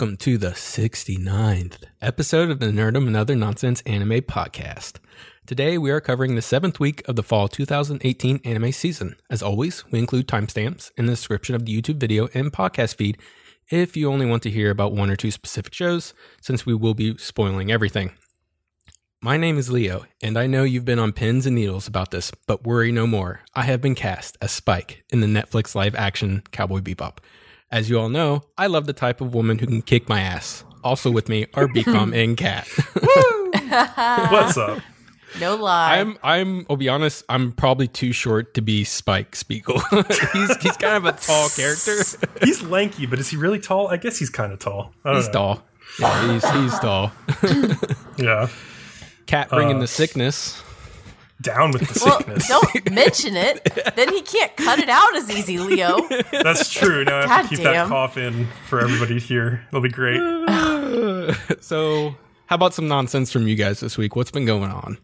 welcome to the 69th episode of the Nerdum and Other Nonsense Anime Podcast. Today we are covering the seventh week of the fall 2018 anime season. As always, we include timestamps in the description of the YouTube video and podcast feed if you only want to hear about one or two specific shows, since we will be spoiling everything. My name is Leo, and I know you've been on pins and needles about this, but worry no more. I have been cast as Spike in the Netflix live action Cowboy Bebop. As you all know, I love the type of woman who can kick my ass. Also with me are BCom and Kat. What's up? No lie. I'm I'm I'll be honest, I'm probably too short to be Spike Spiegel. he's he's kind of a tall character. He's lanky, but is he really tall? I guess he's kind of tall. I don't He's know. tall. Yeah, he's he's tall. Yeah. Kat bringing Uh, the sickness. Down with the sickness. well, don't mention it. Then he can't cut it out as easy, Leo. That's true. Now I have God to keep damn. that cough in for everybody here. hear. It'll be great. So, how about some nonsense from you guys this week? What's been going on?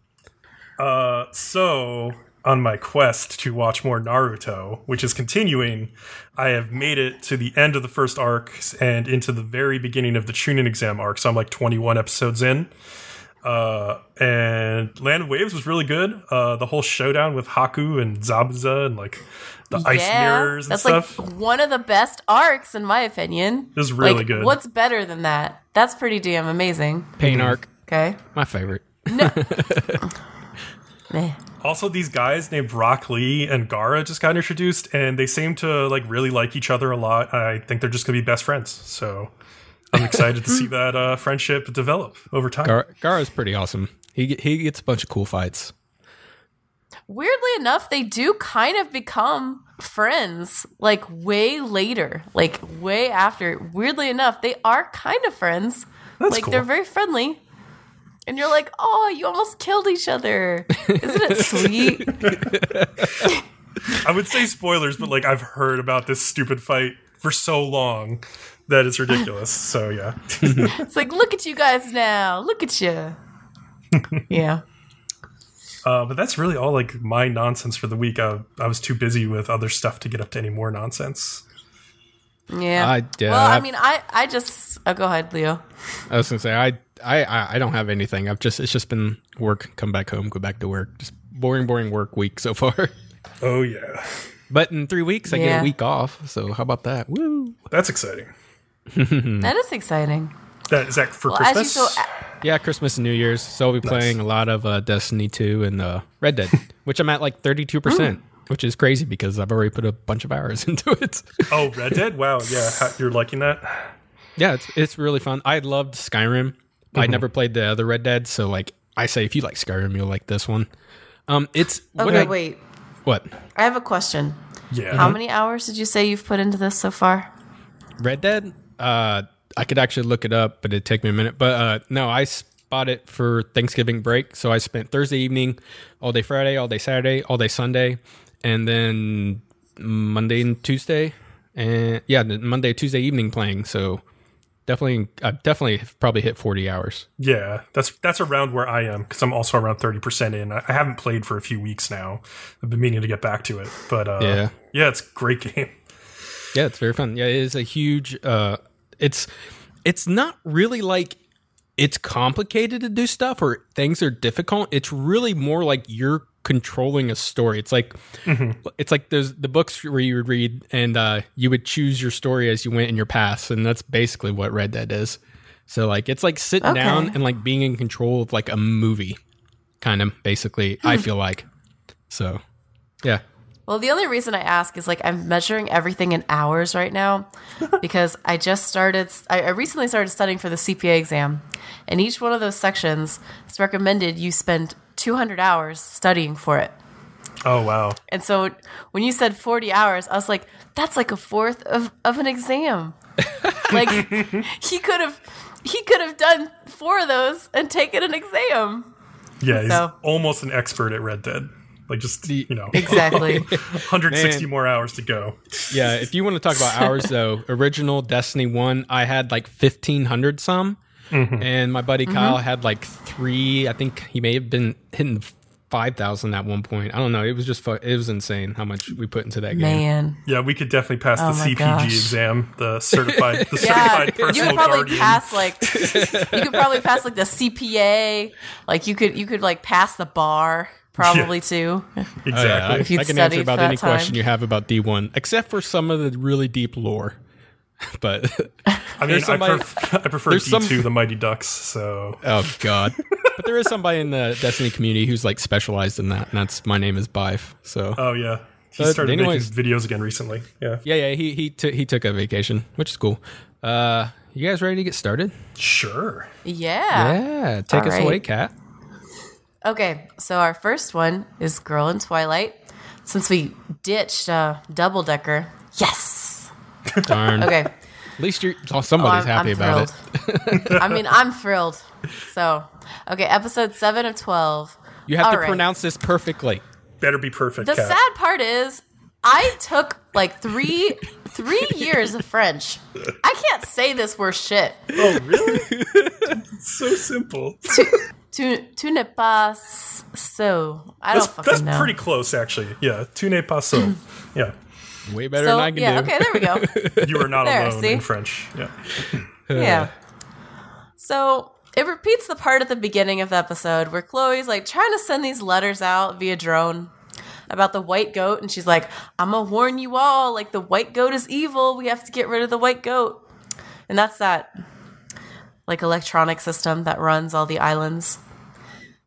Uh, so on my quest to watch more Naruto, which is continuing, I have made it to the end of the first arc and into the very beginning of the Chunin exam arc. So I'm like 21 episodes in. Uh, and Land of Waves was really good. Uh, the whole showdown with Haku and Zabuza and like the ice mirrors and that's stuff. like one of the best arcs in my opinion. It was really Like, good. What's better than that? That's pretty damn amazing. Pain arc, Okay. my favorite. Meh. Also, these guys named Rock Lee and Gaara just got introduced, and they seem to like really like each other a lot. I think they're just gonna be best friends. So I'm excited to see that uh, friendship develop over time. Gar- Gaara's pretty awesome. He he gets a bunch of cool fights. Weirdly enough, they do kind of become friends like way later, like way after. Weirdly enough, they are kind of friends. That's like cool. they're very friendly. And you're like, oh, you almost killed each other. Isn't it sweet? I would say spoilers, but like I've heard about this stupid fight for so long that it's ridiculous. so yeah, It's like, look at you guys now. Look at you. yeah. uh, but that's really all like my nonsense for the week. I, I was too busy with other stuff to get up to any more nonsense. Yeah. I- yeah, well, I I- mean, I, I just, oh, go ahead, Leo. I was gonna say I, I I I don't have anything. I've just it's just been work, come back home, go back to work. Just boring, boring work week so far. Oh yeah, But in three weeks, I get a week off. So how about that? Woo! that's exciting. That is exciting. That is that for Well, as you Christmas? so, Yeah, Christmas and New Year's. So I'll be playing a lot of uh, Destiny 2 and uh, Red Dead, which I'm at like 32%, which is crazy because I've already put a bunch of hours into it. oh, Red Dead. Wow, yeah, you're liking that? yeah, it's it's really fun. I loved Skyrim. I never played the other Red Dead, so like I say if you like Skyrim, you'll like this one. Um it's what okay, I- wait. what? I have a question. Yeah. How many hours did you say you've put into this so far? Red Dead? Uh I could actually look it up, but it'd take me a minute. But uh no, I bought it for Thanksgiving break, so I spent Thursday evening, all day Friday, all day Saturday, all day Sunday, and then Monday and Tuesday, and yeah, Monday Tuesday evening playing. So definitely, I definitely probably hit forty hours. Yeah, that's that's around where I am because I'm also around thirty percent in. I haven't played for a few weeks now. I've been meaning to get back to it, but uh, Yeah. yeah, it's a great game. Yeah, it's very fun. Yeah, it is a huge. uh It's it's not really like it's complicated to do stuff or things are difficult. It's really more like you're controlling a story. It's like it's like there's the books where you would read and uh you would choose your story as you went in your paths, and that's basically what Red Dead is. So like it's like sitting Okay. down and like being in control of like a movie, kind of basically. I feel like so. Yeah. Well, the only reason I ask is like I'm measuring everything in hours right now because I just started, I I recently started studying for the CPA exam. And each one of those sections, it's recommended you spend 200 hours studying for it. Oh wow, And so when you said 40 hours, I was like, that's like a fourth of, of an exam. like he could have, he could have done four of those and taken an exam. yeah, he's So- almost an expert at Red Dead. Like just you know, Exactly. 160 Man. more hours to go. Yeah, if you want to talk about hours though, original Destiny 1, I had like 1500 some. Mm-hmm. And my buddy mm-hmm. Kyle had like 3, I think he may have been hitting five thousand at one point. I don't know. It was just fu- it was insane how much we put into that game. Man. Yeah, we could definitely pass Oh the CPG gosh. exam, the certified, the Yeah, certified you personal could probably guardian. pass like you could probably pass like the CPA. Like you could you could like pass the bar probably too. Oh, yeah, exactly. I, If you'd I can answer about for that any question you have about D one, except for some of the really deep lore. But I mean, there's I, somebody- pref- I prefer D2, some- the Mighty Ducks. So oh god, but there is somebody in the Destiny community who's like specialized in that, and that's my name is Byf. So Oh yeah, he But started anyways- making videos again recently. Yeah, yeah, yeah, he he took he took a vacation, which is cool. Uh, you guys ready to get started? sure. Yeah. Yeah, take All us right. away, Kat. Okay, so our first one is Girl in Twilight. Since we ditched uh, Double Decker. Yes. Darn. Okay. At least you're oh, somebody's I'm- happy I'm about thrilled. I mean, I'm thrilled. So, okay, episode 7 of 12. You have All to right. pronounce this perfectly. Better be perfect. The Kat. sad part is I took like 3 3 years of French. I can't say this worse shit. Oh really? so simple. Tu tu n'es pas so. I don't That's, fucking that's know. pretty close, actually. Yeah, tu n'es pas so. yeah, Way better so than I can yeah, do. okay, there we go. you are not There, alone see? in French. Yeah. Yeah. So it repeats the part at the beginning of the episode where Chloe's like trying to send these letters out via drone about the white goat, and she's like, I'm gonna warn you all, like the white goat is evil. We have to get rid of the white goat. And that's that like electronic system that runs all the islands.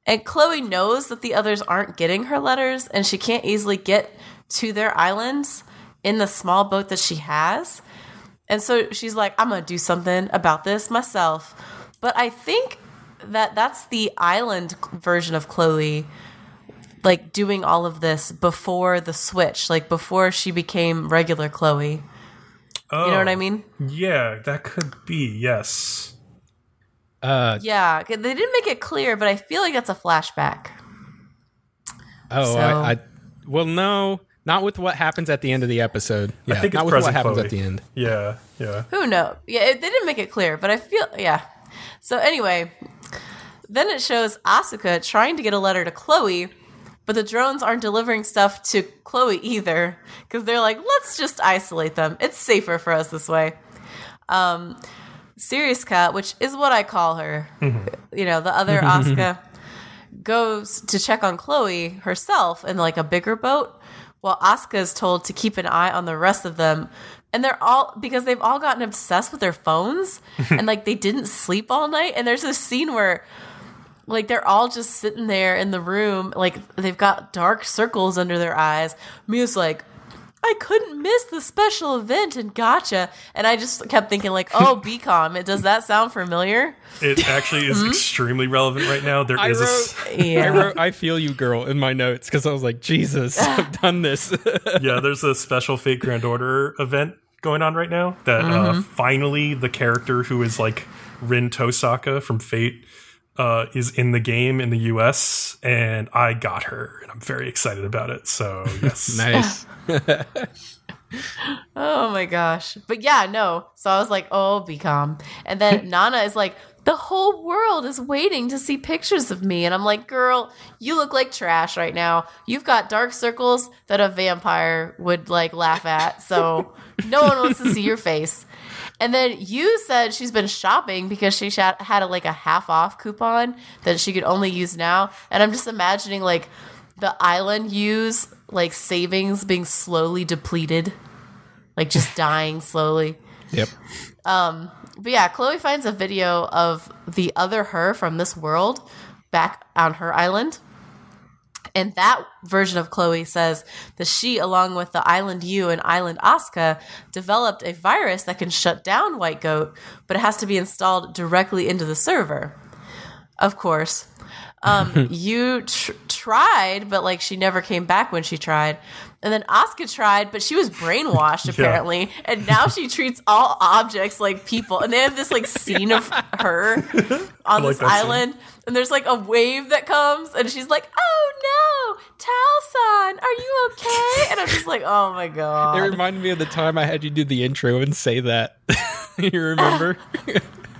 And Chloe knows that the others aren't getting her letters and she can't easily get to their islands in the small boat that she has. And so she's like, I'm going to do something about this myself. But I think that that's the island version of Chloe, like doing all of this before the switch, like before she became regular Chloe. Oh, You know what I oh, mean? Yeah, that could be. Yes. Uh, Yeah, 'cause they didn't make it clear, but I feel like that's a flashback. oh, So- I, I, well, no, not with what happens at the end of the episode. Yeah, I think not it's with what present happens Chloe. at the end. Yeah, yeah. Who knows? Yeah, it, they didn't make it clear, but I feel yeah. So anyway, then it shows Asuka trying to get a letter to Chloe, but the drones aren't delivering stuff to Chloe either because they're like, let's just isolate them. It's safer for us this way. Um, Serious Cat, which is what I call her, mm-hmm. you know, the other Asuka goes to check on Chloe herself in like a bigger boat, while Asuka is told to keep an eye on the rest of them. And they're all because they've all gotten obsessed with their phones and like they didn't sleep all night. And there's this scene where like they're all just sitting there in the room, like they've got dark circles under their eyes. Mia's like, I couldn't miss the special event in Gotcha. And I just kept thinking, like, oh, BCom, it does that sound familiar? It actually is extremely relevant right now. There I is wrote, s- Yeah. I wrote, I feel you, girl, in my notes because I was like, Jesus, I've done this. yeah, there's a special Fate Grand Order event going on right now that uh, Mm-hmm. finally the character who is like Rin Tosaka from Fate uh, is in the game in the US, and I got her, and I'm very excited about it. So yes, nice. Oh my gosh. But yeah, no. So I was like, oh, BCom. And then Nana is like, the whole world is waiting to see pictures of me. And I'm like, girl, you look like trash right now. You've got dark circles that a vampire would like laugh at. So no one wants to see your face. And then you said she's been shopping because she had a, like a half off coupon that she could only use now. And I'm just imagining like the island use like savings being slowly depleted, like just dying slowly. Yep. Um, But yeah, Chloe finds a video of the other her from this world back on her island. And that version of Chloe says that she, along with the Island U and Island Asuka, developed a virus that can shut down White Goat, but it has to be installed directly into the server. Of course. Um, you tr- tried, but like she never came back when she tried. And then Asuka tried, but she was brainwashed apparently. And now she treats all objects like people. And they have this like scene of her on like this that scene. island. And there's like a wave that comes, and she's like, "Oh no, Talson, are you okay?" And I'm just like, "Oh my god. It reminded me of the time I had you do the intro and say that. you remember?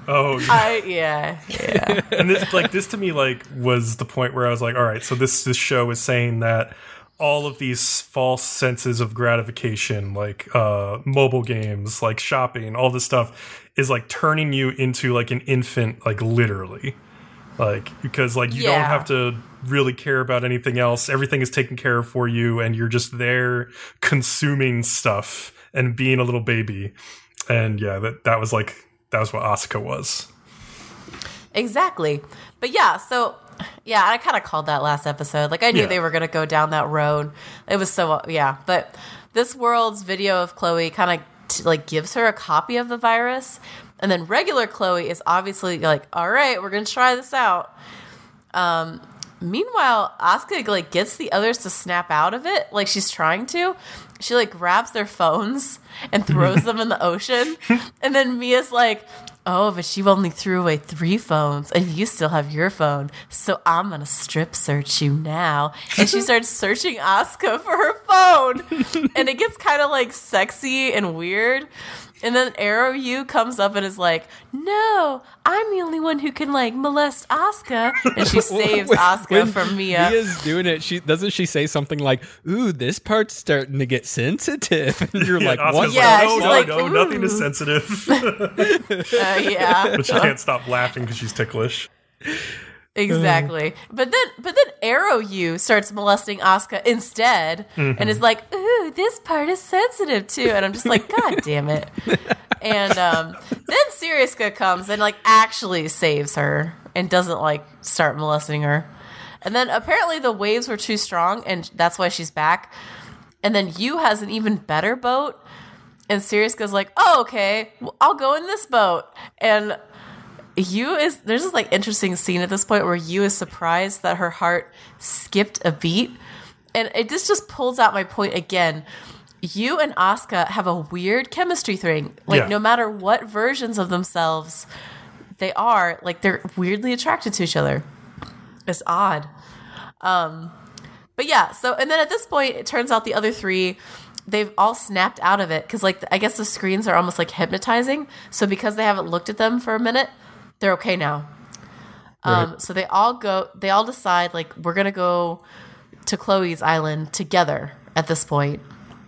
Oh, yeah. I yeah yeah. and this like this to me like was the point where I was like, all right, so this this show is saying that all of these false senses of gratification, like uh, mobile games, like shopping, all this stuff, is like turning you into like an infant, like literally, like because like you don't have to really care about anything else. Everything is taken care of for you, and you're just there consuming stuff and being a little baby. And yeah, that that was like that was what Asuka was. Exactly. But yeah, so yeah, I kind of called that last episode. Like I knew Yeah. they were going to go down that road. It was so yeah, but this world's video of Chloe kind of t- like gives her a copy of the virus, and then regular Chloe is obviously like, "All right, we're going to try this out." Um meanwhile, Asuka like gets the others to snap out of it, like she's trying to. She like grabs their phones and throws them in the ocean. And then Mia's like, Oh, but you only threw away three phones and you still have your phone. So I'm gonna strip search you now. And she starts searching Asuka for her phone. And it gets kind of like sexy and weird. And then Arrow U comes up and is like, No, I'm the only one who can like molest Asuka. And she saves When- Asuka when from Mia. Mia's doing it. She doesn't she say something like, "Ooh, this part's starting to get sensitive," and you're like, Asuka's "What?" Yeah, like, no, she's no, like, no, nothing is sensitive. Uh, yeah. but she can't stop laughing because she's ticklish. Exactly. But then but then Arrow U starts molesting Asuka instead and is like, ooh, this part is sensitive too. And I'm just like, God damn it. And um, then Siriuska comes and like actually saves her and doesn't like start molesting her. And then apparently the waves were too strong and that's why she's back. And then you has an even better boat. And Siriuska's like, oh, okay, well, I'll go in this boat. And you is there's this like interesting scene at this point where you is surprised that her heart skipped a beat. And it this just pulls out my point again. You and Asuka have a weird chemistry thing. Like Yeah. no matter what versions of themselves they are like they're weirdly attracted to each other. It's odd. Um but yeah so and then at this point it turns out the other three they've all snapped out of it because like i guess the screens are almost like hypnotizing. So because they haven't looked at them for a minute they're okay now. Um Right. so they all go they all decide like we're gonna go to chloe's island together at this point.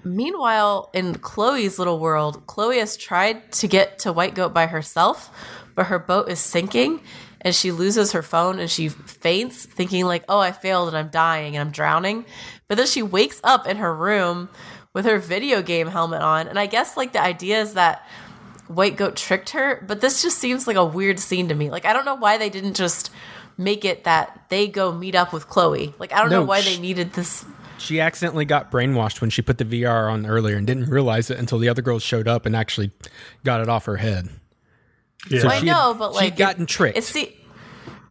Meanwhile in chloe's little world chloe has tried to get to white goat by herself but her boat is sinking and she loses her phone and she faints thinking like oh i failed and i'm dying and i'm drowning. But then she wakes up in her room with her video game helmet on and i guess like the idea is that white goat tricked her but this just seems like a weird scene to me like i don't know why they didn't just make it that they go meet up with chloe like i don't know why sh- they needed this She accidentally got brainwashed when she put the VR on earlier and didn't realize it until the other girls showed up and actually got it off her head. Yeah. So I know, had- but like, she'd gotten it- tricked. It's see,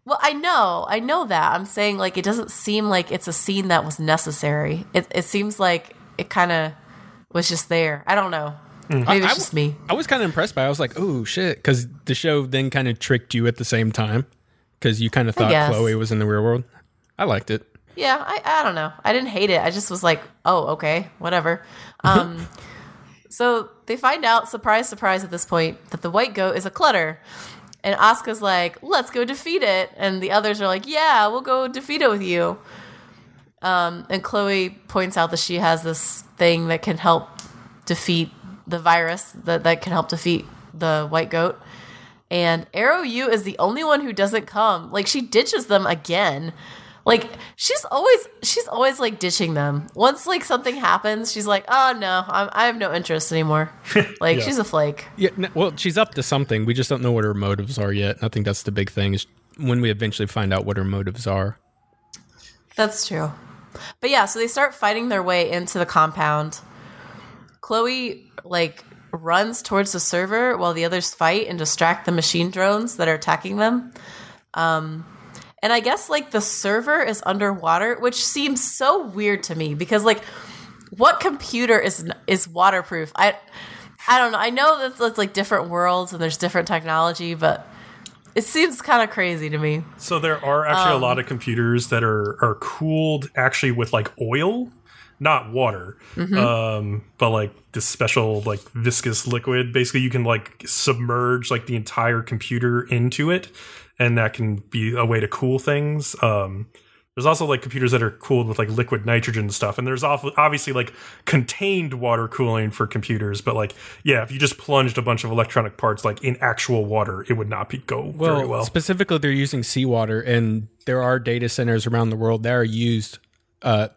well, I know, I know that. I'm saying like it doesn't seem like it's a scene that was necessary. It it seems like it kind of was just there. I don't know. Maybe I- it's I just me. I was kind of impressed by. it. I was like, "Oh shit!" Because the show then kind of tricked you at the same time because you kind of thought guess. Chloe was in the real world. I liked it. Yeah, I I don't know. I didn't hate it. I just was like, oh, okay, whatever. Um, so they find out, surprise, surprise, at this point, that the white goat is a clutter. And Asuka's like, let's go defeat it. And the others are like, yeah, we'll go defeat it with you. Um, and Chloe points out that she has this thing that can help defeat the virus, that, that can help defeat the white goat. And Arrow U is the only one who doesn't come. Like she ditches them again. Like she's always she's always like ditching them. Once like something happens, she's like, "Oh no, I'm, I have no interest anymore." Like Yeah. she's a flake. Yeah, n- well, she's up to something. We just don't know what her motives are yet. And I think that's the big thing is when we eventually find out what her motives are. That's true. But yeah, so they start fighting their way into the compound. Chloe like runs towards the server while the others fight and distract the machine drones that are attacking them. Um and I guess like the server is underwater, which seems so weird to me because like what computer is is waterproof? I I don't know. I know that that's like different worlds and there's different technology, but it seems kind of crazy to me. So there are actually a lot of computers that are are cooled actually with like oil. Not water, um, but like this special like viscous liquid. Basically, you can like submerge like the entire computer into it, and that can be a way to cool things. Um, there's also like computers that are cooled with like liquid nitrogen stuff, and there's off- obviously like contained water cooling for computers. But like, yeah, if you just plunged a bunch of electronic parts like in actual water, it would not be go Well, very well. specifically, they're using seawater, and there are data centers around the world that are used uh,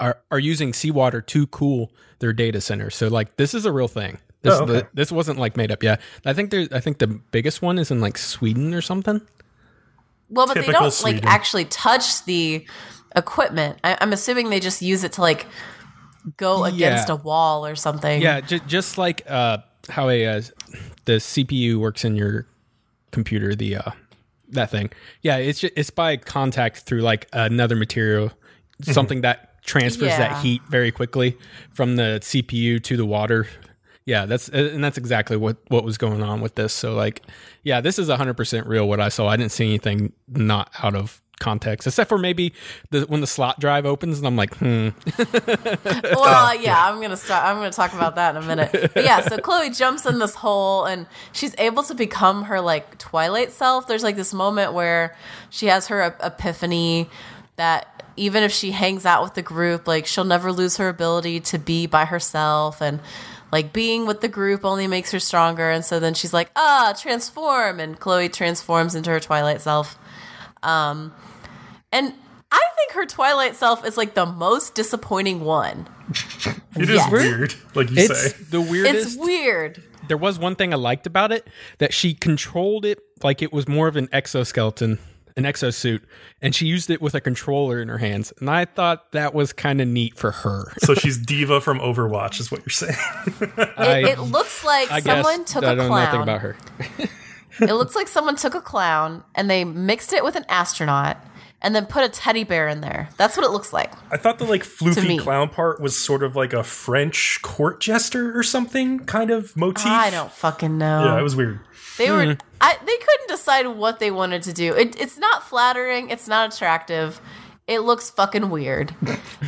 are are using seawater to cool their data centers. So, like, this is a real thing. This Oh, okay. the, this wasn't like made up. Yeah, I think there's. I think the biggest one is in like Sweden or something. Well, but they don't Sweden. like actually touch the equipment. I, I'm assuming they just use it to like go against Yeah. a wall or something. Yeah, j- just like uh, how a uh, the CPU works in your computer, the uh, that thing. Yeah, it's just, it's by contact through like another material, something that transfers Yeah. that heat very quickly from the CPU to the water. Yeah, that's and that's exactly what what was going on with this. So like, yeah, this is 100% real what I saw. I didn't see anything not out of context except for maybe the when the slot drive opens and I'm like, "Hmm, Well, yeah, I'm gonna start. I'm gonna talk about that in a minute. But yeah, so Chloe jumps in this hole and she's able to become her like Twilight self. There's like this moment where she has her ep- epiphany that even if she hangs out with the group, like she'll never lose her ability to be by herself and. Like being with the group only makes her stronger, and so then she's like, "Ah, transform!" And Chloe transforms into her Twilight self. Um, and I think her Twilight self is like the most disappointing one. It is Yes. weird, like you it's say. the weirdest." It's weird. there was one thing I liked about it that she controlled it like it was more of an exoskeleton, an exosuit, and she used it with a controller in her hands. And I thought that was kind of neat for her. So she's D.Va from Overwatch, is what you're saying. I, It, it looks like I guess someone took I a don't know nothing clown. about her. it looks like someone took a clown and they mixed it with an astronaut and then put a teddy bear in there. That's what it looks like. I thought the like To me. floofy clown part was sort of like a French court jester or something kind of motif. I don't fucking know. Yeah, it was weird. They were. I, they couldn't decide what they wanted to do. It, it's not flattering. It's not attractive. It looks fucking weird.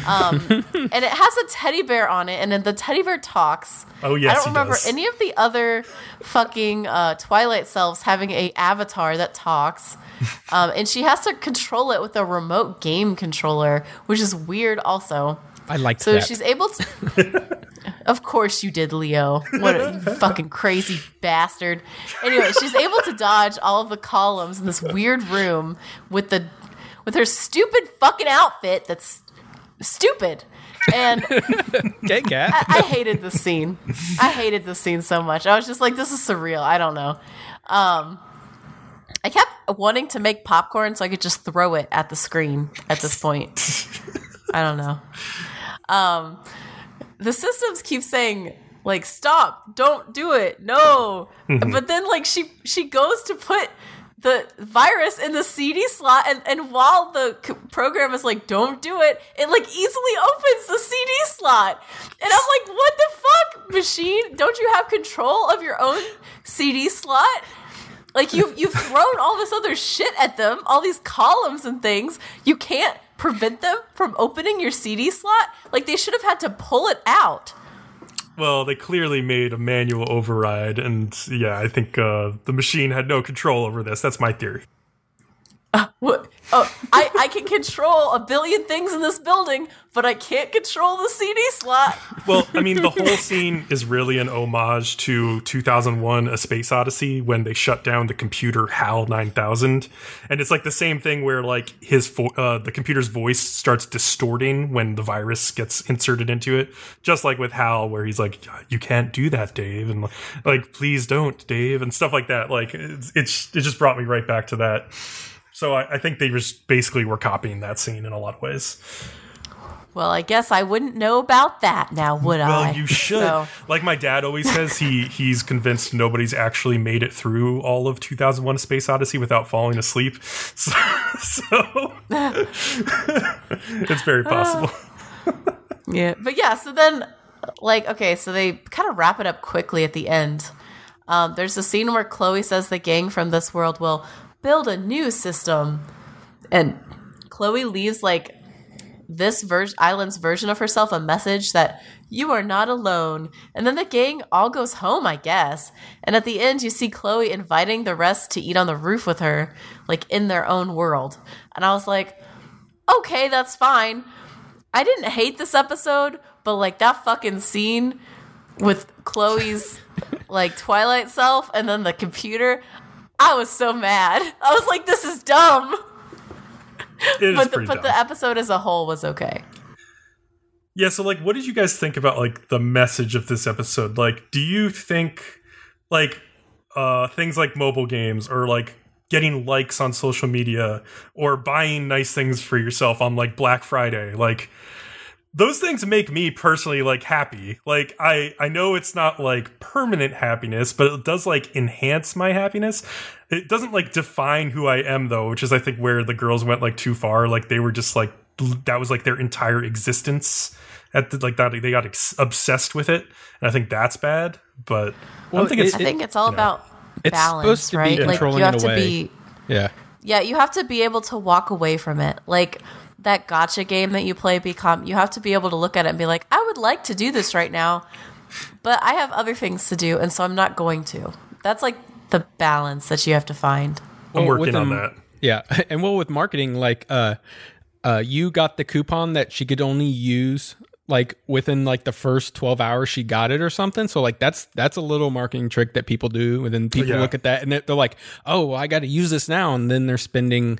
Um, and it has a teddy bear on it, and then the teddy bear talks. Oh, yes, I don't remember does. any of the other fucking uh, Twilight selves having a avatar that talks. Um, and she has to control it with a remote game controller, which is weird. Also, I like so that. So she's able to. of course you did, Leo. What a fucking crazy bastard. Anyway, she's able to dodge all of the columns in this weird room with the with her stupid fucking outfit that's stupid. And okay, Kat. I, I hated this scene. I hated this scene so much. I was just like, this is surreal. I don't know. Um, I kept wanting to make popcorn so I could just throw it at the screen at this point. I don't know. Um, the systems keep saying like stop, don't do it, no. but then like she she goes to put the virus in the CD slot, and, and while the c- program is like, don't do it, it like easily opens the CD slot. And I'm like, what the fuck, machine? Don't you have control of your own CD slot? Like you've you've thrown all this other shit at them, all these columns and things. You can't prevent them from opening your CD slot. Like they should have had to pull it out. Well, they clearly made a manual override, and yeah, I think uh, the machine had no control over this. That's my theory. What? Oh, I, I can control a billion things in this building, but I can't control the CD slot. Well, I mean, the whole scene is really an homage to 2001: A Space Odyssey when they shut down the computer HAL 9000, and it's like the same thing where like his vo- uh, the computer's voice starts distorting when the virus gets inserted into it, just like with HAL, where he's like, "You can't do that, Dave," and like, "Please don't, Dave," and stuff like that. Like, it's, it's it just brought me right back to that. So I, I think they just basically were copying that scene in a lot of ways. Well, I guess I wouldn't know about that now, would I? Well, you should. So, Like my dad always says, he he's convinced nobody's actually made it through all of 2001: Space Odyssey without falling asleep. So, so it's very possible. yeah, but yeah. So then, like, okay, so they kind of wrap it up quickly at the end. Um, there's a scene where Chloe says the gang from this world will build a new system, and Chloe leaves like this version island's version of herself a message that you are not alone. And then the gang all goes home, I guess. And at the end you see Chloe inviting the rest to eat on the roof with her, like in their own world. And I was like, okay, that's fine. I didn't hate this episode, but like that fucking scene with Chloe's like Twilight self and then the computer, I was so mad. I was like, this is dumb. Is But the, but dumb. the episode as a whole was okay. Yeah, so like what did you guys think about like the message of this episode? Like do you think like uh things like mobile games or like getting likes on social media or buying nice things for yourself on like Black Friday, like those things make me personally like happy. Like I I know it's not like permanent happiness, but it does like enhance my happiness. It doesn't like define who I am though, which is I think where the girls went like too far. Like they were just like that was like their entire existence at the, like that they got ex- obsessed with it and i think that's bad but i Well, don't think it's I think it's all about It's balance, supposed to be right? Like you have in a to way. be Yeah. Yeah, you have to be able to walk away from it. Like that gacha game that you play become you have to be able to look at it and be like, I would like to do this right now, but I have other things to do and so I'm not going to. That's like the balance that you have to find. i'm Well, working on that Yeah, and well, with marketing, like, uh, uh, you got the coupon that she could only use like within like the first 12 hours she got it or something so like that's that's a little marketing trick that people do and then people Yeah. look at that and they're they're like oh well, i got to use this now and then they're spending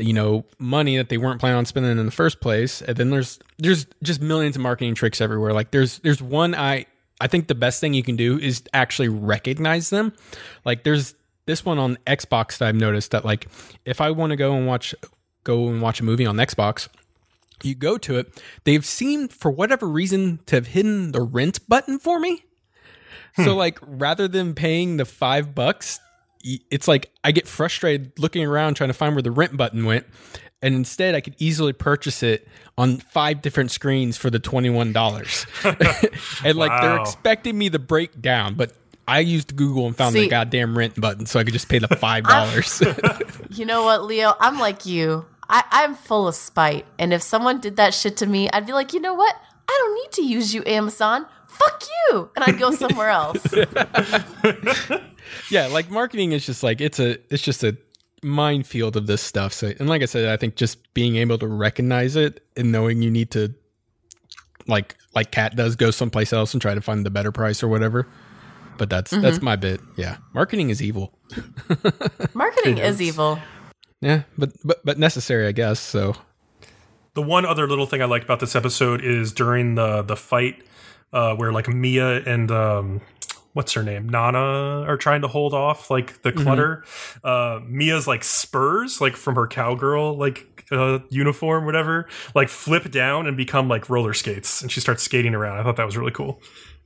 you know money that they weren't planning on spending in the first place. And then there's there's just millions of marketing tricks everywhere. Like there's there's one i i think the best thing you can do is actually recognize them. Like there's this one on xbox that i've noticed that like if i want to go and watch go and watch a movie on xbox you go to it they've seemed for whatever reason to have hidden the rent button for me. So hmm. like rather than paying the five bucks it's like I get frustrated looking around trying to find where the rent button went. And instead, I could easily purchase it on five different screens for the $21. and like they're expecting me to break down, but I used Google and found See- the goddamn rent button so I could just pay the $5. You know what, Leo? I'm like you. I, I'm full of spite. And if someone did that shit to me, I'd be like, you know what? I don't need to use you, Amazon. Fuck you. And I'd go somewhere else. Yeah, like marketing is just like it's a it's just a minefield of this stuff. So and like I said, I think just being able to recognize it and knowing you need to like like Kat does go someplace else and try to find the better price or whatever. But that's that's my bit. Yeah. Marketing is evil. Marketing is evil. Yeah, but but but necessary, I guess. So The one other little thing I liked about this episode is during the the fight uh, where like Mia and um, what's her name Nana are trying to hold off like the clutter. Uh, Mia's like spurs like from her cowgirl like uh, uniform whatever like flip down and become like roller skates and she starts skating around. I thought that was really cool.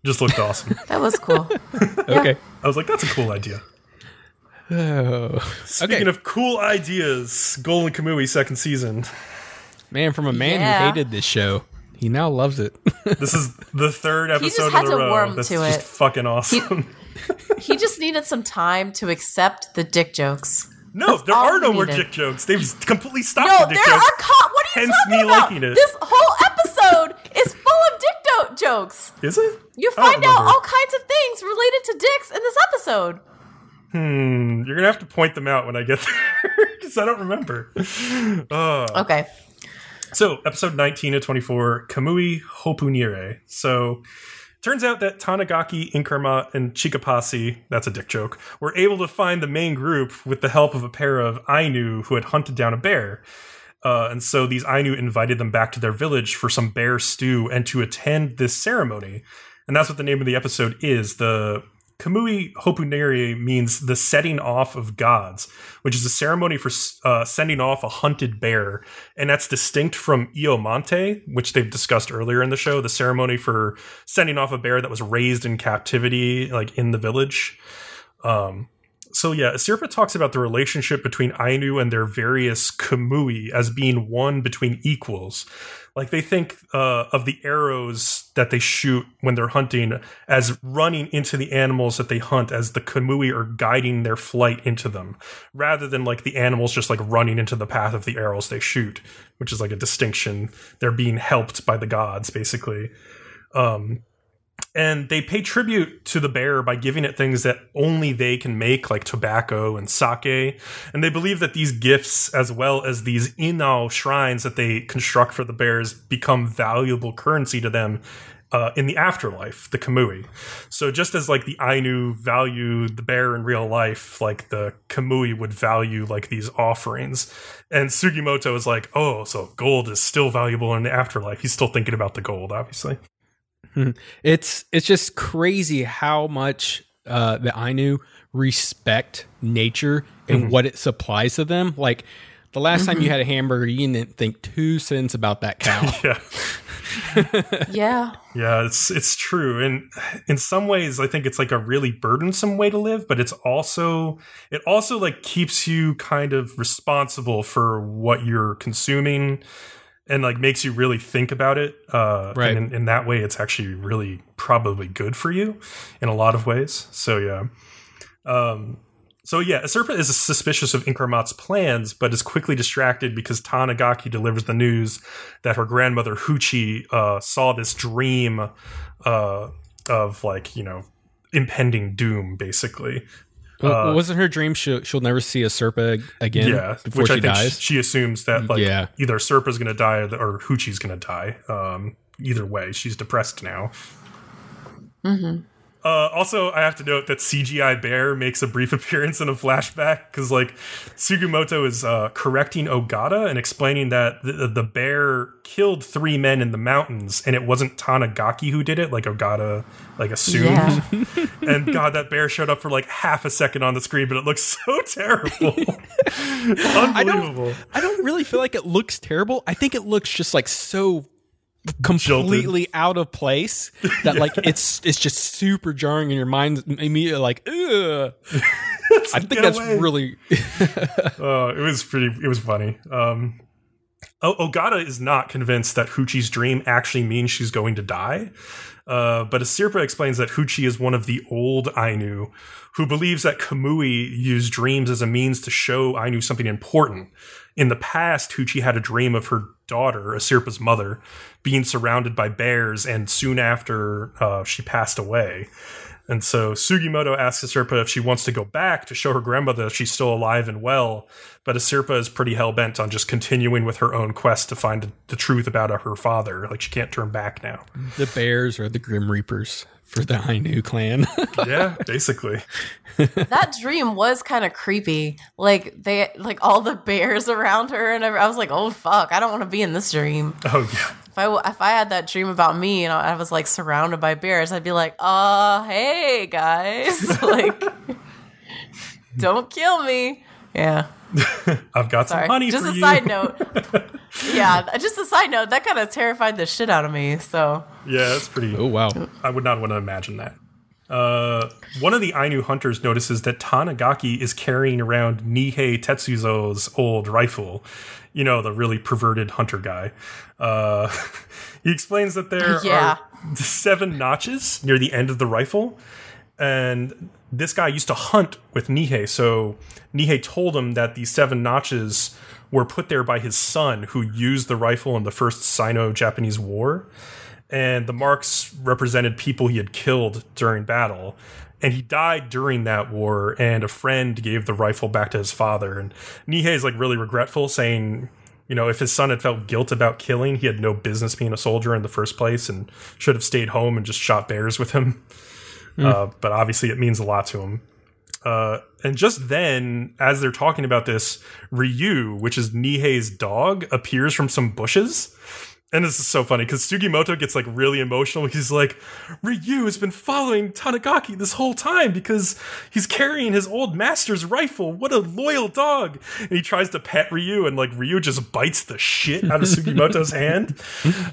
Just looked awesome. That was cool. okay. I was like, that's a cool idea. Oh. Speaking Okay. of cool ideas, Golden Kamuy second season. Man, from a man Yeah. who hated this show, he now loves it. This is the third just episode had in a to row. warm That's to just it. fucking awesome. He just needed some time to accept the dick jokes. no, That's there are he no more dick jokes. They've completely stopped No, the there dick jokes. are co- what are you Hence talking me about? liking it. This whole episode is full of dick do- jokes. Is it? You find out remember. all kinds of things related to dicks in this episode. Hmm, you're gonna have to point them out when I get there because I don't remember. Uh, Okay. So, episode 19 to 24, Kamui Hopunire. So, turns out that Tanigaki, Inkarmat, and Chikapashi, that's a dick joke, were able to find the main group with the help of a pair of Ainu who had hunted down a bear. Uh, and so these Ainu invited them back to their village for some bear stew and to attend this ceremony. And that's what the name of the episode is. The Kamui Hopunire means the setting off of gods, which is a ceremony for uh, sending off a hunted bear. And that's distinct from Iomante, which they've discussed earlier in the show, the ceremony for sending off a bear that was raised in captivity, like in the village. Um, so yeah, Asirpa talks about the relationship between Ainu and their various Kamui as being one between equals. Like they think uh, of the arrows that they shoot when they're hunting as running into the animals that they hunt, as the Kamui are guiding their flight into them, rather than like the animals just like running into the path of the arrows they shoot, which is like a distinction. They're being helped by the gods, basically. Um, and they pay tribute to the bear by giving it things that only they can make like tobacco and sake and they believe that these gifts as well as these inao shrines that they construct for the bears become valuable currency to them uh, in the afterlife, the Kamui. So just as like the Ainu value the bear in real life, like the Kamui would value like these offerings. And Sugimoto is like, oh, so gold is still valuable in the afterlife. He's still thinking about the gold, obviously. Hmm. It's it's just crazy how much uh, the Ainu respect nature and mm-hmm. what it supplies to them. Like the last time you mm-hmm. had a hamburger, you didn't think two cents about that cow. Yeah. Yeah. Yeah, it's it's true. And in some ways I think it's like a really burdensome way to live, but it's also it also like keeps you kind of responsible for what you're consuming and like makes you really think about it. Uh Right. and in, in that way it's actually really probably good for you in a lot of ways. So yeah. Um so yeah, Asirpa is suspicious of Inkarmat's plans, but is quickly distracted because Tanigaki delivers the news that her grandmother Huchi uh, saw this dream uh, of like you know impending doom, basically. Well, wasn't her dream she'll, she'll never see Asirpa again Yeah, before which she I think dies? she assumes that like Yeah. either Serpa's going to die or, or Huchi's going to die. Um, either way, she's depressed now. Uh, also, I have to note that CGI Bear makes a brief appearance in a flashback because, like, Sugimoto is uh, correcting Ogata and explaining that the, the bear killed three men in the mountains, and it wasn't Tanigaki who did it, like Ogata like assumed. Yeah. and God, that bear showed up for like half a second on the screen, but it looks so terrible, unbelievable. I don't really feel like it looks terrible. I think it looks just like so completely out of place that like it's it's just super jarring in your mind immediately like. I think that's away. really Oh, it was pretty. It was funny. Um, o- Ogata is not convinced that Huchi's dream actually means she's going to die. Uh, but Asirpa explains that Huchi is one of the old Ainu who believes that Kamui used dreams as a means to show Ainu something important. In the past, Huchi had a dream of her daughter, Asirpa's mother, being surrounded by bears, and soon after uh, she passed away. And so Sugimoto asks Asirpa if she wants to go back to show her grandmother she's still alive and well, but Asirpa is pretty hell bent on just continuing with her own quest to find the truth about her father. Like she can't turn back now. the bears or the grim reapers for the Ainu clan. yeah, basically. that dream was kind of creepy. Like they, like all the bears around her, and I was like, "Oh fuck, I don't want to be in this dream." Oh yeah. If I if I had that dream about me and I was like surrounded by bears, I'd be like, "Uh, hey guys, like, don't kill me." Yeah. I've got some Sorry. honey just for a you. side note. Yeah, just a side note. That kind of terrified the shit out of me. So Yeah, that's pretty. oh wow. I would not want to imagine that. Uh, one of the Ainu hunters notices that Tanigaki is carrying around Nihei Tetsuzo's old rifle. You know, the really perverted hunter guy. Uh, he explains that there Yeah. are seven notches near the end of the rifle. And this guy used to hunt with Nihei. So Nihei told him that these seven notches were put there by his son, who used the rifle in the first Sino Japanese War and the marks represented people he had killed during battle. And he died during that war, and a friend gave the rifle back to his father. And Nihei is like really regretful, saying, you know, if his son had felt guilt about killing, he had no business being a soldier in the first place and should have stayed home and just shot bears with him. Uh, but obviously, it means a lot to him. Uh, and just then, as they're talking about this, Ryu, which is Nihei's dog, appears from some bushes. And this is so funny because Sugimoto gets like really emotional. He's like, Ryu has been following Tanigaki this whole time because he's carrying his old master's rifle. What a loyal dog. And he tries to pet Ryu, and like Ryu just bites the shit out of Sugimoto's hand.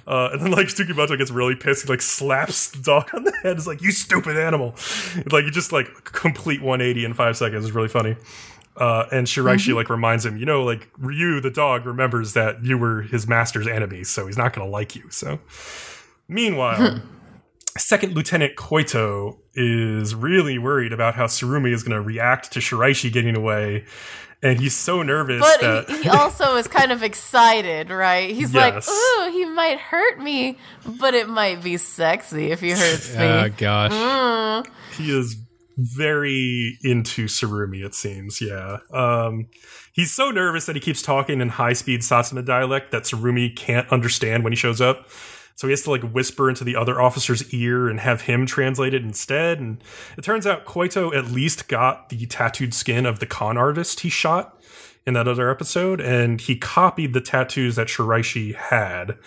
Uh, and then like Sugimoto gets really pissed. He like slaps the dog on the head. It's like, you stupid animal. Like, he just like complete 180 in five seconds. It's really funny. Uh, and Shiraishi Mm-hmm. like reminds him, you know, like Ryu the dog remembers that you were his master's enemy, so he's not going to like you. So, meanwhile, Second Lieutenant Koito is really worried about how Tsurumi is going to react to Shiraishi getting away, and he's so nervous But that he, he also is kind of excited, right? He's like, Yes. "Ooh, he might hurt me, but it might be sexy if he hurts me." Oh gosh. he is very into Tsurumi, it seems. Yeah. Um, he's so nervous that he keeps talking in high speed Satsuma dialect that Tsurumi can't understand when he shows up. So he has to like whisper into the other officer's ear and have him translate it instead. And it turns out Koito at least got the tattooed skin of the con artist he shot in that other episode, and he copied the tattoos that Shiraishi had.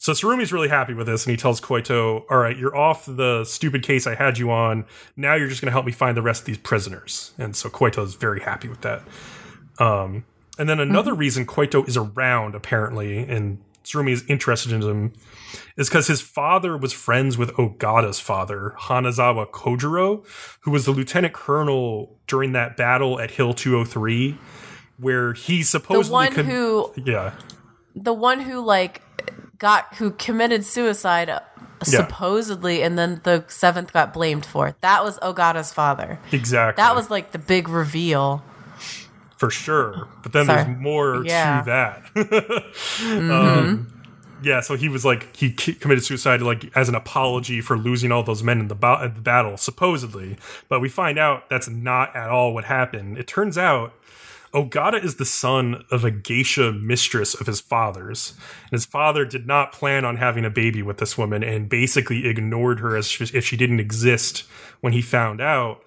So Tsurumi's really happy with this, and he tells Koito, "All right, you're off the stupid case I had you on. Now you're just going to help me find the rest of these prisoners." And so Koito is very happy with that. Um, and then another reason Koito is around, apparently, and Tsurumi is interested in him, is because his father was friends with Ogata's father, Hanazawa Kojiro, who was the lieutenant colonel during that battle at Hill 203, where he supposedly the one could- who, yeah. the one who like got who committed suicide uh, supposedly, and then the seventh got blamed for it. That was Ogata's father. Exactly. That was like the big reveal. for sure. But then Sorry. there's more Yeah. to that. um, yeah, so he was like he committed suicide like as an apology for losing all those men in the, ba- in the battle, supposedly. But we find out that's not at all what happened. It turns out. Ogata is the son of a geisha mistress of his father's. And his father did not plan on having a baby with this woman and basically ignored her as if she didn't exist when he found out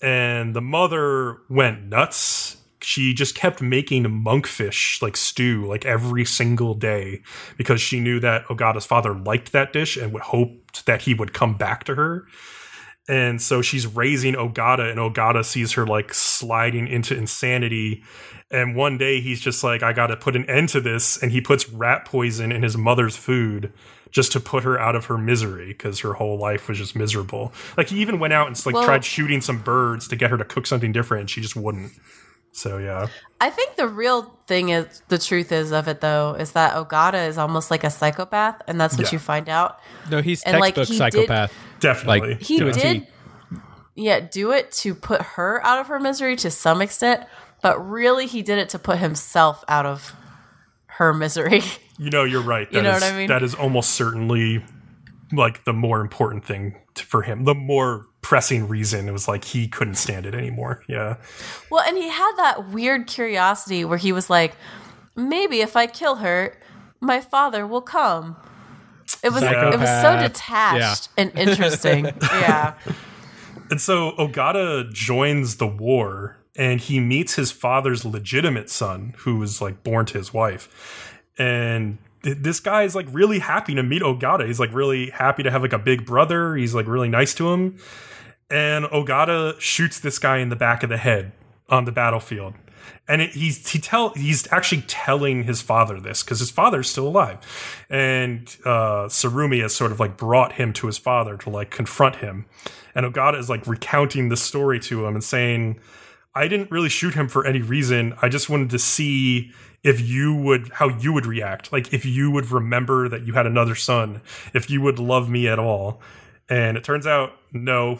and the mother went nuts. She just kept making monkfish like stew like every single day because she knew that Ogata's father liked that dish and would hoped that he would come back to her. And so she's raising Ogata, and Ogata sees her like sliding into insanity. And one day he's just like, I got to put an end to this. And he puts rat poison in his mother's food just to put her out of her misery because her whole life was just miserable. Like he even went out and like Well- tried shooting some birds to get her to cook something different, and she just wouldn't. So yeah, I think the real thing is the truth is of it though is that Ogata is almost like a psychopath, and that's what Yeah. you find out. No, he's And, like, textbook he did- psychopath. definitely. Like, He To did, yeah, do it to put her out of her misery to some extent, but really he did it to put himself out of her misery. You know, you're right. you know is, what I mean? That is almost certainly like the more important thing t- for him. The more pressing reason it was like he couldn't stand it anymore. Yeah. well, and he had that weird curiosity where he was like, maybe if I kill her, my father will come. It was it was so Psychopath. detached and interesting. yeah. And so Ogata joins the war and he meets his father's legitimate son, who was like born to his wife. And th- this guy is like really happy to meet Ogata. He's like really happy to have like a big brother. He's like really nice to him. And Ogata shoots this guy in the back of the head on the battlefield. And it, he's he tell he's actually telling his father this because his father's still alive, and uh, Tsurumi has sort of like brought him to his father to like confront him, and Ogata is like recounting the story to him and saying, "I didn't really shoot him for any reason. I just wanted to see if you would how you would react, like if you would remember that you had another son, if you would love me at all." And it turns out, no,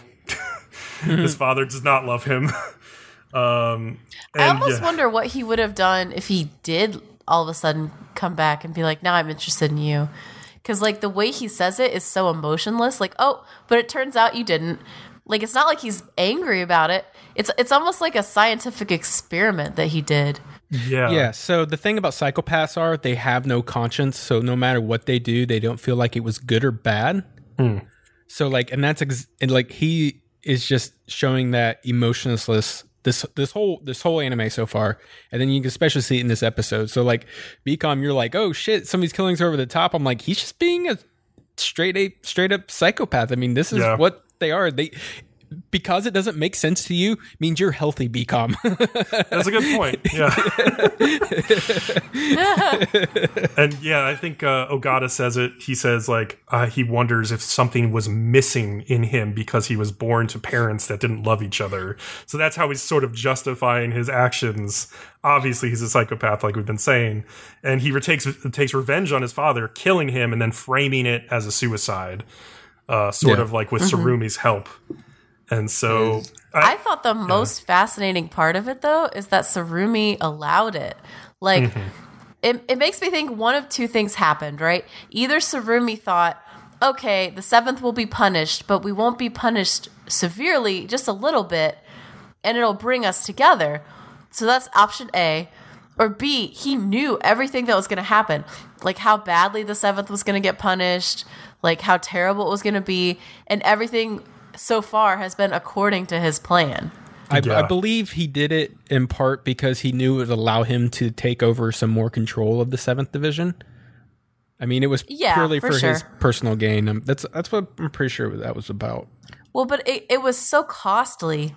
his father does not love him. um, and I almost yeah. wonder what he would have done if he did all of a sudden come back and be like, "Now I'm interested in you," because like the way he says it is so emotionless. Like, oh, but it turns out you didn't. Like, it's not like he's angry about it. It's it's almost like a scientific experiment that he did. yeah, Yeah. So the thing about psychopaths are they have no conscience. So no matter what they do, they don't feel like it was good or bad. Hmm. So like, and that's ex- and like he is just showing that emotionless this this whole this whole anime so far, and then you can especially see it in this episode. So like BCom, you're like, oh shit, some of these killings are over the top. I'm like, he's just being a straight a straight up psychopath. I mean, this is Yeah. what they are. They because it doesn't make sense to you means you're healthy, BCom. That's a good point. Yeah. and yeah, I think uh, Ogata says it. He says like uh, he wonders if something was missing in him because he was born to parents that didn't love each other. So that's how he's sort of justifying his actions. Obviously, he's a psychopath, like we've been saying, and he takes takes revenge on his father, killing him and then framing it as a suicide, uh, sort Yeah. of like with Tsurumi's help. And so I thought the most fascinating part of it, though, is that Tsurumi allowed it. Like, mm-hmm. it, it makes me think one of two things happened, right? Either Tsurumi thought, okay, the seventh will be punished, but we won't be punished severely, just a little bit, and it'll bring us together. So that's option A. Or B, he knew everything that was going to happen, like how badly the seventh was going to get punished, like how terrible it was going to be, and everything so far has been according to his plan. I, Yeah. I believe he did it in part because he knew it would allow him to take over some more control of the seventh division. I mean, it was Yeah, purely for for, his personal gain. Um, that's that's what I'm pretty sure that was about. Well, but it, it was so costly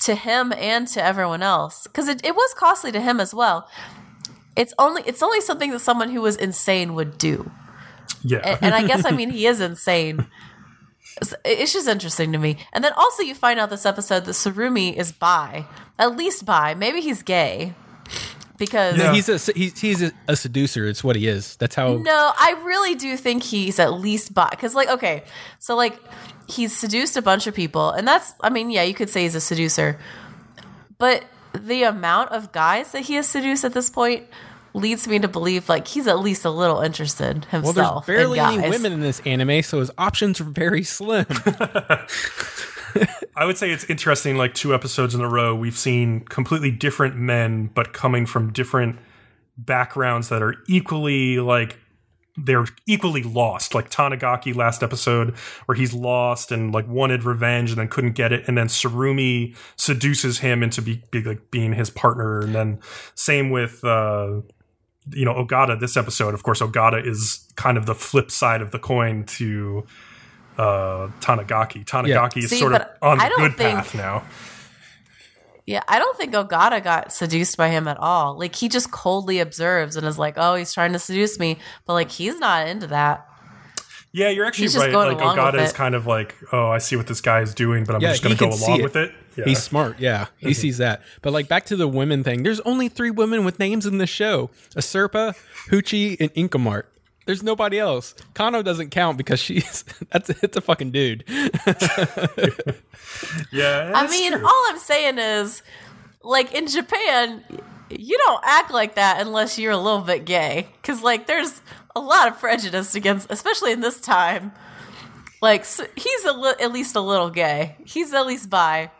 to him and to everyone else because it, it was costly to him as well. It's only it's only something that someone who was insane would do, yeah, and, and I guess I mean he is insane. It's, it's just interesting to me. And then also you find out this episode that Tsurumi is bi, at least bi. Maybe he's gay because Yeah. He's a he's, he's a, a seducer. It's what he is. That's how. No, I really do think he's at least bi. Because, like, okay, so like he's seduced a bunch of people, and that's, I mean, yeah, you could say he's a seducer, but the amount of guys that he has seduced at this point leads me to believe like he's at least a little interested himself. Well, himself. there's barely in any women in this anime, so his options are very slim. I would say it's interesting. Like two episodes in a row, we've seen completely different men, but coming from different backgrounds that are equally like they're equally lost. Like Tanigaki last episode, where he's lost and like wanted revenge and then couldn't get it, and then Tsurumi seduces him into be, be like being his partner, and then same with. uh you know Ogata this episode of course Ogata is kind of the flip side of the coin to uh Tanigaki Tanigaki is See, sort of on the I don't good think- path now Yeah, I don't think Ogata got seduced by him at all. Like he just coldly observes and is like, "Oh, he's trying to seduce me," but like he's not into that. Yeah, you're actually He's just right. going Like along Ogata with is it. kind of like, oh, I see what this guy is doing, but I'm Yeah, just going to go along it. with it. Yeah. He's smart. Yeah, he sees that. But like back to the women thing. There's only three women with names in the show: Asirpa, Hoochie, and Inkarmat. There's nobody else. Kano doesn't count because she's that's it's a fucking dude. yeah, I mean, true. all I'm saying is, like in Japan, you don't act like that unless you're a little bit gay, because like there's a lot of prejudice against, especially in this time. Like s he's a li- at least a little gay. He's at least bi.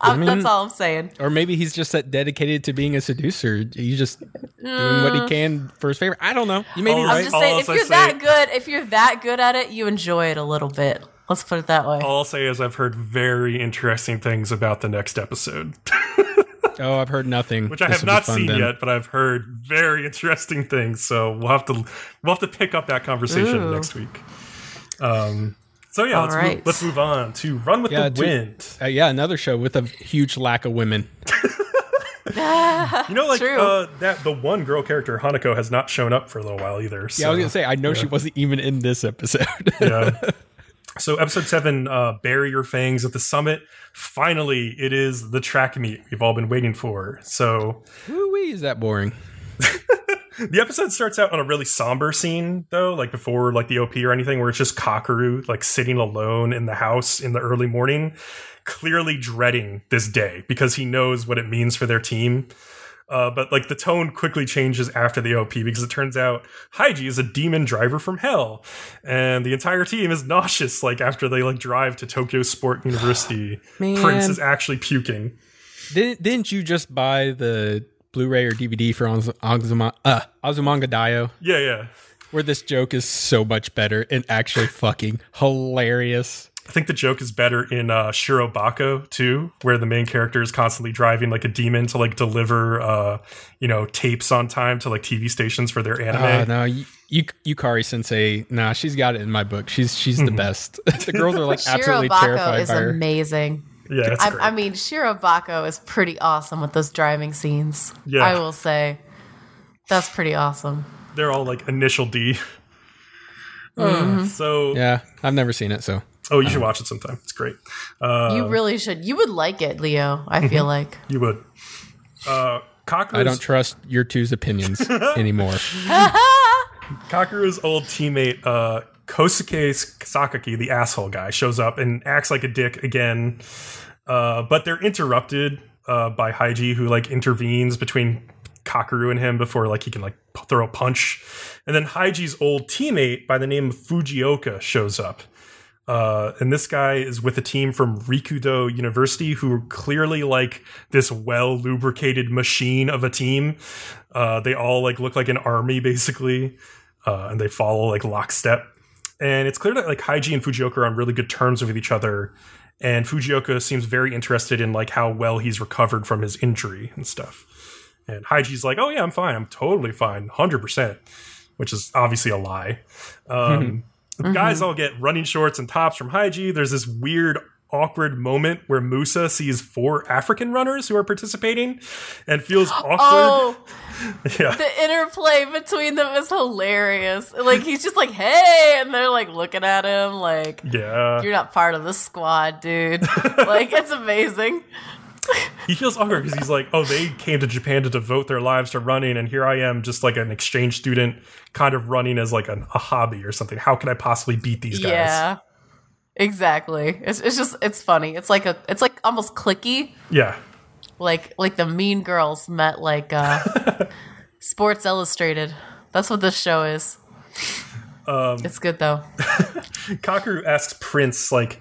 Um, that's all I'm saying. Or maybe he's just that dedicated to being a seducer. He's just doing what he can for his favorite. I don't know. You may be All I'm right. just All saying, if I you're say- that good, if you're that good at it, you enjoy it a little bit. Let's put it that way. all I'll say is I've heard very interesting things about the next episode, oh, I've heard nothing. which I This have not seen then. yet, but I've heard very interesting things. So we'll have to we'll have to pick up that conversation Ooh. next week. Um. So yeah, All let's, right. move, let's move on to Run with Yeah, the to- Wind. Uh, yeah, another show with a huge lack of women. You know, like True. uh, that the one girl character Hanako has not shown up for a little while either. So. Yeah, I was gonna say I know she wasn't even in this episode. yeah. So episode seven, uh, bury your fangs at the summit. Finally, it is the track meet we've all been waiting for. So Woo wee, is that boring? the episode starts out on a really somber scene, though, like before like the OP or anything, where it's just Kakeru like sitting alone in the house in the early morning, clearly dreading this day because he knows what it means for their team. Uh, but like the tone quickly changes after the OP because it turns out Haiji is a demon driver from hell, and the entire team is nauseous. Like after they like drive to Tokyo Sport University, Prince is actually puking. Didn't didn't you just buy the Blu-ray or DVD for Oz- Azuma, uh, Azumanga Daioh, Yeah, yeah. where this joke is so much better and actually fucking hilarious? I think the joke is better in uh, Shirobako too, where the main character is constantly driving like a demon to like deliver, uh, you know, tapes on time to like TV stations for their anime. Uh, no, you, you, Yukari Sensei. Nah, she's got it in my book. She's she's the best. the girls are like absolutely Shirobako terrified is by her. amazing. Yeah, it's I, great. I mean, Shirobako is pretty awesome with those driving scenes. Yeah. I will say. That's pretty awesome. They're all like initial D. Mm-hmm. Uh, so, Yeah, I've never seen it, so oh, you should watch it sometime. It's great. Uh, you really should. You would like it, Leo. I feel like. you would. Uh, Kakeru's, I don't trust your two's opinions anymore. Kakeru's old teammate, uh, Kosuke Sakaki, the asshole guy, shows up and acts like a dick again. Uh, but they're interrupted uh, by Haiji, who like intervenes between Kakeru and him before like he can like p- throw a punch. And then Haiji's old teammate by the name of Fujioka shows up. Uh, and this guy is with a team from Rikudo University who are clearly like this well lubricated machine of a team. Uh, they all like look like an army basically, uh, and they follow like lockstep. And it's clear that like Haiji and Fujioka are on really good terms with each other. And Fujioka seems very interested in like how well he's recovered from his injury and stuff. And Haiji's like, "Oh yeah, I'm fine. I'm totally fine, hundred percent," which is obviously a lie. Um, the guys all get running shorts and tops from Haiji. There's this weird, awkward moment where Musa sees four African runners who are participating and feels awkward. Oh, yeah, the interplay between them is hilarious. Like he's just like, "Hey," and they're like looking at him like, yeah. "You're not part of the squad, dude." like it's amazing. He feels awkward because he's like, "Oh, they came to Japan to devote their lives to running, and here I am, just like an exchange student, kind of running as like an, a hobby or something. How can I possibly beat these guys?" Yeah, exactly. It's it's just it's funny. It's like a it's like almost clicky. Yeah. Like like the mean girls met like uh sports illustrated that's what this show is Um, it's good though Kakeru asks Prince, like,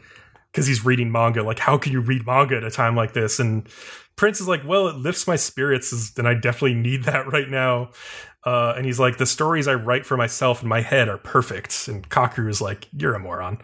because he's reading manga, like, how can you read manga at a time like this? And Prince is like, well, it lifts my spirits, and I definitely need that right now. Uh, and he's like, the stories I write for myself in my head are perfect. And Kakeru is like, you're a moron.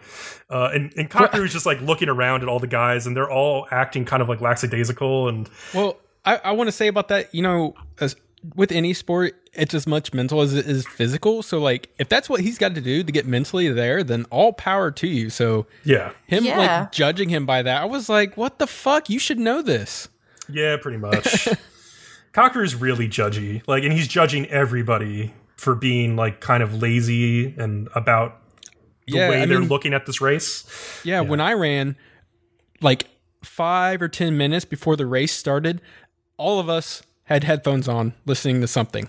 Uh, and and Kakeru is just like looking around at all the guys, and they're all acting kind of like lackadaisical. And Well, I, I want to say about that, you know, as, with any sport, it's as much mental as it is physical. So, like, if that's what he's got to do to get mentally there, then all power to you. So, yeah, him Yeah. like judging him by that, I was like, what the fuck? You should know this. yeah, pretty much. Kakeru's really judgy, like, and he's judging everybody for being like kind of lazy and about the Yeah, way I they're mean- looking at this race. Yeah, when I ran, like five or 10 minutes before the race started, all of us had headphones on listening to something.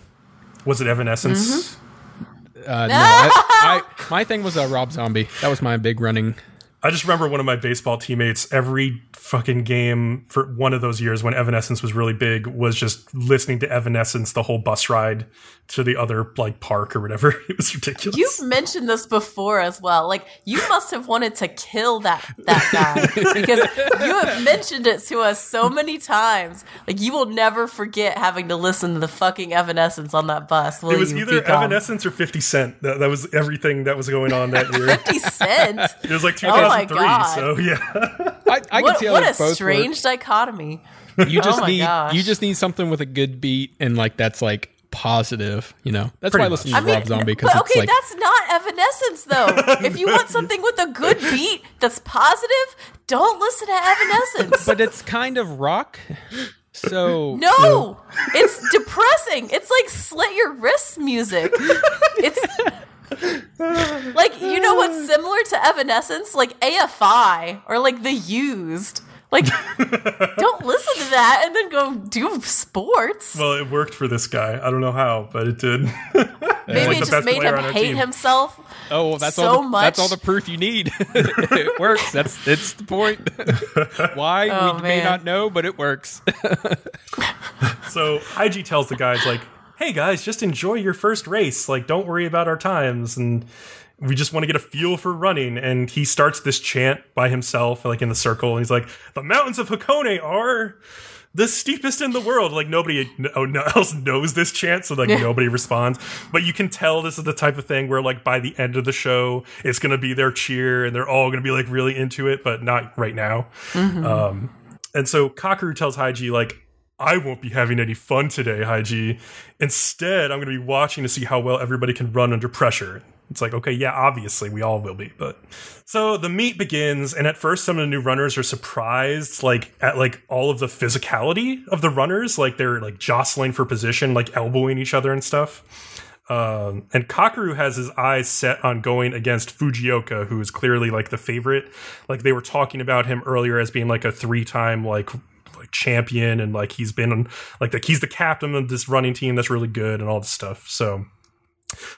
Was it Evanescence? Uh, no, I, I, my thing was uh, Rob Zombie. That was my big running. I just remember one of my baseball teammates every fucking game for one of those years when Evanescence was really big was just listening to Evanescence the whole bus ride to the other like park or whatever. It was ridiculous. you've mentioned this before as well like you must have wanted to kill that that guy because you have mentioned it to us so many times like you will never forget having to listen to the fucking evanescence on that bus will it was either Evanescence or 50 Cent. That, that was everything that was going on that year. 50 cent It was like Oh my 2003, God. so yeah. I, I what, can tell what a both strange dichotomy. You just Oh need gosh. you just need something with a good beat and like that's like positive. You know, that's Pretty why I much. listen to I mean, Rob Zombie because okay, like that's not Evanescence though. if you want something with a good beat that's positive, don't listen to Evanescence. but it's kind of rock. So no, it's depressing. It's like slit your wrists music. It's like you know what's similar to Evanescence, like AFI or like the Used. Like, don't listen to that and then go do sports. Well, it worked for this guy. I don't know how, but it did. Maybe like it just made him hate team. himself. Oh, well, that's so all. The, much. That's all the proof you need. it works. That's it's the point. Why Oh, we may not know, but it works. So Haiji tells the guys like, "Hey guys, just enjoy your first race. Like, don't worry about our times, and we just want to get a feel for running." And he starts this chant by himself, like in the circle, and he's like, "The mountains of Hakone are." the steepest in the world. Like nobody no, no else knows this chant, so like Yeah. nobody responds. But you can tell this is the type of thing where like by the end of the show, it's gonna be their cheer, and they're all gonna be like really into it, but not right now. Um, and so Kakeru tells Haiji like. I won't be having any fun today, Haiji. Instead, I'm going to be watching to see how well everybody can run under pressure. It's like, okay, yeah, obviously we all will be, but so the meet begins, and at first, some of the new runners are surprised, like at like all of the physicality of the runners, like they're like jostling for position, like elbowing each other and stuff. Um, and Kakeru has his eyes set on going against Fujioka, who is clearly like the favorite. Like they were talking about him earlier as being like a three-time like champion, and like he's been on like the, he's the captain of this running team that's really good and all this stuff. So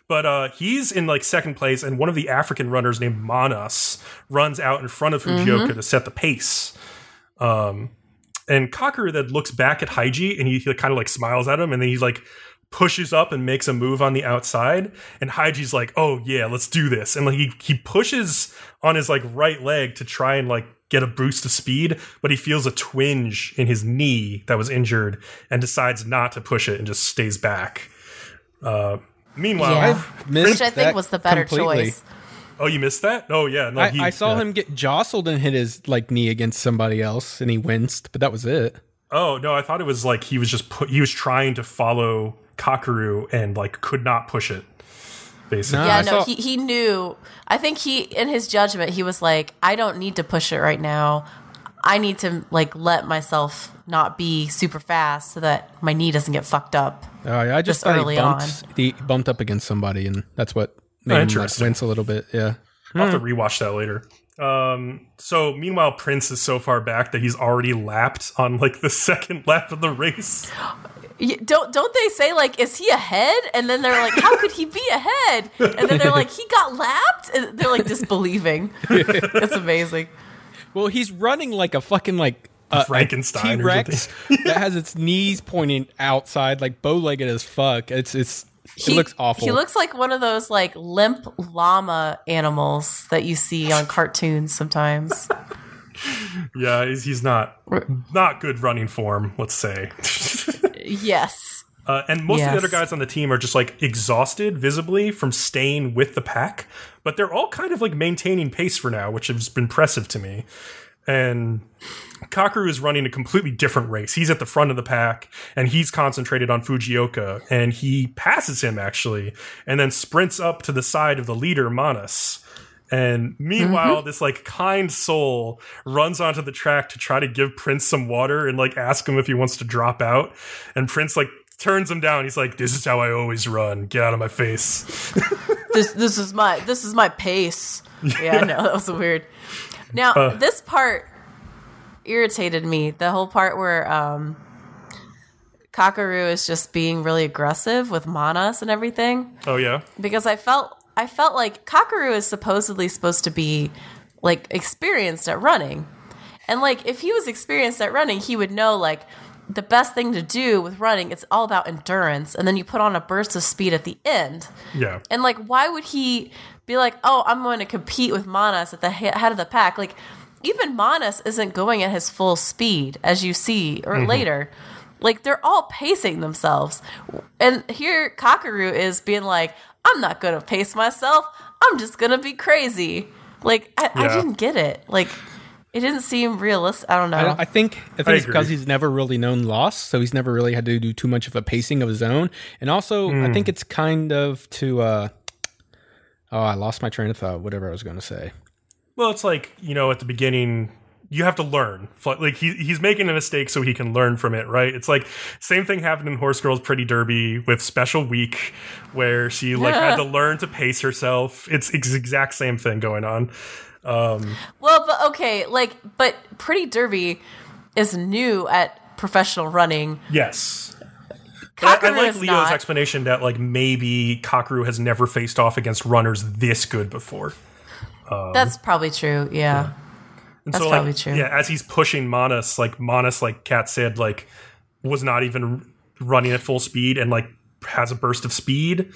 but uh, he's in like second place, and one of the African runners named Manas runs out in front of Fujioka to set the pace. Um, and Kakeru then looks back at Haiji and he, kind of like smiles at him, and then he like pushes up and makes a move on the outside. And Haiji's like, "Oh yeah, let's do this!" And like he he pushes on his like right leg to try and like get a boost of speed, but he feels a twinge in his knee that was injured and decides not to push it and just stays back. Uh, meanwhile, Yeah. Missed Which I think that was the better completely. choice. Oh, you missed that? Oh, yeah. No, I, he, I saw yeah. him get jostled and hit his like knee against somebody else, and he winced, but that was it. Oh no, I thought it was like he was just put. He was trying to follow Kakeru and like could not push it. Basically, Yeah, I no, saw- he, he knew. I think he, in his judgment, he was like, I don't need to push it right now. I need to like let myself not be super fast so that my knee doesn't get fucked up. Oh, yeah, I just Just thought early he bumped, he bumped up against somebody, and that's what made him like, interesting. wince a little bit. Yeah. I'll have to rewatch that later. Um, so meanwhile, Prince is so far back that he's already lapped on like the second lap of the race. Y- Don't don't they say like, is he ahead? And then they're like, how could he be ahead? And then they're like, he got lapped, and they're like disbelieving. it's amazing. Well, he's running like a fucking like uh, a, Frankenstein or T Rex that has its knees pointing outside, like bow legged as fuck. It's it's it looks awful. He looks like one of those like limp llama animals that you see on cartoons sometimes. Yeah, he's, he's not not good running form. Let's say. Yes. Uh, and most of the other guys on the team are just like exhausted visibly from staying with the pack, but they're all kind of like maintaining pace for now, which has been impressive to me. And Kakeru is running a completely different race. He's at the front of the pack and he's concentrated on Fujioka and he passes him actually and then sprints up to the side of the leader, Manas. And meanwhile, this like kind soul runs onto the track to try to give Prince some water and like ask him if he wants to drop out. And Prince like turns him down. He's like, "This is how I always run. Get out of my face." This this is my this is my pace. Yeah, I know that was weird. Now Uh. this part irritated me. The whole part where um Kakeru is just being really aggressive with Manas and everything. oh yeah, because I felt I felt like Kakeru is supposedly supposed to be like experienced at running. And like if he was experienced at running, he would know like the best thing to do with running it's all about endurance and then you put on a burst of speed at the end. yeah. And like why would he be like, "Oh, I'm going to compete with Manas at the head of the pack." Like even Manas isn't going at his full speed as you see or later. Like they're all pacing themselves. And here Kakeru is being like, "I'm not going to pace myself. I'm just going to be crazy." Like I, I didn't get it. Like it didn't seem realistic. I don't know. I, I think I think I it's because he's never really known loss, so he's never really had to do too much of a pacing of his own. And also, I think it's kind of to. uh Oh, I lost my train of thought. Whatever I was going to say. Well, it's like you know, at the beginning, you have to learn. Like he, he's making a mistake so he can learn from it, right? It's like same thing happened in Horse Girls Pretty Derby with Special Week, where she like had to learn to pace herself. It's, it's exact same thing going on. Um, well, but okay, like, but Pretty Derby is new at professional running. Yes. I, I like Leo's not. explanation that like maybe Kakeru has never faced off against runners this good before. Um, That's probably true. Yeah. And That's so, probably like, true. Yeah, as he's pushing Manas, like Manas, like Kat said, like was not even running at full speed and like has a burst of speed,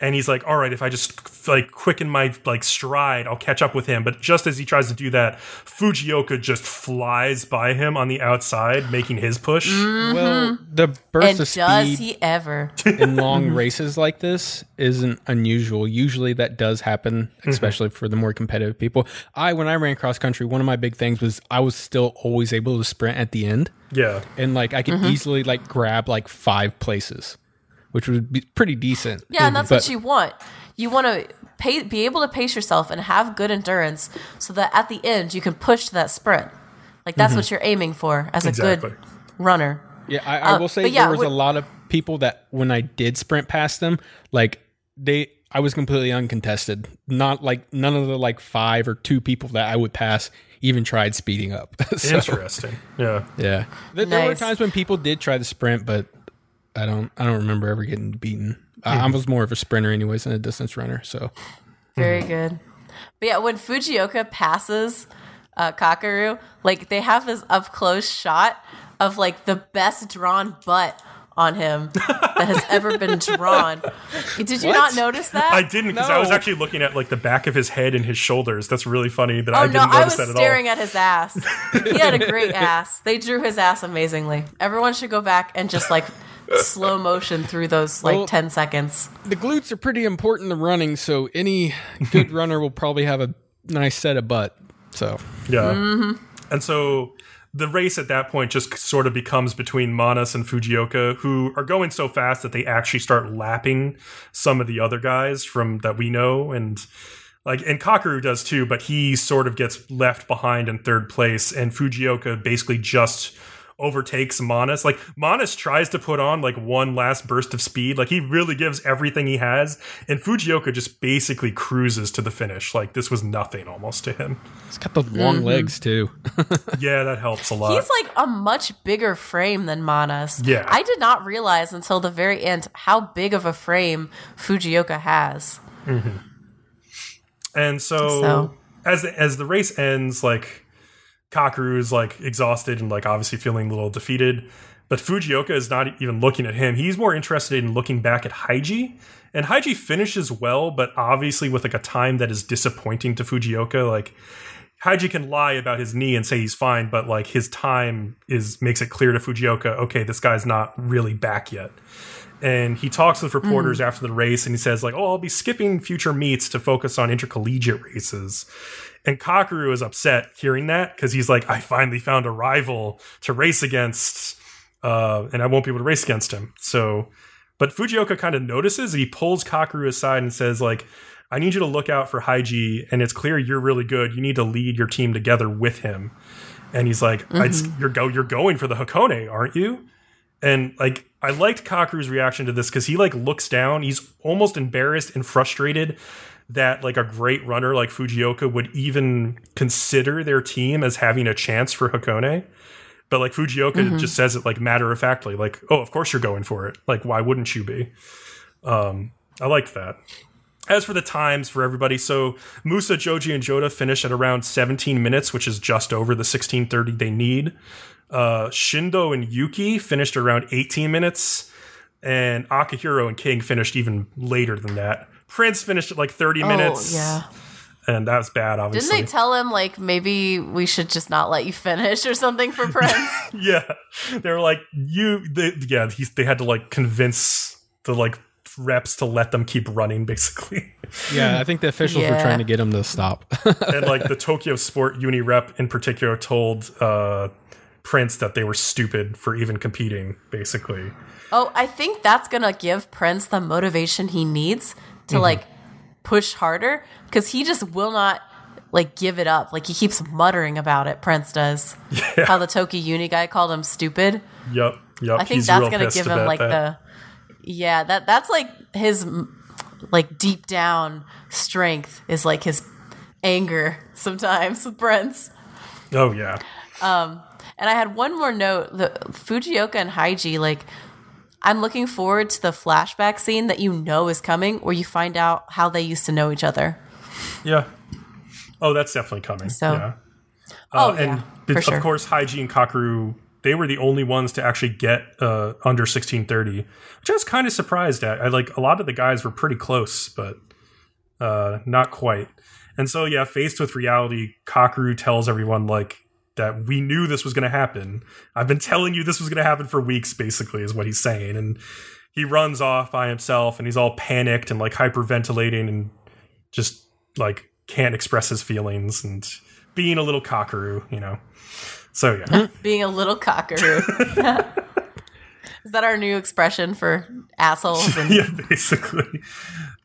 and he's like, "All right, if I just like quicken my like stride, I'll catch up with him." But just as he tries to do that, Fujioka just flies by him on the outside, making his push. Mm-hmm. Well, the burst and of does he ever? in long races like this isn't unusual. Usually that does happen, mm-hmm. especially for the more competitive people. I when I ran cross country, one of my big things was I was still always able to sprint at the end. Yeah, And like I could mm-hmm. easily like grab like five places, which would be pretty decent. Yeah, and that's But- what you want. You want to pay, be able to pace yourself and have good endurance, so that at the end you can push to that sprint. Like that's what you're aiming for as a Exactly. good runner. Yeah, I, I Uh, will say but yeah, there was a lot of people that when I did sprint past them, like they, I was completely uncontested. Not like none of the like five or two people that I would pass even tried speeding up. so, interesting. Yeah. yeah, there, there were times when people did try to sprint, but I don't, I don't remember ever getting beaten. I, I was more of a sprinter anyways than a distance runner. So Very good. But yeah, when Fujioka passes uh, Kakeru, like they have this up close shot of like the best drawn butt on him that has ever been drawn. Did you not notice that? I didn't because I was actually looking at like the back of his head and his shoulders. That's really funny that Oh I no, didn't I notice was that at staring all. at his ass. He had a great ass. They drew his ass amazingly. Everyone should go back and just like slow motion through those like Well- 10 seconds. the glutes are pretty important to running. So any good runner will probably have a nice set of butt. So Yeah. Mm-hmm. And so the race at that point just sort of becomes between Manas and Fujioka, who are going so fast that they actually start lapping some of the other guys from that we know and like and Kakeru does too, but he sort of gets left behind in third place and Fujioka basically just overtakes Manas. Like Manas tries to put on like one last burst of speed. Like he really gives everything he has and Fujioka just basically cruises to the finish. Like this was nothing almost to him. He's got the long Mm-hmm. legs too. Yeah, that helps a lot. He's like a much bigger frame than Manas. Yeah. I did not realize until the very end how big of a frame Fujioka has. And so, So- as as the race ends, like Kakeru is like exhausted and like obviously feeling a little defeated. But Fujioka is not even looking at him. He's more interested in looking back at Haiji. And Haiji finishes well, but obviously with like a time that is disappointing to Fujioka. Like Haiji can lie about his knee and say he's fine, but like his time is makes it clear to Fujioka, okay, this guy's not really back yet. And he talks with reporters hmm. after the race and he says, like, oh, I'll be skipping future meets to focus on intercollegiate races. And Kakeru is upset hearing that because he's like, I finally found a rival to race against, uh, and I won't be able to race against him. So, but Fujioka kind of notices and he pulls Kakeru aside and says, like, I need you to look out for Haiji, and it's clear you're really good. You need to lead your team together with him. And he's like, I'd- "You're go, you're going for the Hakone, aren't you?" And like, I liked Kakeru's reaction to this because he like looks down. He's almost embarrassed and frustrated that like a great runner like Fujioka would even consider their team as having a chance for Hakone. But like Fujioka just says it like matter of factly, like, "Oh, of course you're going for it. Like, why wouldn't you be?" Um, I liked that. As for the times for everybody, so Musa, Joji, and Jota finish at around 17 minutes, which is just over the 1630 they need. Uh, Shindo and Yuki finished around 18 minutes, and Akihiro and King finished even later than that. Prince finished at like 30 minutes. Oh, yeah. And that was bad, obviously. Didn't they tell him like maybe we should just not let you finish or something for Prince? yeah. They were like, you, they, yeah, he, they had to like convince the like reps to let them keep running, basically. yeah, I think the officials were trying to get him to stop. and like the Tokyo Sport Uni rep in particular told uh, Prince that they were stupid for even competing, basically. oh, I think that's gonna give Prince the motivation he needs Mm-hmm. to like push harder because he just will not like give it up. Like he keeps muttering about it. Prince does. How the Tokyo Uni guy called him stupid. Yep, yep. I think he's that's gonna give him like that. the yeah that that's like his like deep down strength is like his anger sometimes with Prince. Oh yeah, Um, And I had one more note: the Fujioka and Haiji. Like, I'm looking forward to the flashback scene that you know is coming, where you find out how they used to know each other. yeah. Oh, that's definitely coming. So- yeah. Oh, Uh, and yeah, of sure. course, Haiji and Kakeru they were the only ones to actually get uh, under 1630, which I was kind of surprised at. I like a lot of the guys were pretty close, but uh, not quite. And so, yeah, faced with reality, Kakeru tells everyone like that we knew this was going to happen. I've been telling you this was going to happen for weeks, basically, is what he's saying. And he runs off by himself, and he's all panicked and like hyperventilating, and just like can't express his feelings and being a little Kakeru, you know. So yeah, Being a little cockaroo. Is that our new expression for assholes? And, yeah, basically.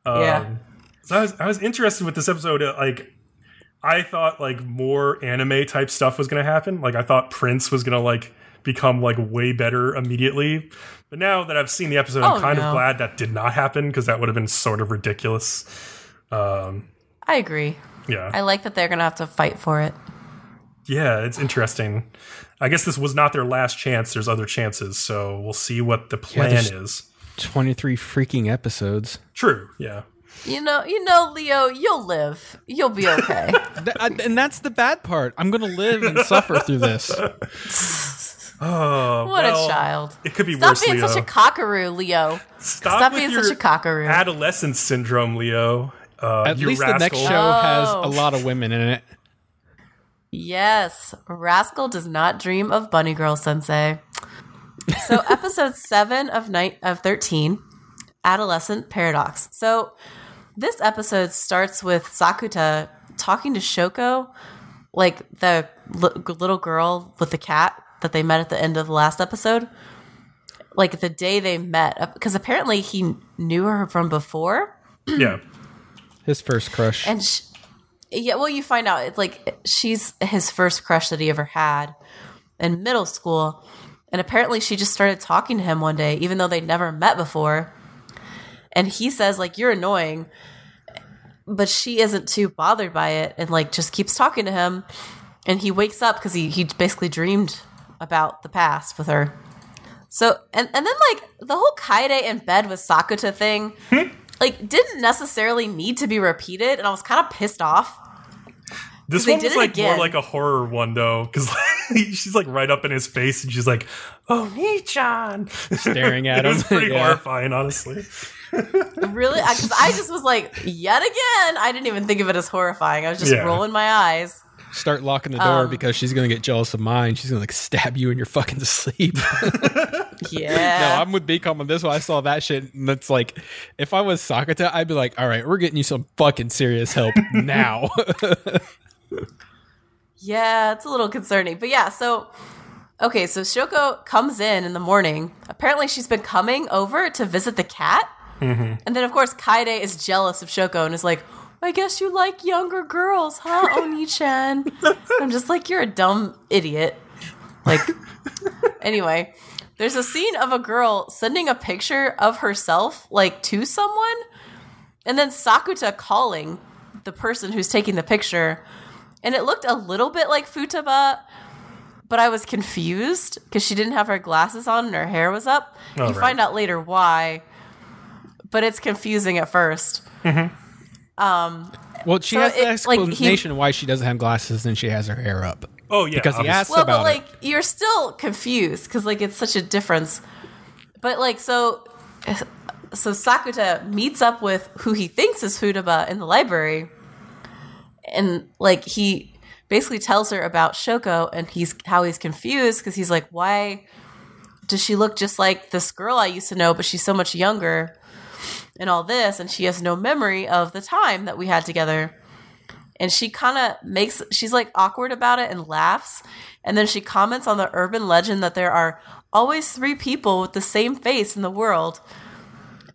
Um, Yeah. So I was I was interested with this episode. uh, Like, I thought like more anime type stuff was going to happen. Like, I thought Prince was going to like become like way better immediately. But now that I've seen the episode, I'm Oh, kind no. of glad that did not happen because that would have been sort of ridiculous. Um, I agree. yeah, I like that they're going to have to fight for it. yeah, it's interesting. I guess this was not their last chance. There's other chances, so we'll see what the plan there's- is. 23 freaking episodes. True. Yeah. You know, you know, Leo, you'll live. You'll be okay. Th- and that's the bad part. I'm going to live and suffer through this. Oh, what well, a child. It could be worse. Stop worse, being Leo. such a cockaroo, Leo. Stop, Stop with being your such a cockaroo. adolescence syndrome, Leo. Uh, At you least the next rascal. show has a Oh. lot of women in it. Yes, Rascal does not dream of Bunny Girl Sensei. So, episode seven of night of thirteen, Adolescent Paradox. So, this episode starts with Sakuta talking to Shoko, like the li- little girl with the cat that they met at the end of the last episode. Like the day they met, because apparently he knew her from before. Yeah. His first crush. And sh yeah, well, you find out it's like she's his first crush that he ever had in middle school. And apparently she just started talking to him one day, even though they'd never met before. And he says, like, you're annoying. But she isn't too bothered by it and, like, just keeps talking to him. And he wakes up because he, he basically dreamed about the past with her. So, and, and then, like, the whole Kaede in bed with Sakuta thing, hmm? like, didn't necessarily need to be repeated. And I was kind of pissed off. This one was like more like a horror one though, because she's like right up in his face and she's like, "Oh, Nichan," Staring at it was him. pretty Yeah. horrifying, honestly. Really? Because I just was like, yet again. I didn't even think of it as horrifying. I was just Yeah. rolling my eyes. Start locking the door Um, because she's going to get jealous of mine. She's going to like stab you in your fucking sleep. Yeah. no, I'm with BCom on this one. I saw that shit, and it's like, if I was Sakuta, I'd be like, all right, we're getting you some fucking serious help now. Yeah, it's a little concerning. But yeah, so okay, so Shoko comes in in the morning. Apparently, she's been coming over to visit the cat. Mm-hmm. And then, of course, Kaede is jealous of Shoko and is like, I guess you like younger girls, huh, Oni-chan? I'm just like, you're a dumb idiot. Like, anyway, there's a scene of a girl sending a picture of herself, like, to someone, and then Sakuta calling the person who's taking the picture and it looked a little bit like Futaba, but I was confused because she didn't have her glasses on and her hair was up. Oh, you right. find out later why, but it's confusing at first. Mm-hmm. Um, well, she So has the it- like, he- explanation why she doesn't have glasses and she has her hair up. Oh yeah, Because he obviously. asked Well, about but like it. you're still confused because like it's such a difference. But like so, so Sakuta meets up with who he thinks is Futaba in the library, and like he basically tells her about Shoko and he's how he's confused because he's like, why does she look just like this girl I used to know, but she's so much younger, and all this, and she has no memory of the time that we had together? And she kind of makes she's like awkward about it and laughs and then she comments on the urban legend that there are always three people with the same face in the world.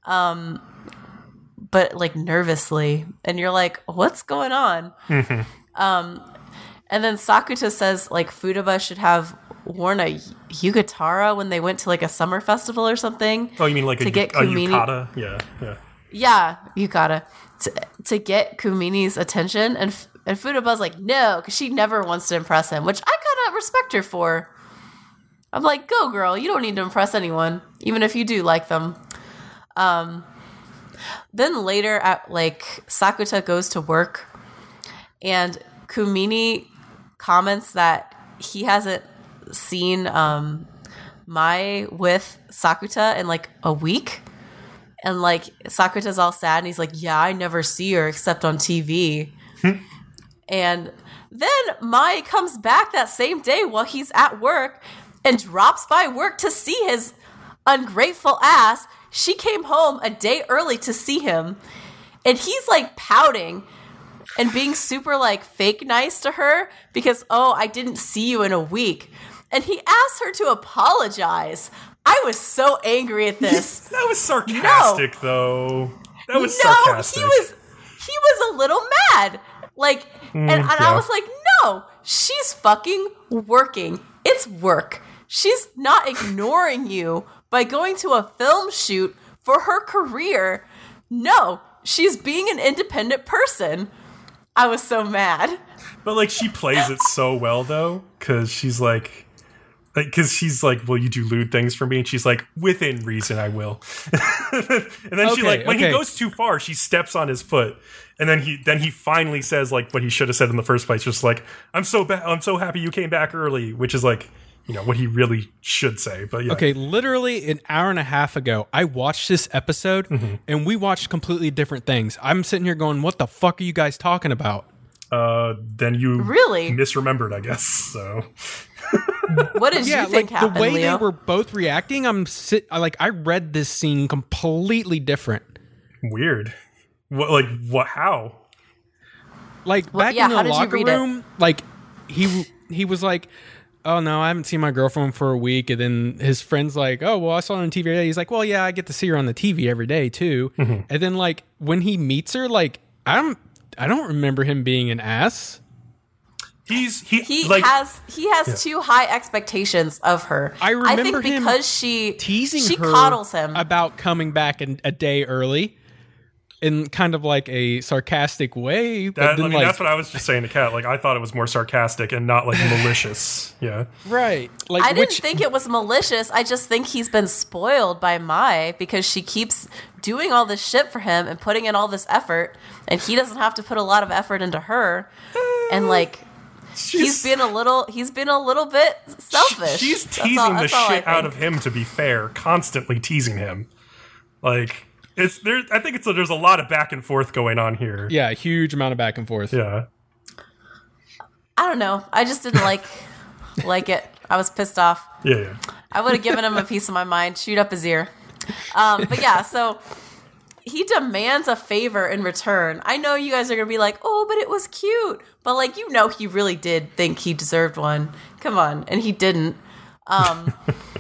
Um but like nervously and you're like what's going on um and then sakuta says like futaba should have worn a yugatara when they went to like a summer festival or something oh, you mean like a, to get a Kunimi- yukata? Yeah, yeah. yeah, you gotta to, to get Kunimi's attention, and and Futaba's like no, because she never wants to impress him, which I kind of respect her for. I'm like, go girl, you don't need to impress anyone, even if you do like them. Um, then later, at like Sakuta goes to work, and Kunimi comments that he hasn't seen um Mai with Sakuta in like a week. And like Sakuta's all sad and he's like, Yeah, I never see her except on TV. and then Mai comes back that same day while he's at work and drops by work to see his ungrateful ass. She came home a day early to see him. And he's like pouting and being super like fake nice to her because, oh, I didn't see you in a week. And he asked her to apologize. I was so angry at this. That was sarcastic, though. That was no, sarcastic. he was he was a little mad. Like hmm, and, and I was like, no, she's fucking working. It's work. She's not ignoring you by going to a film shoot for her career. No, she's being an independent person. I was so mad. But like she plays it so well though, because she's like, like because she's like, "Will you do lewd things for me?" And she's like, "Within reason, I will." and then she like when he goes too far, she steps on his foot, and then he then he finally says like what he should have said in the first place, just like, "I'm so ba- I'm so happy you came back early," which is like, you know, what he really should say. But yeah, Okay, literally an hour and a half ago, I watched this episode Mm-hmm. and we watched completely different things. I'm sitting here going, "What the fuck are you guys talking about?" uh, then you Really? misremembered, I guess. So What did Yeah, you think like happened, the way Leo? they were both reacting, I'm sit I- like I read this scene completely different. weird. What like what? How? Like Well, back yeah, in the locker read it? room, like he he was like, "Oh no, I haven't seen my girlfriend for a week." And then his friends like, "Oh well, I saw her on TV every day." He's like, "Well, yeah, I get to see her on the TV every day too." Mm-hmm. And then like when he meets her, like I don't I don't remember him being an ass. He's he, he like has he has too high expectations of her. I remember think him because she teasing she her coddles him. about coming back in, a day early in kind of like a sarcastic way. But That, I mean, like, that's what I was just saying to Kat. Like, I thought it was more sarcastic and not like malicious. Yeah. right. Like, I didn't which, think it was malicious. I just think he's been spoiled by Mai because she keeps doing all this shit for him and putting in all this effort, and he doesn't have to put a lot of effort into her. And uh, like he's been a little he's been a little bit selfish. She's teasing all- the that's all I shit out of him. To be fair, constantly teasing him. Like it's there. I think it's there's a lot of back and forth going on here. yeah, a huge amount of back and forth. Yeah. I don't know. I just didn't like like it. I was pissed off. Yeah. Yeah. I would have given him a piece of my mind, shoot up his ear. Um, but yeah, so he demands a favor in return. I know you guys are gonna be like, "Oh, but it was cute," but like you know, he really did think he deserved one. Come on, and he didn't. Um,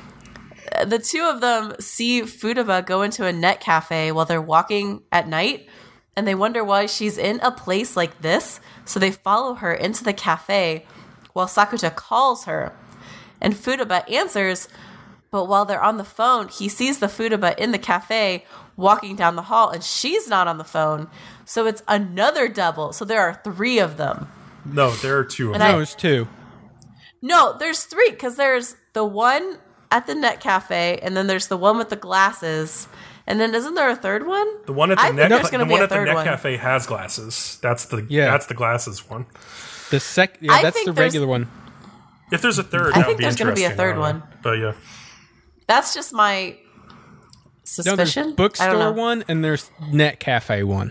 the two of them see Futaba go into a net cafe while they're walking at night, and they wonder why she's in a place like this. So they follow her into the cafe while Sakuta calls her. And Futaba answers, but while they're on the phone, he sees the Futaba in the cafe walking down the hall, and she's not on the phone. So it's another double. So there are three of them. No, there are two of And them. I- No, it's two. No, there's three because there's the one at the net cafe, and then there's the one with the glasses, and then isn't there a third one? the one at the think net, there's the one at the net one. cafe has glasses. That's the Yeah. That's the glasses one. The sec. Yeah, I that's think the regular one. If there's a third, I that think would be there's gonna be a third I one. But yeah, That's just my No, there's suspicion. I don't bookstore know. one and there's net cafe one.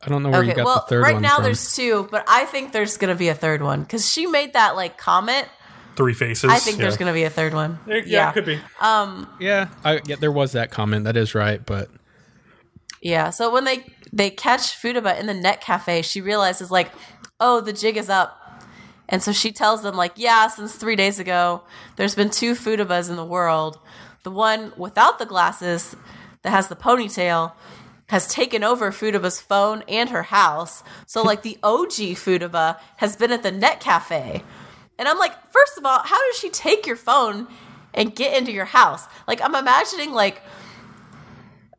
I don't know where you got well, the third right one Right now from. there's two, but I think there's gonna be a third one because she made that like comment. Three faces. I think yeah. there's gonna be a third one. Yeah, yeah, it could be. Um, yeah, I, yeah, there was that comment. That is right, but Yeah. So when they they catch Futaba in the net cafe, she realizes like, oh, the jig is up. And so she tells them like, yeah, since three days ago, there's been two Futabas in the world. The one without the glasses that has the ponytail has taken over Futaba's phone and her house. So like the OG Futaba has been at the net cafe. And I'm like, first of all, how does she take your phone and get into your house? Like I'm imagining like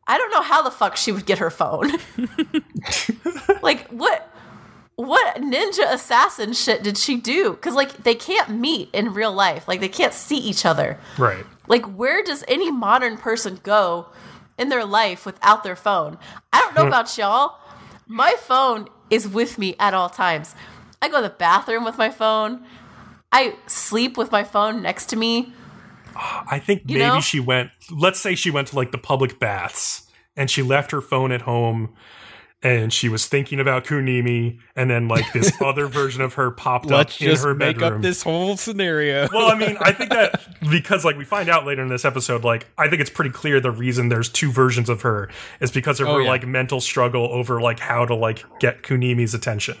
I don't know how the fuck she would get her phone. like what what ninja assassin shit did she do? Cuz like they can't meet in real life. Like they can't see each other. Right. Like where does any modern person go in their life without their phone? I don't know hmm. about y'all. My phone is with me at all times. I go to the bathroom with my phone. I sleep with my phone next to me. I think You maybe know? she went. Let's say she went to like the public baths and she left her phone at home, and she was thinking about Kunimi, and then like this other version of her popped Let's up in just her make up this whole scenario. well, I mean, I think that because like we find out later in this episode, like I think it's pretty clear the reason there's two versions of her is because of Oh, her yeah. like mental struggle over like how to like get Kunimi's attention.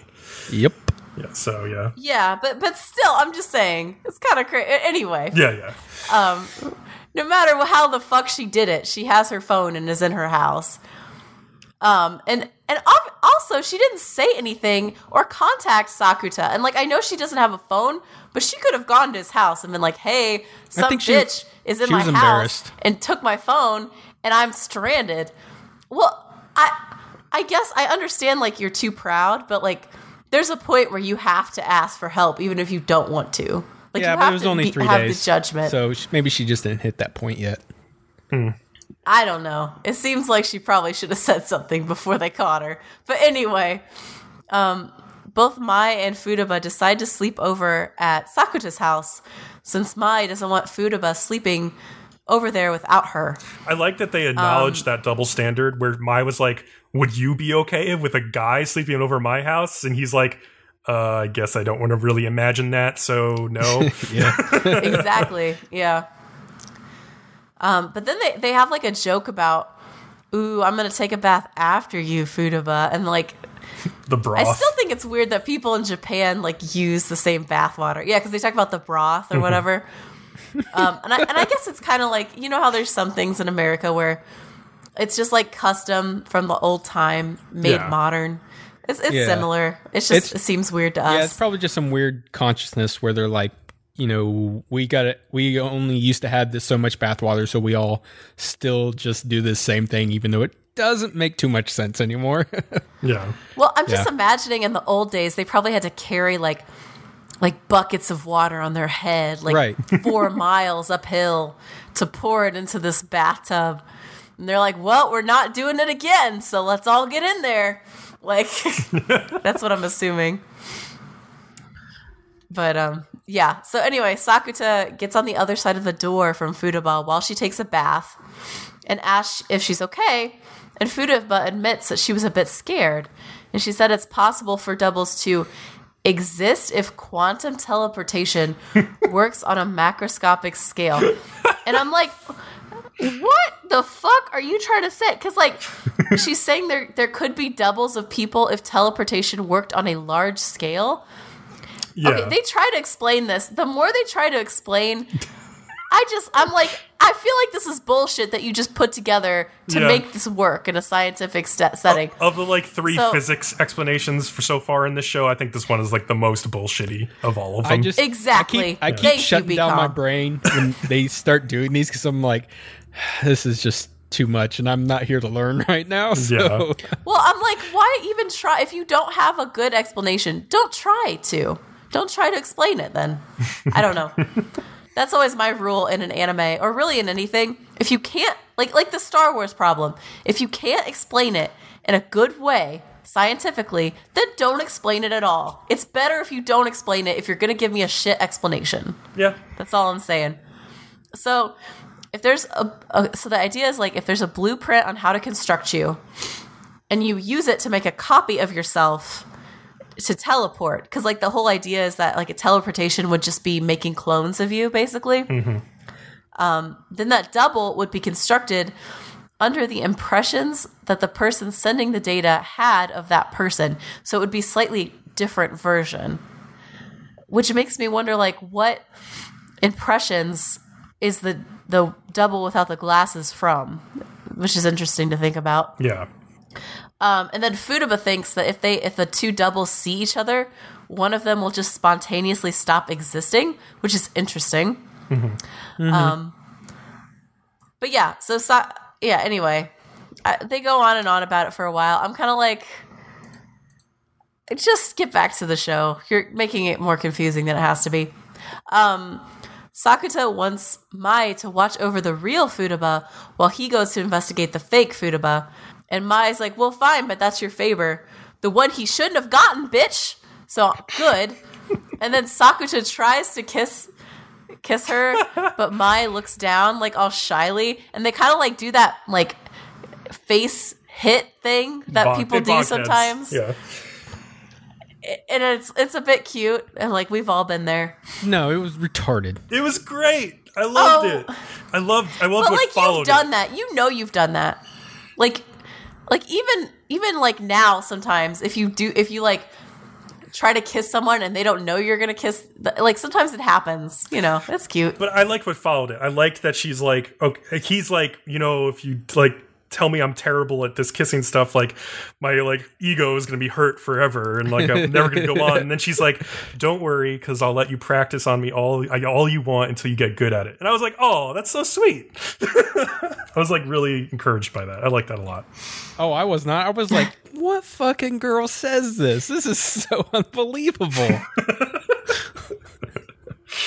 yep. Yeah. So yeah. Yeah, but but still, I'm just saying it's kind of crazy. Anyway, Yeah. Yeah. um, no matter how the fuck she did it, she has her phone and is in her house. Um, and and also she didn't say anything or contact Sakuta. And like I know she doesn't have a phone, but she could have gone to his house and been like, "Hey, some think she- bitch is in my house and took my phone, and I'm stranded." Well, I I guess I understand like you're too proud, but like there's a point where you have to ask for help even if you don't want to. Like yeah, you but have it was to only be- three have days. the judgment. So sh- maybe she just didn't hit that point yet. I don't know. It seems like she probably should have said something before they caught her. But anyway, um, both Mai and Futaba decide to sleep over at Sakuta's house since Mai doesn't want Futaba sleeping over there without her. I like that they Um, acknowledged that double standard where Mai was like, "Would you be okay with a guy sleeping over my house?" And he's like, uh, "I guess I don't want to really imagine that, so no." Yeah. exactly. Yeah. Um, but then they, they have like a joke about, ooh, I'm gonna take a bath after you, Futaba, and like the broth. I still think it's weird that people in Japan like use the same bath water. Yeah, because they talk about the broth or whatever. um, and I and I guess it's kind of like you know how there's some things in America where it's just like custom from the old time made Yeah. modern. It's it's Yeah. similar. It's just It's- it seems weird to Yeah, us. it's probably just some weird consciousness where they're like, you know, we got it. We only used to have this so much bathwater, so we all still just do the same thing, even though it doesn't make too much sense anymore. yeah. Well, I'm just Yeah. imagining in the old days they probably had to carry like like buckets of water on their head, like Right. four miles uphill to pour it into this bathtub. And they're like, "Well, we're not doing it again, so let's all get in there." Like that's what I'm assuming. But um yeah. So anyway, Sakuta gets on the other side of the door from Futaba while she takes a bath and asks if she's okay. And Futaba admits that she was a bit scared. And she said it's possible for doubles to exist if quantum teleportation works on a macroscopic scale. And I'm like, what the fuck are you trying to say? Because like she's saying there there could be doubles of people if teleportation worked on a large scale. Yeah. Okay, they try to explain this. The more they try to explain, I just I'm like I feel like this is bullshit that you just put together to Yeah. make this work in a scientific st- setting. of the like three So- physics explanations for so far in this show, I think this one is like the most bullshitty of all of them. I just Exactly. I keep, I keep Thank you, shutting down my brain when they start doing these because I'm like, this is just too much, and I'm not here to learn right now. So Yeah. Well, I'm like, why even try if you don't have a good explanation? Don't try to. Don't try to explain it then. I don't know. That's always my rule in an anime or really in anything. If you can't like like the Star Wars problem, if you can't explain it in a good way scientifically, then don't explain it at all. It's better if you don't explain it if you're going to give me a shit explanation. yeah. That's all I'm saying. So, if there's a, a so the idea is like if there's a blueprint on how to construct you, and you use it to make a copy of yourself to teleport, because like the whole idea is that like a teleportation would just be making clones of you, basically. Um, then that double would be constructed under the impressions that the person sending the data had of that person. So it would be slightly different version. Which makes me wonder like what impressions is the the double without the glasses from, which is interesting to think about. Yeah. Um, and then Futaba thinks that if they if the two doubles see each other, one of them will just spontaneously stop existing, which is interesting. Um, but yeah, so Sa- yeah. Anyway, I, they go on and on about it for a while. I'm kind of like, just get back to the show. You're making it more confusing than it has to be. Um, Sakuta wants Mai to watch over the real Futaba while he goes to investigate the fake Futaba. And Mai's like, well, fine, but that's your favor. The one he shouldn't have gotten, bitch. So good. and then Sakuta tries to kiss kiss her, but Mai looks down like all shyly, and they kind of like do that like face hit thing that Bonk- people do heads. sometimes, Yeah. And it's it's a bit cute, and like we've all been there. No, it was retarded. It was great. I loved Oh. it. I loved. I loved But what like followed you've done it. that, you know you've done that. Like, like even even like now, sometimes if you do, if you like try to kiss someone and they don't know you're gonna kiss, like sometimes it happens. You know, that's cute. But I liked what followed it. I liked that she's like, okay, he's like, you know, if you like tell me I'm terrible at this kissing stuff, like my like ego is gonna be hurt forever, and like I'm never gonna go on. And then she's like, don't worry, because I'll let you practice on me all all you want until you get good at it. And I was like, oh, that's so sweet. I was like really encouraged by that. I like that a lot. Oh, I was not. I was like, what fucking girl says this? This is so unbelievable.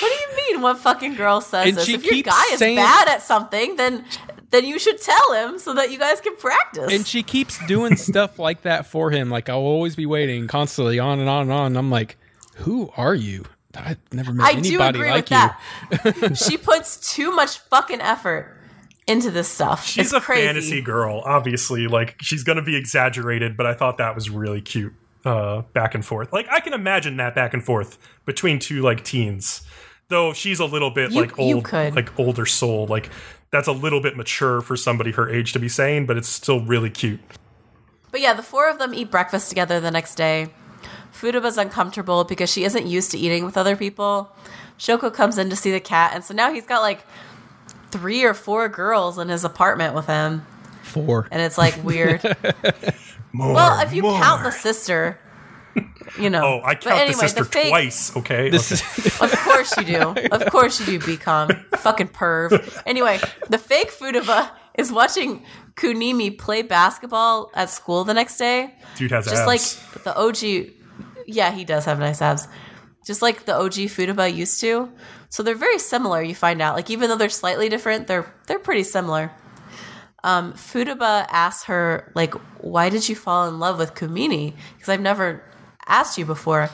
What do you mean? What fucking girl says And this? If your guy is saying- bad at something, then then you should tell him so that you guys can practice. and she keeps doing stuff like that for him. Like I'll always be waiting constantly on and on and on. And I'm like, who are you? I've never met I do anybody agree like with you. that. she puts too much fucking effort into this stuff. She's it's a crazy. fantasy girl, obviously. Like she's gonna be exaggerated, but I thought that was really cute. Uh, back and forth. Like I can imagine that back and forth between two like teens. Though she's a little bit You- like old, like older soul. Like that's a little bit mature for somebody her age to be saying, but it's still really cute. But yeah, the four of them eat breakfast together the next day. Futaba's uncomfortable because she isn't used to eating with other people. Shoko comes in to see the cat, and so now he's got like three or four girls in his apartment with him, Four. and it's like weird. More, well, if you more. count the sister, you know. Oh, I But count anyway, the sister fake- twice. Okay, This Okay. is Of course you do. Of course you do, BCom. Fucking perv. Anyway, the fake Futaba is watching Kunimi play basketball at school the next day. dude has just abs. like the OG. Yeah, he does have nice abs. Just like the OG Futaba used to. So they're very similar. You find out, like even though they're slightly different, they're they're pretty similar. Um, Futaba asks her, like, why did you fall in love with Kumini? Because I've never asked you before.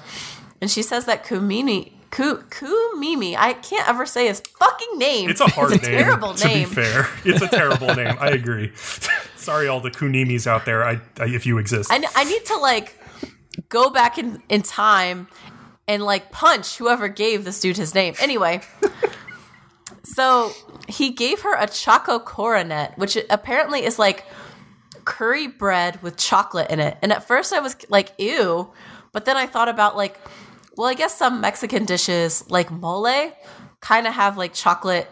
And she says that Kumini, Ku, Kumimi, I can't ever say his fucking name. It's a hard It's name. terrible to name. be fair, it's a terrible name. I agree. Sorry, all the Kunimis out there. I, I if you exist. I need to like go back in, in time and like punch whoever gave this dude his name. Anyway, so he gave her a choco coronet, which apparently is like curry bread with chocolate in it. And at first I was like, ew. But then I thought about like, well, I guess some Mexican dishes like mole kind of have like chocolate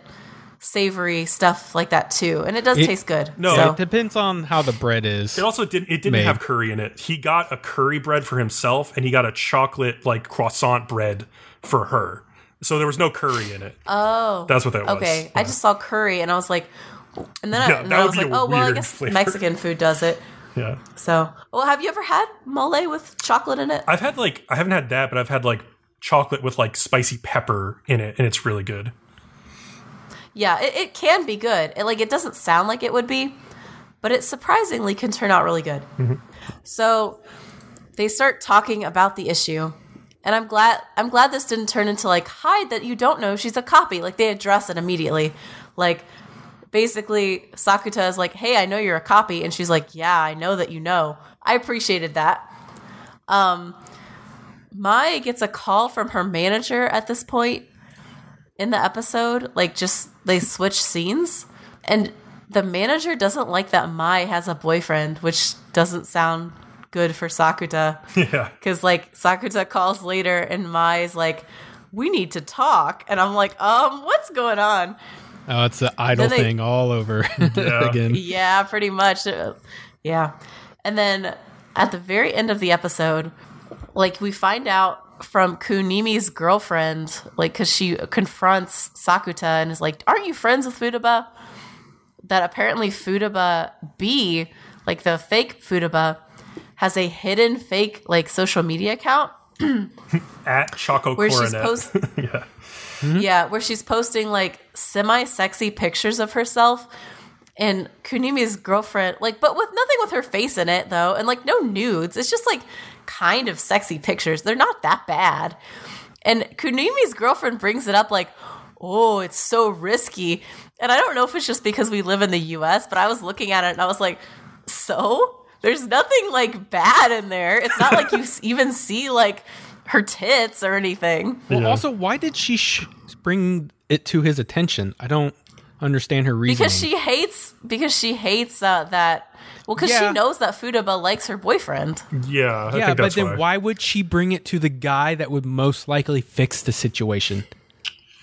savory stuff like that too. And it does It- taste good. No, So- it depends on how the bread is. It also didn't. It didn't Made. have curry in it. He got a curry bread for himself, and he got a chocolate like croissant bread for her. So there was no curry in it. Oh, that's what that was. Okay, I just saw curry and I was like, and then I, Yeah, and that I would was be like, a oh well, I weird guess flavor. Mexican food does it. Yeah. So, well, have you ever had mole with chocolate in it? I've had like I haven't had that, but I've had like chocolate with like spicy pepper in it, and it's really good. Yeah, it, it can be good. It, like it doesn't sound like it would be, but it surprisingly can turn out really good. Mm-hmm. So they start talking about the issue, and I'm glad I'm glad this didn't turn into like hide that you don't know she's a copy. Like they address it immediately. Like basically Sakuta is like, "Hey, I know you're a copy," and she's like, "Yeah, I know that you know." I appreciated that. Um, Mai gets a call from her manager at this point in the episode. Like, just they switch scenes, and the manager doesn't like that Mai has a boyfriend, which doesn't sound good for Sakuta. Yeah. Because like Sakuta calls later, and Mai's like, "We need to talk," and I'm like, "Um, what's going on?" Oh, it's the idol they- thing all over again. Yeah, pretty much. Uh, Yeah. And then at the very end of the episode, like we find out from Kunimi's girlfriend, like because she confronts Sakuta and is like, "Aren't you friends with Futaba?" That apparently Futaba B, like the fake Futaba, has a hidden fake like social media account At Choco where she's post yeah. yeah, where she's posting like semi sexy pictures of herself and Kunimi's girlfriend, like, but with nothing with her face in it though, and like no nudes. It's just like kind of sexy pictures. They're not that bad. And Kunimi's girlfriend brings it up like, oh, it's so risky. And I don't know if it's just because we live in the US, but I was looking at it and I was like, so? There's nothing like bad in there. It's not like you even see like her tits or anything. Well, Yeah. also, why did she sh- bring it to his attention? I don't understand her reason Because she hates because she hates uh, that well because Yeah. she knows that Futaba likes her boyfriend. Yeah, I yeah, think but that's then why. why would she bring it to the guy that would most likely fix the situation?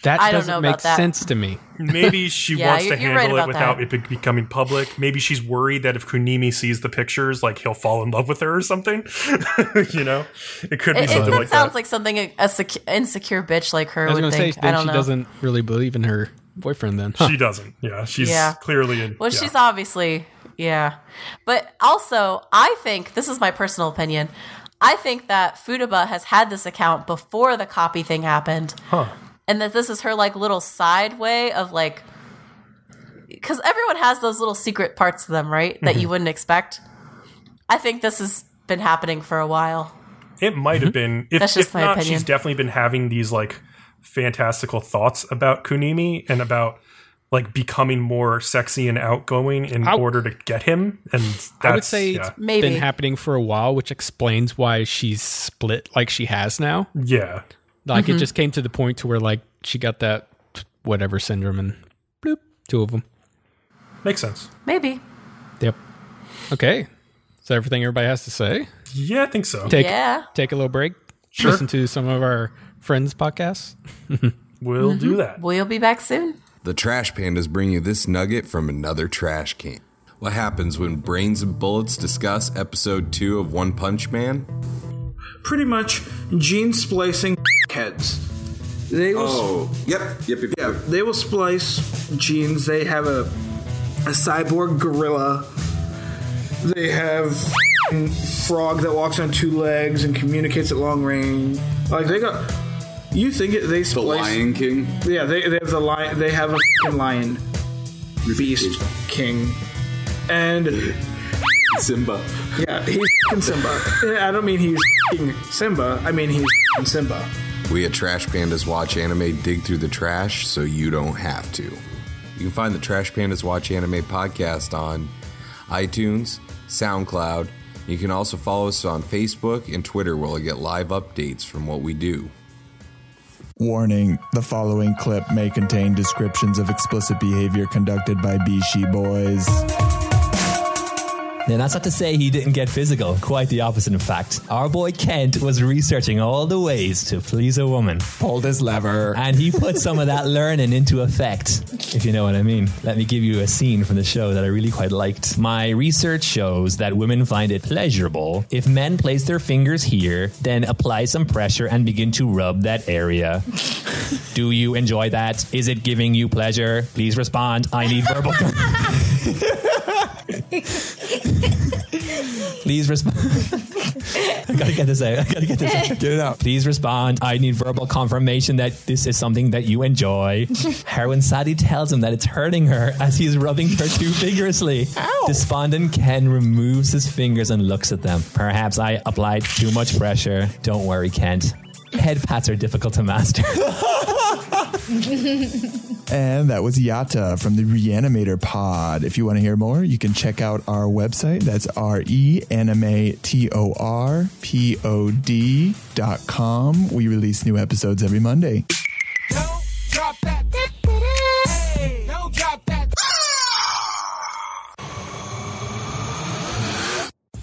That I doesn't make that. sense to me. Maybe she Yeah, wants to you're- you're right handle it without that. it becoming public. Maybe she's worried that if Kunimi sees the pictures, like he'll fall in love with her or something. you know, it could be It, it, something that like sounds that. like something a, a sec- insecure bitch like her I was would going to say, think. I then don't she know. doesn't really believe in her boyfriend then. Huh. she doesn't. Yeah, she's Yeah. clearly in. Well, yeah. she's obviously, yeah. But also, I think this is my personal opinion. I think that Futaba has had this account before the copy thing happened, Huh. And that this is her like little side way of like, because everyone has those little secret parts of them, right? That Mm-hmm. you wouldn't expect. I think this has been happening for a while. It might have been. If, That's just if my not, opinion. she's definitely been having these like fantastical thoughts about Kunimi and about like becoming more sexy and outgoing in I- order to get him. And that's, I would say yeah. it's Maybe. been happening for a while, which explains why she's split like she has now. yeah. Like Mm-hmm. it just came to the point to where like she got that whatever syndrome and bloop, two of them. Makes sense. Maybe. Yep. Okay. Is that everything everybody has to say? Yeah, I think so. Take Yeah. take a little break. Sure. Listen to some of our friends' podcasts. We'll Mm-hmm. do that. We'll be back soon. The Trash Pandas bring you this nugget from another trash can. What happens when Brains and Bullets discuss episode 2 of One Punch Man? pretty much gene splicing heads. They will, Oh, yep, yep, yep, yeah, they will splice genes. They have a a cyborg gorilla. They have frog that walks on two legs and communicates at long range. Like they got. You think it, they The splice? Lion King. Yeah, they, they have the lion. They have a lion, beast king, and Simba. yeah, he's Simba. I don't mean he's Simba. I mean he's Simba. We at Trash Pandas Watch Anime dig through the trash so you don't have to. You can find the Trash Pandas Watch Anime podcast on iTunes, SoundCloud. You can also follow us on Facebook and Twitter where you'll get live updates from what we do. Warning the following clip may contain descriptions of explicit behavior conducted by Bishi boys. Now, that's not to say he didn't get physical. Quite the opposite, in fact. Our boy Kent was researching all the ways to please a woman. Pulled his lever. And he put some of that learning into effect, if you know what I mean. Let me give you a scene from the show that I really quite liked. My research shows that women find it pleasurable if men place their fingers here, then apply some pressure and begin to rub that area. Do you enjoy that? Is it giving you pleasure? Please respond. I need verbal. Please respond. I gotta get this out. I gotta get this out. Get it out. Please respond. I need verbal confirmation that this is something that you enjoy. Heroine Sadie tells him that it's hurting her as he's rubbing her too vigorously. Despondent Ken removes his fingers and looks at them. Perhaps I applied too much pressure. Don't worry, Kent. Head pats are difficult to master. And that was Yata from the Reanimator Pod. If you want to hear more, you can check out our website. That's R E dot com. We release new episodes every Monday.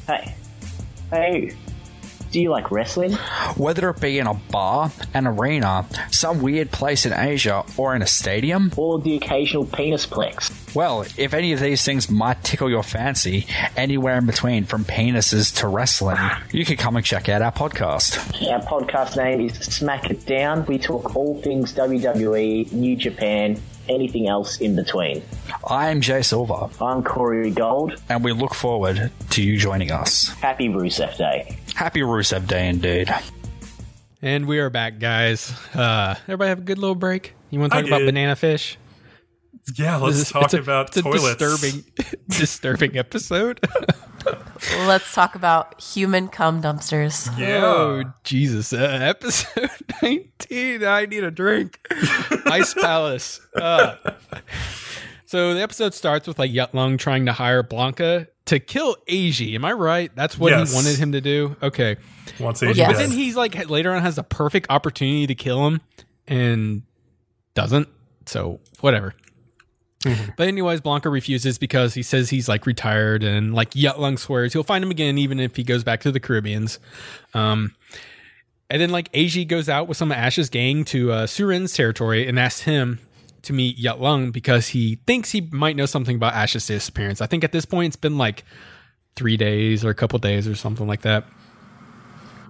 Hey. Hey. Do you like wrestling? Whether it be in a bar, an arena, some weird place in Asia, or in a stadium? Or the occasional penis plex? Well, if any of these things might tickle your fancy, anywhere in between from penises to wrestling, you can come and check out our podcast. Our podcast name is Smack It Down. We talk all things WWE, New Japan, anything else in between. I'm Jay Silver, I'm Corey Gold. and we look forward to you joining us. Happy Rusev Day. Happy Rusev Day indeed. And we are back, guys. Uh, everybody have a good little break. You want to I talk about did. banana fish? Yeah, let's This is- talk it's a- about it's a toilets. disturbing, disturbing episode. let's talk about human cum dumpsters. Yeah. Oh Jesus! Uh, episode nineteen. I need a drink. Ice Palace. Uh, so the episode starts with like Yutlung trying to hire Blanca to kill Eiji. Am I right? That's what Yes. he wanted him to do. Okay. Once But Asian Yes. then he's like later on has the perfect opportunity to kill him and doesn't. So whatever. But anyways, Blanca refuses because he says he's like retired and like Yutlung swears he'll find him again even if he goes back to the Caribbeans. Um, and then like Eiji goes out with some of Ash's gang to uh, Surin's territory and asks him to meet Yutlung because he thinks he might know something about Ash's disappearance. I think at this point it's been like three days or a couple days or something like that.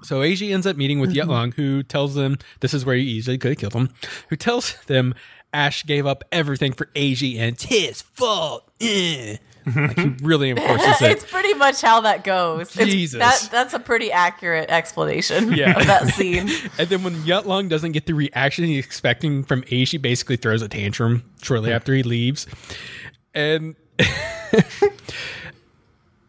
So Eiji ends up meeting with mm-hmm. Yutlung, who tells them this is where he easily could have killed him. Who tells them Ash gave up everything for Eiji and it's his fault. Eh. like he really enforces it's pretty much how that goes. It's- Jesus. that that's a pretty accurate explanation Yeah. of that scene. And then when Yutlung doesn't get the reaction he's expecting from Eiji, basically throws a tantrum shortly after he leaves. And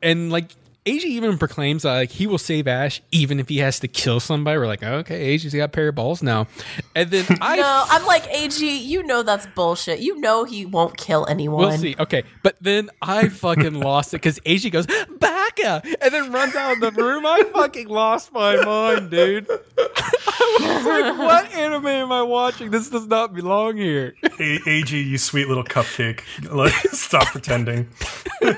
and like Eiji even proclaims uh, like he will save Ash even if he has to kill somebody. We're like, okay, Eiji's got a pair of balls now. And then I No, I'm like Eiji. You know that's bullshit. You know he won't kill anyone. We'll see. Okay, but then I fucking lost it because Eiji goes Baka and then runs out of the room. I fucking lost my mind, dude. I was like, "What anime am I watching? This does not belong here." A- Eiji, you sweet little cupcake. Like, stop pretending.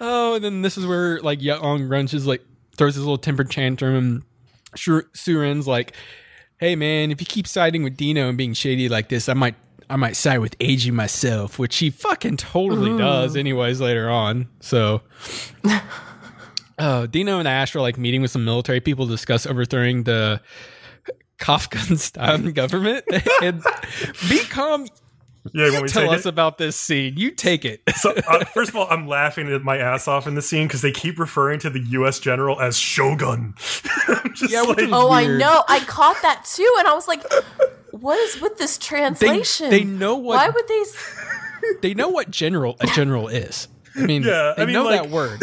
Oh, and then this is where like Young runs his like throws his little temper tantrum, and Surin's like, "Hey man, if you keep siding with Dino and being shady like this, I might." I might side with Eiji myself, which he fucking totally does, anyways, later on. So, uh, Dino and Ash are like meeting with some military people to discuss overthrowing the Kafkanstan government. and be calm. Yeah, You tell us it. about this scene. You take it. So, uh, first of all, I'm laughing at my ass off in the scene because they keep referring to the U.S. general as Shogun. Yeah, like, is oh, I know. I caught that too, and I was like, "What is with this translation? they know what- Why would they? they know what general a general is. I mean, Yeah, they I mean, know like- that word.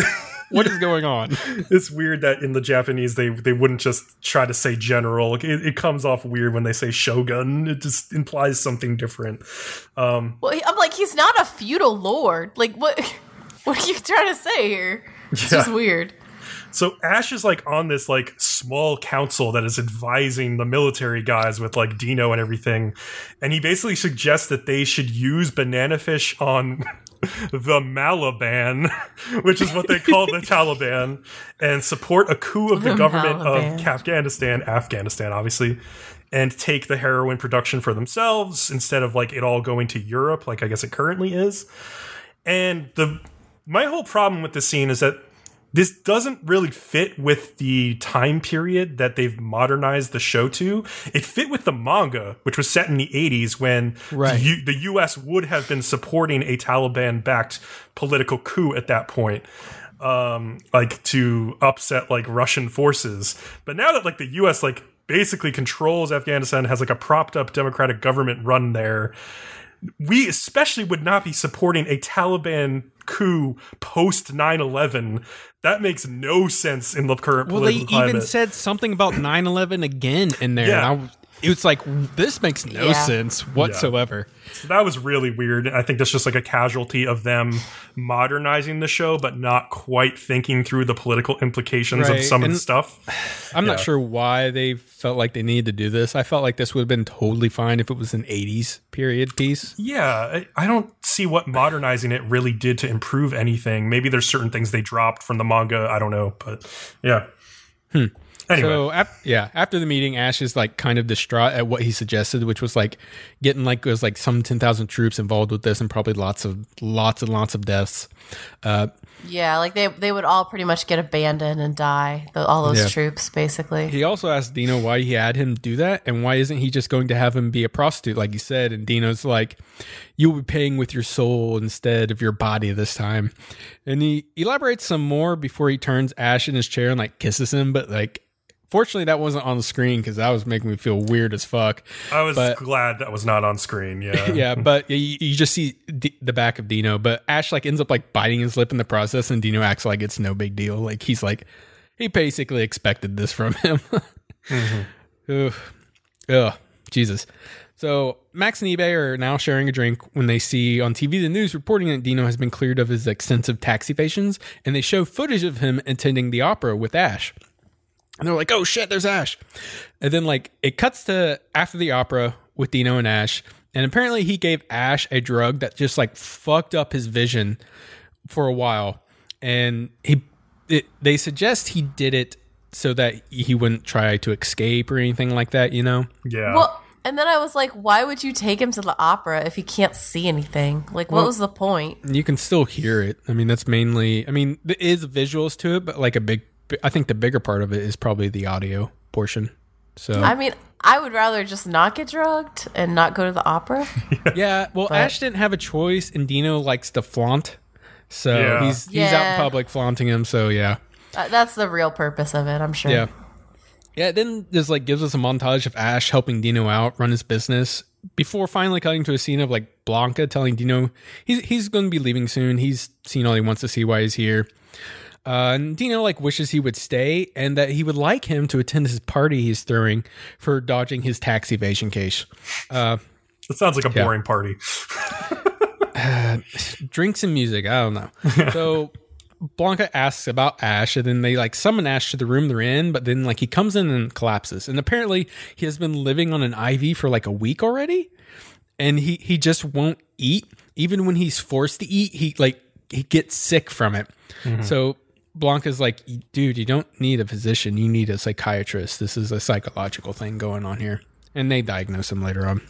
What is going on? it's weird that in the Japanese they they wouldn't just try to say general. It, it comes off weird when they say shogun. It just implies something different. Um, Well, I'm like, he's not a feudal lord. Like, what? What are you trying to say here? It's just weird. So Ash is like on this like small council that is advising the military guys with like Dino and everything, and he basically suggests that they should use banana fish on the Malaban, which is what they call the Taliban, and support a coup of the, The government Malaban. of Afghanistan, Afghanistan, obviously. And take the heroin production for themselves instead of like it all going to Europe, like I guess it currently is. And the my whole problem with this scene is that this doesn't really fit with the time period that they've modernized the show to. It fit with the manga, which was set in the 80s when Right. the, U- the US would have been supporting a Taliban backed political coup at that point. Um, like to upset like Russian forces. But now that like the US like basically controls Afghanistan, has like a propped up democratic government run there, we especially would not be supporting a Taliban coup post 9-11 that makes no sense in the current Well, they even climate said something about 9-11 again in there. Yeah. And I, was- it was like, this makes no Yeah. sense whatsoever. So that was really weird i think that's just like a casualty of them modernizing the show but not quite thinking through the political implications Right, of some of the stuff I'm Yeah. not sure why they felt like they needed to do this. I felt like this would have been totally fine if it was an 80s period piece. yeah I, I don't see what modernizing it really did to improve anything maybe there's certain things they dropped from the manga i don't know but yeah hmm. Anyway So ap- yeah, after the meeting, Ash is like kind of distraught at what he suggested, which was like getting like it was like some ten thousand troops involved with this, and probably lots of lots and lots of deaths. Uh, Yeah, like they they would all pretty much get abandoned and die. The, all those Yeah. troops, basically. he also asked Dino why he had him do that, and why isn't he just going to have him be a prostitute, like he said? And Dino's like, "You'll be paying with your soul instead of your body this time." And he elaborates some more before he turns Ash in his chair and like kisses him, but like. Fortunately, that wasn't on the screen because that was making me feel weird as fuck. I was But- glad that was not on screen. Yeah. yeah, but you, you just see D- the back of Dino, but Ash like ends up like biting his lip in the process, and Dino acts like it's no big deal. Like he's like he basically expected this from him. Mm-hmm. Ugh. Ugh. Jesus. So Max and Ibe are now sharing a drink when they see on TV the news reporting that Dino has been cleared of his extensive tax evasions, and they show footage of him attending the opera with Ash. And they're like, "Oh shit, there's Ash." And then like it cuts to after the opera with Dino and Ash, and apparently he gave Ash a drug that just like fucked up his vision for a while. And he it, they suggest he did it so that he wouldn't try to escape or anything like that, you know? Yeah. Well, and then I was like, why would you take him to the opera if he can't see anything? Like, what Well- was the point? You can still hear it. I mean, that's mainly I mean, there is visuals to it, but like a big I think the bigger part of it is probably the audio portion. So I mean, I would rather just not get drugged and not go to the opera. Yeah, well, Ash didn't have a choice, and Dino likes to flaunt, so Yeah. he's he's out in public flaunting him. So yeah, Uh, That's the real purpose of it, I'm sure. yeah, yeah. Then this like gives us a montage of Ash helping Dino out run his business before finally cutting to a scene of like Blanca telling Dino he's he's going to be leaving soon. He's seen all he wants to see why he's here. Uh, and Dino like wishes he would stay and that he would like him to attend his party he's throwing for dodging his tax evasion case. It sounds like a Yeah. boring party. drinks and music. I don't know. So Blanca asks about Ash, and then they like summon Ash to the room they're in, but then like he comes in and collapses. And apparently he has been living on an IV for like a week already, and he he just won't eat. Even when he's forced to eat, he like he gets sick from it. So Blanca's like, dude, you don't need a physician. You need a psychiatrist. This is a psychological thing going on here. And they diagnose him later on.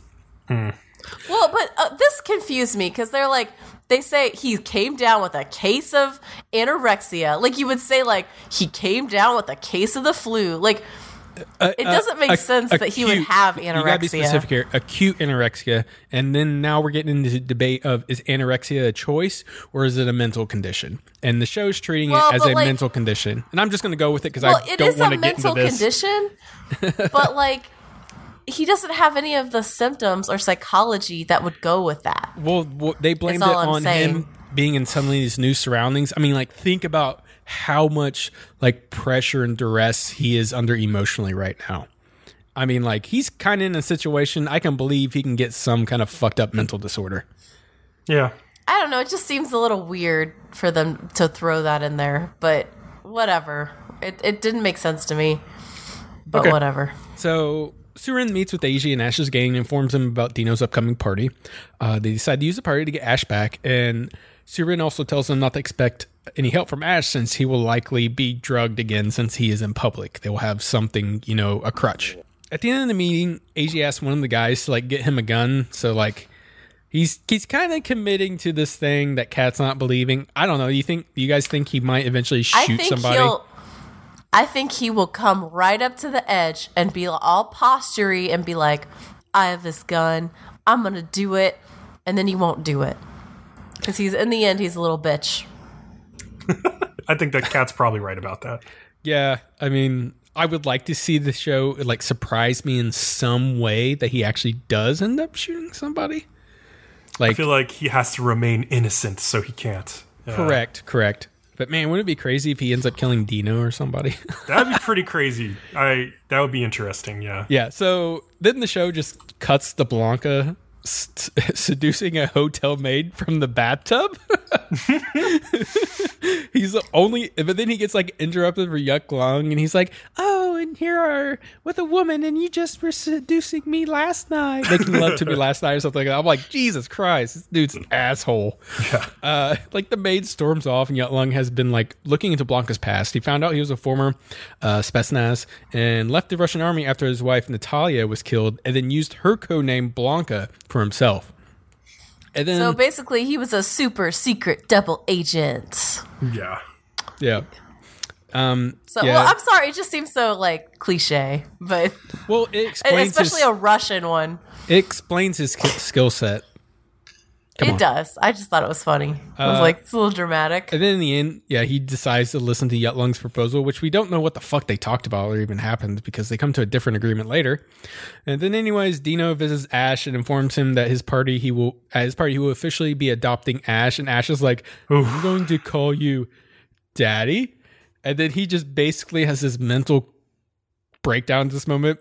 Well, but uh, this confused me because they're like, they say he came down with a case of anorexia. Like you would say, like he came down with a case of the flu. Like it doesn't make Ac- sense that he would have You gotta be specific anorexia. here. Acute anorexia, and then now we're getting into the debate of is anorexia a choice or is it a mental condition? And the show's treating Well, it as a like- mental condition. And I'm just going to go with it because Well, I don't a want to get into this. It is a mental condition, but like he doesn't have any of the symptoms or psychology that would go with that. Well, well, they blamed it I'm on saying. him being in some of these new surroundings. I mean, like think about how much like pressure and duress he is under emotionally right now. I mean, like he's kind of in a situation I can believe he can get some kind of fucked up mental disorder. Yeah. I don't know. It just seems a little weird for them to throw that in there, but whatever. It it didn't make sense to me. But Okay. whatever. So Surin meets with Eiji and Ash's gang and informs him about Dino's upcoming party. Uh, they decide to use the party to get Ash back, and Surin also tells them not to expect any help from Ash since he will likely be drugged again since he is in public. They will have something, you know, a crutch. At the end of the meeting, Eiji asks one of the guys to like get him a gun. So like he's he's kind of committing to this thing that Kat's not believing. I don't know. You think you guys think he might eventually I shoot think somebody? he'll. I think he will come right up to the edge and be all postury and be like, "I have this gun. I'm gonna do it," and then he won't do it because he's in the end he's a little bitch. I think that Kat's probably right about that. Yeah, I mean, I would like to see the show like surprise me in some way that he actually does end up shooting somebody. Like, I feel like he has to remain innocent, so he can't. Yeah. correct, correct. But man, wouldn't it be crazy if he ends up killing Dino or somebody? That'd be pretty crazy. I that would be interesting. Yeah. yeah. So then the show just cuts the Blanca seducing a hotel maid from the bathtub. he's the only, but then he gets like interrupted for Yutlung, and he's like, "Oh, and here are with a woman, and you just were seducing me last night, making love to me last night, or something like that." I'm like, Jesus Christ, this dude's an asshole. Uh, like the maid storms off, and Yutlung has been like looking into Blanca's past. He found out he was a former uh, Spetsnaz and left the Russian army after his wife Natalia was killed, and then used her code name Blanca for himself. And then So basically, he was a super secret double agent. Yeah. Yeah. Um, So, yeah. well, I'm sorry, it just seems so like cliche, but well, it explains especially his, a Russian one. it explains his skill set. Come it on. does. I just thought it was funny. I was Uh, like, it's a little dramatic. And then in the end, yeah, he decides to listen to Yutlung's proposal, which we don't know what the fuck they talked about or even happened because they come to a different agreement later. And then, anyways, Dino visits Ash and informs him that his party he will at his party he will officially be adopting Ash. And Ash is like, "I'm going to call you Daddy," and then he just basically has this mental breakdown at this moment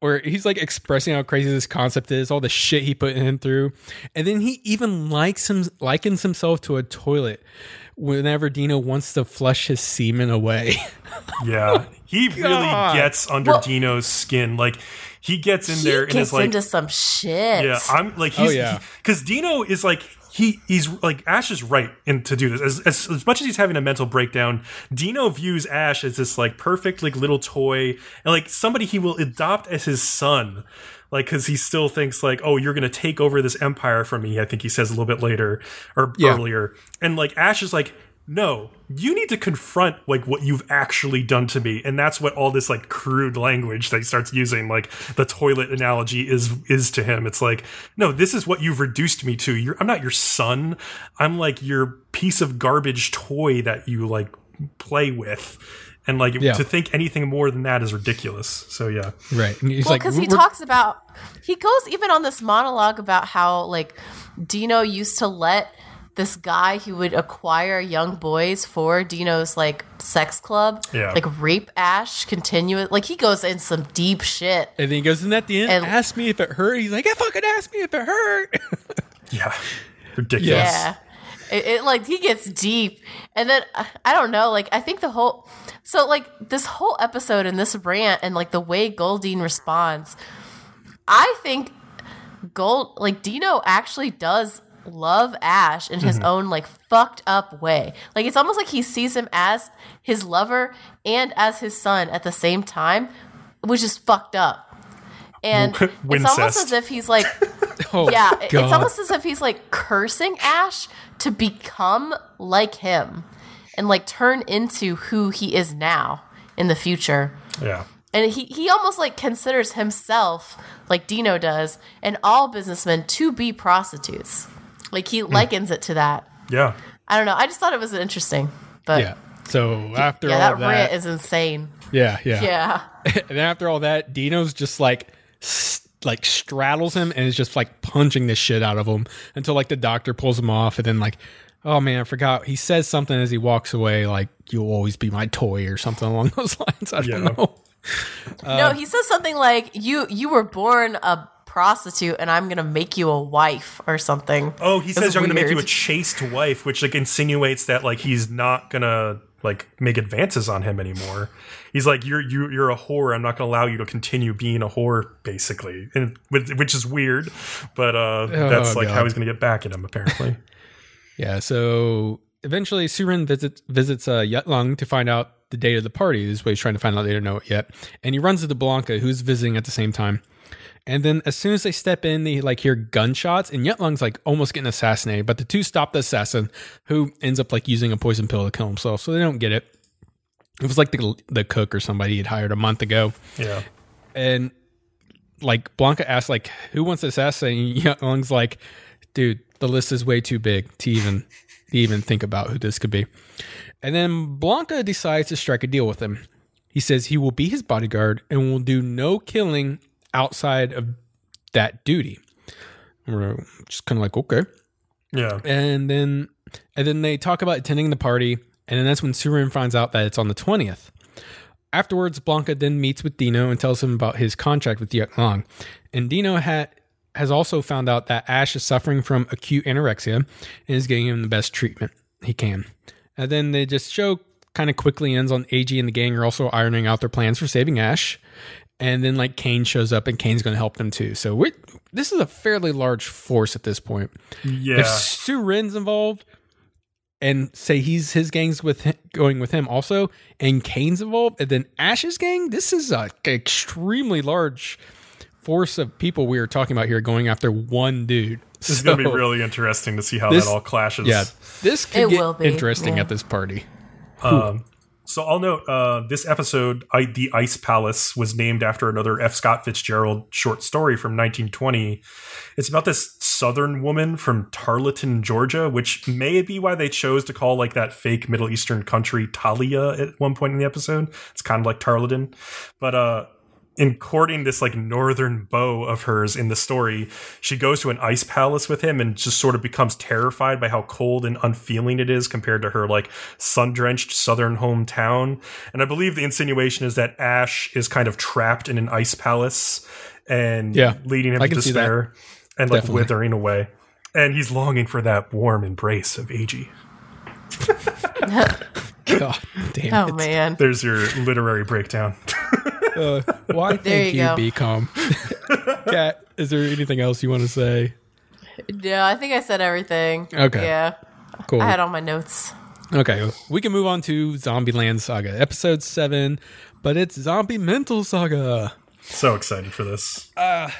where he's like expressing how crazy this concept is, all the shit he put him through, and then he even likes him likens himself to a toilet whenever Dino wants to flush his semen away. Yeah, he really God. gets under Well- Dino's skin. Like he gets in he there and gets is like, into some shit. yeah, I'm like, Oh, he's yeah. because Dino is like. He, he's like Ash is right in to do this as, as as much as he's having a mental breakdown. Dino views Ash as this like perfect like little toy and like somebody he will adopt as his son, like because he still thinks like oh you're gonna take over this empire from me. I think he says a little bit later or Yeah. earlier, and like Ash is like no, you need to confront like what you've actually done to me, and that's what all this like crude language that he starts using, like the toilet analogy, is is to him. It's like, no, this is what you've reduced me to. You're, I'm not your son. I'm like your piece of garbage toy that you like play with, and like Yeah. to think anything more than that is ridiculous. So yeah, right. And he's Well, like, because he talks about, he goes even on this monologue about how like Dino used to let this guy who would acquire young boys for Dino's like sex club, Yeah. like rape Ash, continuous. Like he goes in some deep shit. and then he goes, in at the end, And- ask me if it hurt. He's like, I fucking asked me if it hurt. yeah, ridiculous. Yeah. It, it like he gets deep. And then uh, I don't know, like I think the whole so like this whole episode and this rant and like the way Golzine responds, I think Gold like Dino actually does love Ash in his mm-hmm. own like fucked up way. Like it's almost like he sees him as his lover and as his son at the same time, which is fucked up. And it's almost as if he's like oh, yeah, God. it's almost as if he's like cursing Ash to become like him and like turn into who he is now in the future. yeah. And he, he almost like considers himself, like Dino does, and all businessmen to be prostitutes. Like he Hmm. likens it to that. Yeah. I don't know. I just thought it was interesting. But yeah. So after yeah, all that, that, rant is insane. yeah, yeah, Yeah. and then after all that, Dino's just like s- like straddles him and is just like punching the shit out of him until like the doctor pulls him off and then like oh man I forgot he says something as he walks away like you'll always be my toy or something along those lines I don't Yeah. know no, he says something like you you were born a prostitute and I'm gonna make you a wife or something. Oh, he That's says I'm going to make you a chaste wife, which like insinuates that like he's not going to like make advances on him anymore. He's like you're you you're a whore. I'm not going to allow you to continue being a whore basically. And which which is weird, but uh that's like God. how he's going to get back at him apparently. yeah so eventually Surin visits visits uh, Yutlung to find out the date of the party this is what he's trying to find out they don't know it yet and he runs into Blanca who's visiting at the same time And then as soon as they step in, they like hear gunshots, and Yutlung's like almost getting assassinated. But the two stop the assassin, who ends up like using a poison pill to kill himself. So they don't get it. It was like the the cook or somebody he'd hired a month ago, yeah. and like Blanca asked like who wants to assassinate? And Yutlung's like, dude, the list is way too big to even to even think about who this could be. And then Blanca decides to strike a deal with him. He says he will be his bodyguard and will do no killing outside of that duty. We're just kind of like, okay. Yeah. And then and then they talk about attending the party, and then that's when Surin finds out that it's on the twentieth. Afterwards, Blanca then meets with Dino and tells him about his contract with Yutlung. And Dino ha- has also found out that Ash is suffering from acute anorexia and is getting him the best treatment he can. And then they just show kind of quickly ends on Eiji and the gang are also ironing out their plans for saving Ash. And then like Cain shows up and Cain's going to help them too. So we this is a fairly large force at this point. Yeah. If Surin's involved and say he's his gang's with him, going with him also, and Cain's involved, and then Ash's gang, this is a extremely large force of people we are talking about here going after one dude. This is going to be really interesting to see how this- that all clashes. Yeah, this could It get will be, interesting yeah. at this party. Um, so I'll note uh, this episode, I, "The Ice Palace," was named after another F. Scott Fitzgerald short story from 1920. It's about this Southern woman from Tarleton, Georgia, which may be why they chose to call like that fake Middle Eastern country Talia at one point in the episode. It's kind of like Tarleton, but uh, in courting this like northern beau of hers in the story, she goes to an ice palace with him and just sort of becomes terrified by how cold and unfeeling it is compared to her like sun drenched southern hometown. And I believe the insinuation is that Ash is kind of trapped in an ice palace and Yeah, leading him I to can see that. despair and like Definitely. withering away. And he's longing for that warm embrace of Eiji. God damn Oh it. man. There's your literary breakdown. Uh, why There thank you you, go. BCom. Kat, is there anything else you want to say? No, I think I said everything. Okay. Yeah. Cool. I had all my notes. Okay, we can move on to Zombieland Saga, episode seven, but it's Zombie Mental Saga. so excited for this. Uh,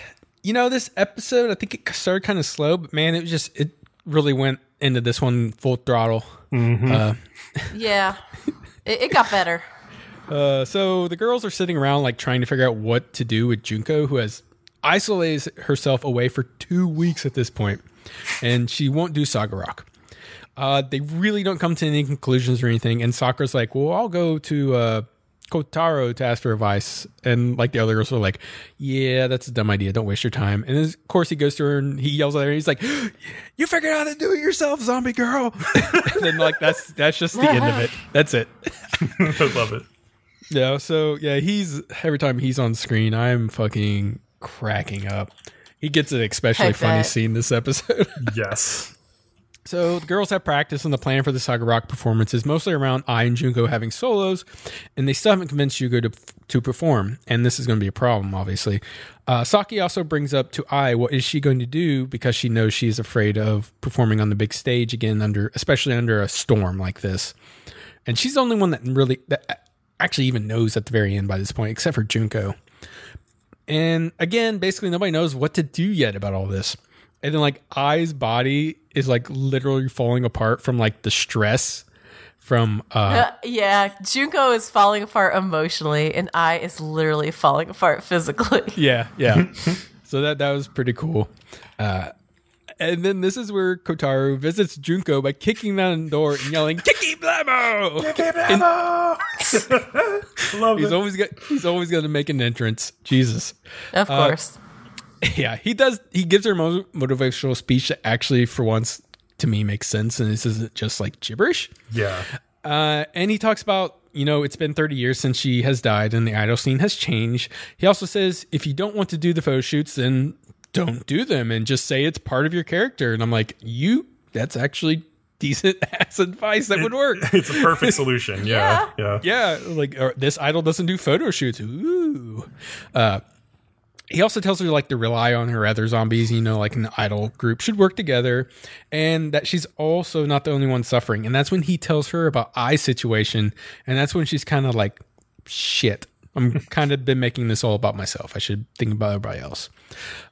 You know, this episode, I think it started kind of slow, but man, it was just, it really went into this one full throttle. Yeah. it, it got better. Uh, so the girls are sitting around, like, trying to figure out what to do with Junko, who has isolated herself away for two weeks at this point, and she won't do Saga Rock. Uh, they really don't come to any conclusions or anything. And Sakura's like, well, I'll go to uh, Kotaro to ask for advice. And like the other girls are like, yeah, that's a dumb idea. Don't waste your time. And of course, he goes to her and he yells at her. And he's like, you figured out how to do it yourself, zombie girl. and then like that's that's just the end of it. That's it. I love it. Yeah. So yeah, he's every time he's on screen, I'm fucking cracking up. He gets an especially I funny bet. scene this episode. Yes. So the girls have practice, and the plan for the Saga Rock performance is mostly around Ai and Junko having solos, and they still haven't convinced Yugo to to perform. And this is going to be a problem, obviously. Uh, Saki also brings up to Ai what is she going to do because she knows she is afraid of performing on the big stage again, under especially under a storm like this. And she's the only one that really that actually even knows at the very end by this point, except for Junko. And again, basically nobody knows what to do yet about all this. And then like Ai's body is like literally falling apart from like the stress from uh Uh, yeah, Junko is falling apart emotionally, and Ai is literally falling apart physically. yeah, yeah. so that that was pretty cool. Uh and then this is where Kotaro visits Junko by kicking down the door and yelling, Kiki Blamo! Kiki Love He's it. always got he's always gonna make an entrance. Jesus. Of course. Yeah, he does. He gives her a motivational speech that actually, for once, to me makes sense, and this isn't just like gibberish. Yeah. Uh, and he talks about, you know, it's been 30 years since she has died, and the idol scene has changed. He also says, if you don't want to do the photo shoots, then don't do them, and just say it's part of your character. And I'm like, you, that's actually decent ass advice that would work. It's a perfect solution. Yeah. Yeah. Yeah, like or, this idol doesn't do photo shoots. Ooh. Uh, he also tells her like to rely on her other zombies, you know, like an idol group should work together, and that she's also not the only one suffering. And that's when he tells her about Ai's situation, and that's when she's kind of like, shit. I'm kind of been making this all about myself. I should think about everybody else.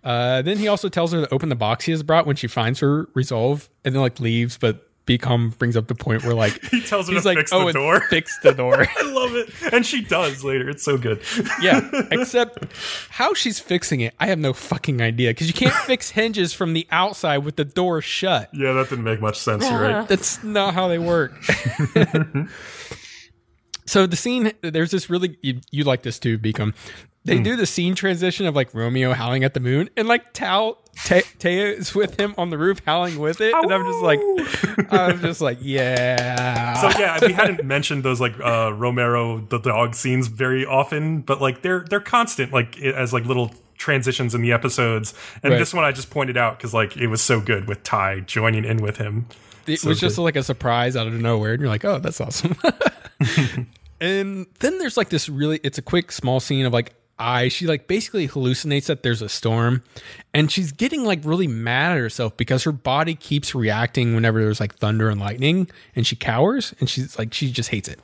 Uh, then he also tells her to open the box he has brought when she finds her resolve, and then like leaves. But BCom brings up the point where like He tells her he's to like, fix oh, the and door. fix the door. I love it. And she does later. It's so good. Yeah, except how she's fixing it, I have no fucking idea because you can't fix hinges from the outside with the door shut. Yeah, that didn't make much sense. You're right. That's not how they work. so the scene, there's this really you, you like this too, BCom. They do the scene transition of like Romero howling at the moon, and like Te- Taya is with him on the roof howling with it, and I'm just like, I'm just like, yeah. So yeah, we hadn't mentioned those like uh, Romero the dog scenes very often, but like they're they're constant like as like little transitions in the episodes. And Right. this one I just pointed out because like it was so good with Ty joining in with him. it So was just good. like a surprise out of nowhere and you're like oh that's awesome and then there's like this really it's a quick small scene of like Ai she like basically hallucinates that there's a storm and she's getting like really mad at herself because her body keeps reacting whenever there's like thunder and lightning and she cowers and she's like she just hates it.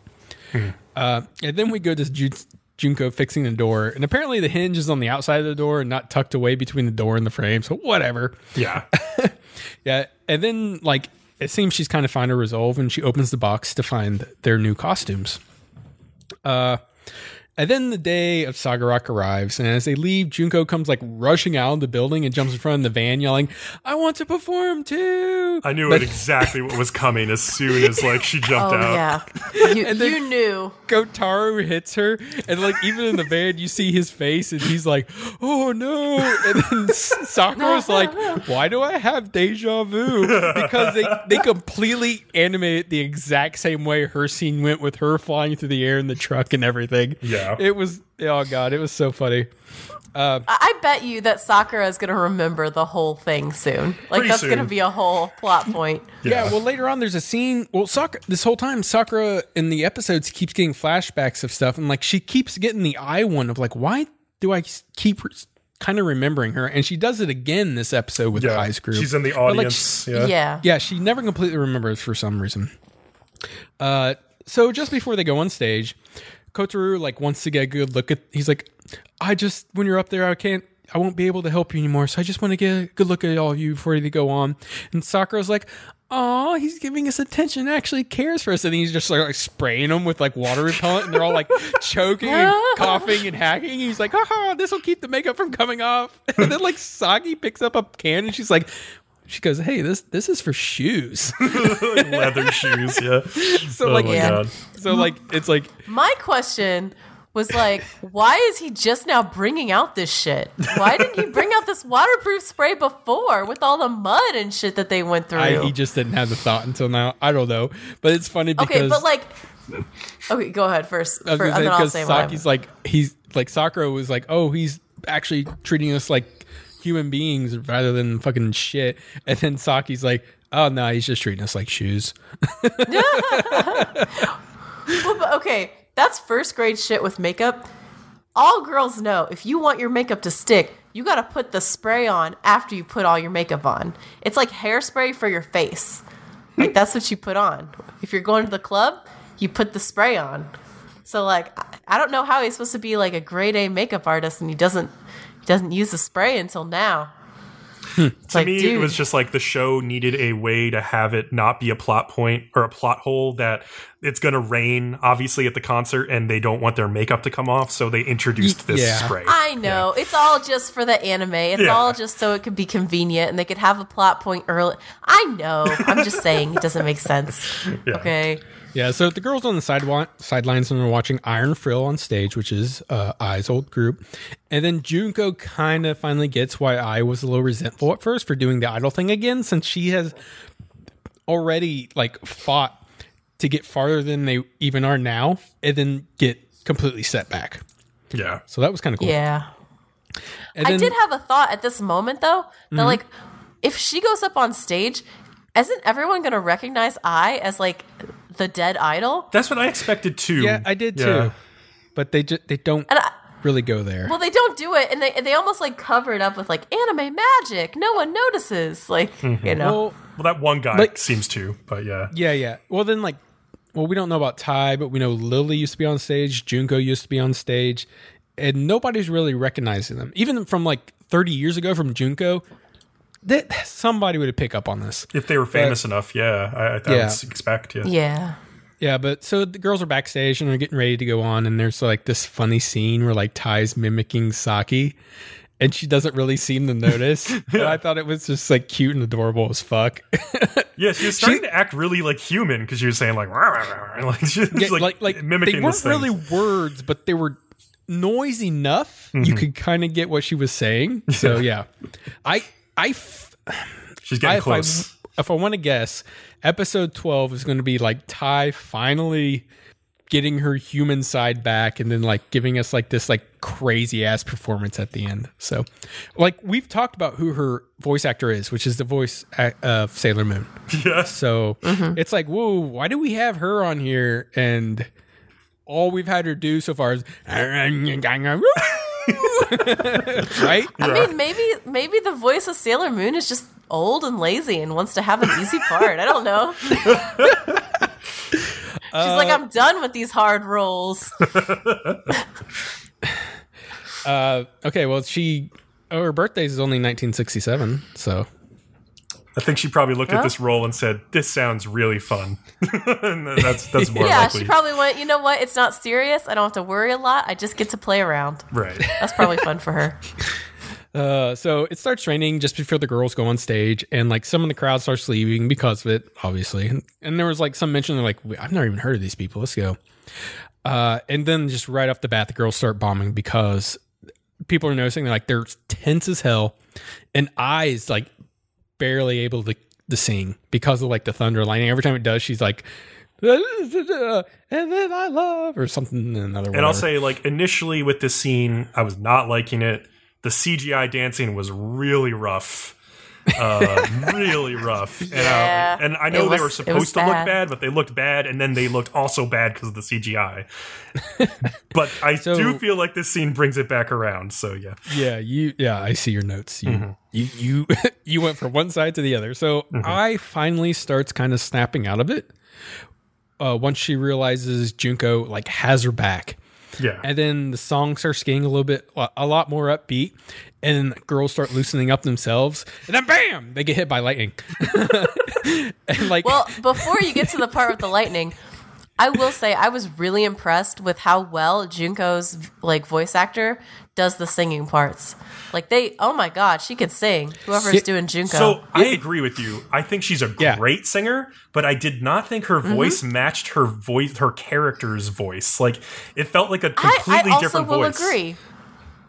Uh, and then we go to Jun- Junko fixing the door and apparently the hinge is on the outside of the door and not tucked away between the door and the frame so whatever. Yeah, yeah, and then like it seems she's kind of found her resolve, and she opens the box to find their new costumes. Uh, And then the day of Saga Rock arrives, and as they leave, Junko comes like rushing out of the building and jumps in front of the van, yelling, "I want to perform too!" I knew But- exactly what was coming as soon as like she jumped Oh out. yeah, you, And then- you knew. Kotaro hits her, and like even in the van, you see his face, and he's like, "Oh no!" And then Sakura's like, "Why do I have deja vu?" Because they they completely animated the exact same way her scene went with her flying through the air in the truck and everything. Yeah. It was oh god, it was so funny. I, I bet you that Sakura is going to remember the whole thing soon. Like that's going to be a whole plot point. Yeah. well, later on, there's a scene. Well, Sakura, this whole time, Sakura in the episodes keeps getting flashbacks of stuff, and like she keeps getting the eye one of like, why do I keep kind of remembering her? And she does it again this episode with Yeah, the eyes group. she's in the But, like, audience. yeah. Yeah. yeah, she never completely remembers for some reason. Uh, so just before they go on stage, Kotaro like wants to get a good look at. He's like, I just when you're up there, I can't. I won't be able to help you anymore, so I just want to get a good look at all of you before you go on. And Sakura's like, "Oh, he's giving us attention. Actually cares for us." And he's just like, spraying them with like water repellent, and they're all like choking and coughing and hacking. He's like, "Haha, this will keep the makeup from coming off." And then like Saki picks up a can, and she's like, "She goes, hey, this this is for shoes." Leather shoes. Yeah. so oh like, my Yeah. god. so like, it's like My question was like, why is he just now bringing out this shit? Why didn't he bring out this waterproof spray before with all the mud and shit that they went through? I, he just didn't have the thought until now. I don't know, but it's funny because okay, but like, okay, go ahead first, for, gonna and say, then I'll because say what I- Saki's like he's like Sakura was like, oh, he's actually treating us like human beings rather than fucking shit, and then Saki's like, oh no, he's just treating us like shoes. Well, okay, that's first grade shit with makeup. All girls know if you want your makeup to stick, you got to put the spray on after you put all your makeup on. It's like hairspray for your face. Like that's what you put on. If you're going to the club, you put the spray on. So like I- don't know how he's supposed to be like a grade A makeup artist and he doesn't doesn't use the spray until now. Hmm. It's To like, me, dude, it was just like the show needed a way to have it not be a plot point or a plot hole that it's going to rain, obviously, at the concert, and they don't want their makeup to come off, so they introduced this Yeah. spray. I know. It's all just for the anime. It's Yeah. all just so it could be convenient and they could have a plot point early. I know. I'm just saying it doesn't make sense. Yeah. Okay. Yeah, so the girls on the sidewalk, sidelines and are watching Iron Frill on stage, which is uh, Ai's old group. And then Junko kind of finally gets why Ai was a little resentful at first for doing the idol thing again, since she has already like fought to get farther than they even are now, and then get completely set back. Yeah. So that was kind of cool. Yeah. And I then- did have a thought at this moment though that Mm-hmm. like if she goes up on stage, isn't everyone going to recognize Ai as like the dead idol? That's what I expected too. Yeah, I did Yeah. too. But they just they don't I, really go there. well, they don't do it, and they they almost like cover it up with like anime magic. No one notices, like Mm-hmm. you know. well, Well, that one guy Like- seems to, but yeah. Yeah, yeah. Well, then, like, well, we don't know about Ty, but we know Lily used to be on stage, Junko used to be on stage, and nobody's really recognizing them. Even from like 30 years ago from Junko, that somebody would pick up on this. If they were famous enough, yeah, I, I, I Yeah. would expect. Yeah. yeah. Yeah, but so the girls are backstage and they're getting ready to go on, and there's like this funny scene where like Ty's mimicking Saki. And she doesn't really seem to notice. And I thought it was just like cute and adorable as fuck. Yeah, she was starting to act really like human because she was saying like, "Rah, rah, rah," like she was Yeah, like, like, like mimicking they weren't this thing. really words, but they were noise enough. Mm-hmm. You could kind of get what she was saying. So yeah, I I f- She's I- getting if close. I if I want to guess, episode twelve is going to be like Ty finally getting her human side back and then like giving us like this like crazy ass performance at the end. So like we've talked about who her voice actor is, which is the voice of Sailor Moon. Yes. So mm-hmm. it's like, whoa, why do we have her on here? And all we've had her do so far is right? I mean, maybe maybe the voice of Sailor Moon is just old and lazy and wants to have an easy part. I don't know. She's like, I'm done with these hard roles. Uh, okay, well, she oh, her birthday is only 1967, so I think she probably looked at this role and said, "This sounds really fun." and that's that's more yeah, likely. she probably went, you know what? It's not serious. I don't have to worry a lot. I just get to play around. right. That's probably fun for her. Uh, so it starts raining just before the girls go on stage, and like some of the crowd starts leaving because of it, obviously. And, and there was like some mention, they're like, I've never even heard of these people. Let's go. Uh, and then just right off the bat, the girls start bombing because people are noticing they're like they're tense as hell, and Ai's like barely able to to sing because of like the thunder lightning. Every time it does, she's like. Uh, uh, uh, and then I love or something another. And I'll say, like, initially with this scene, I was not liking it. The CGI dancing was really rough. Uh, really rough. And, Yeah, uh, and I it know they were supposed was to look bad. bad, but they looked bad, and then they looked also bad because of the CGI. but I So- do feel like this scene brings it back around. So, yeah. Yeah, you. Yeah, I see your notes. You, Mm-hmm. you, you, you went from one side to the other. So Ai finally starts kind of snapping out of it. Uh, once she realizes Junko like has her back, Yeah. and then the song starts getting a little bit, a lot more upbeat, and girls start loosening up themselves, and then bam, they get hit by lightning. and like, Well, before you get to the part with the lightning, I will say I was really impressed with how well Junko's like voice actor does the singing parts. Like they, oh my god, she could sing. Whoever's Yeah, doing Junko. So I agree with you. I think she's a Yeah. great singer, but I did not think her Mm-hmm. voice matched her voice, her character's voice. Like it felt like a I, completely I also different will voice. agree.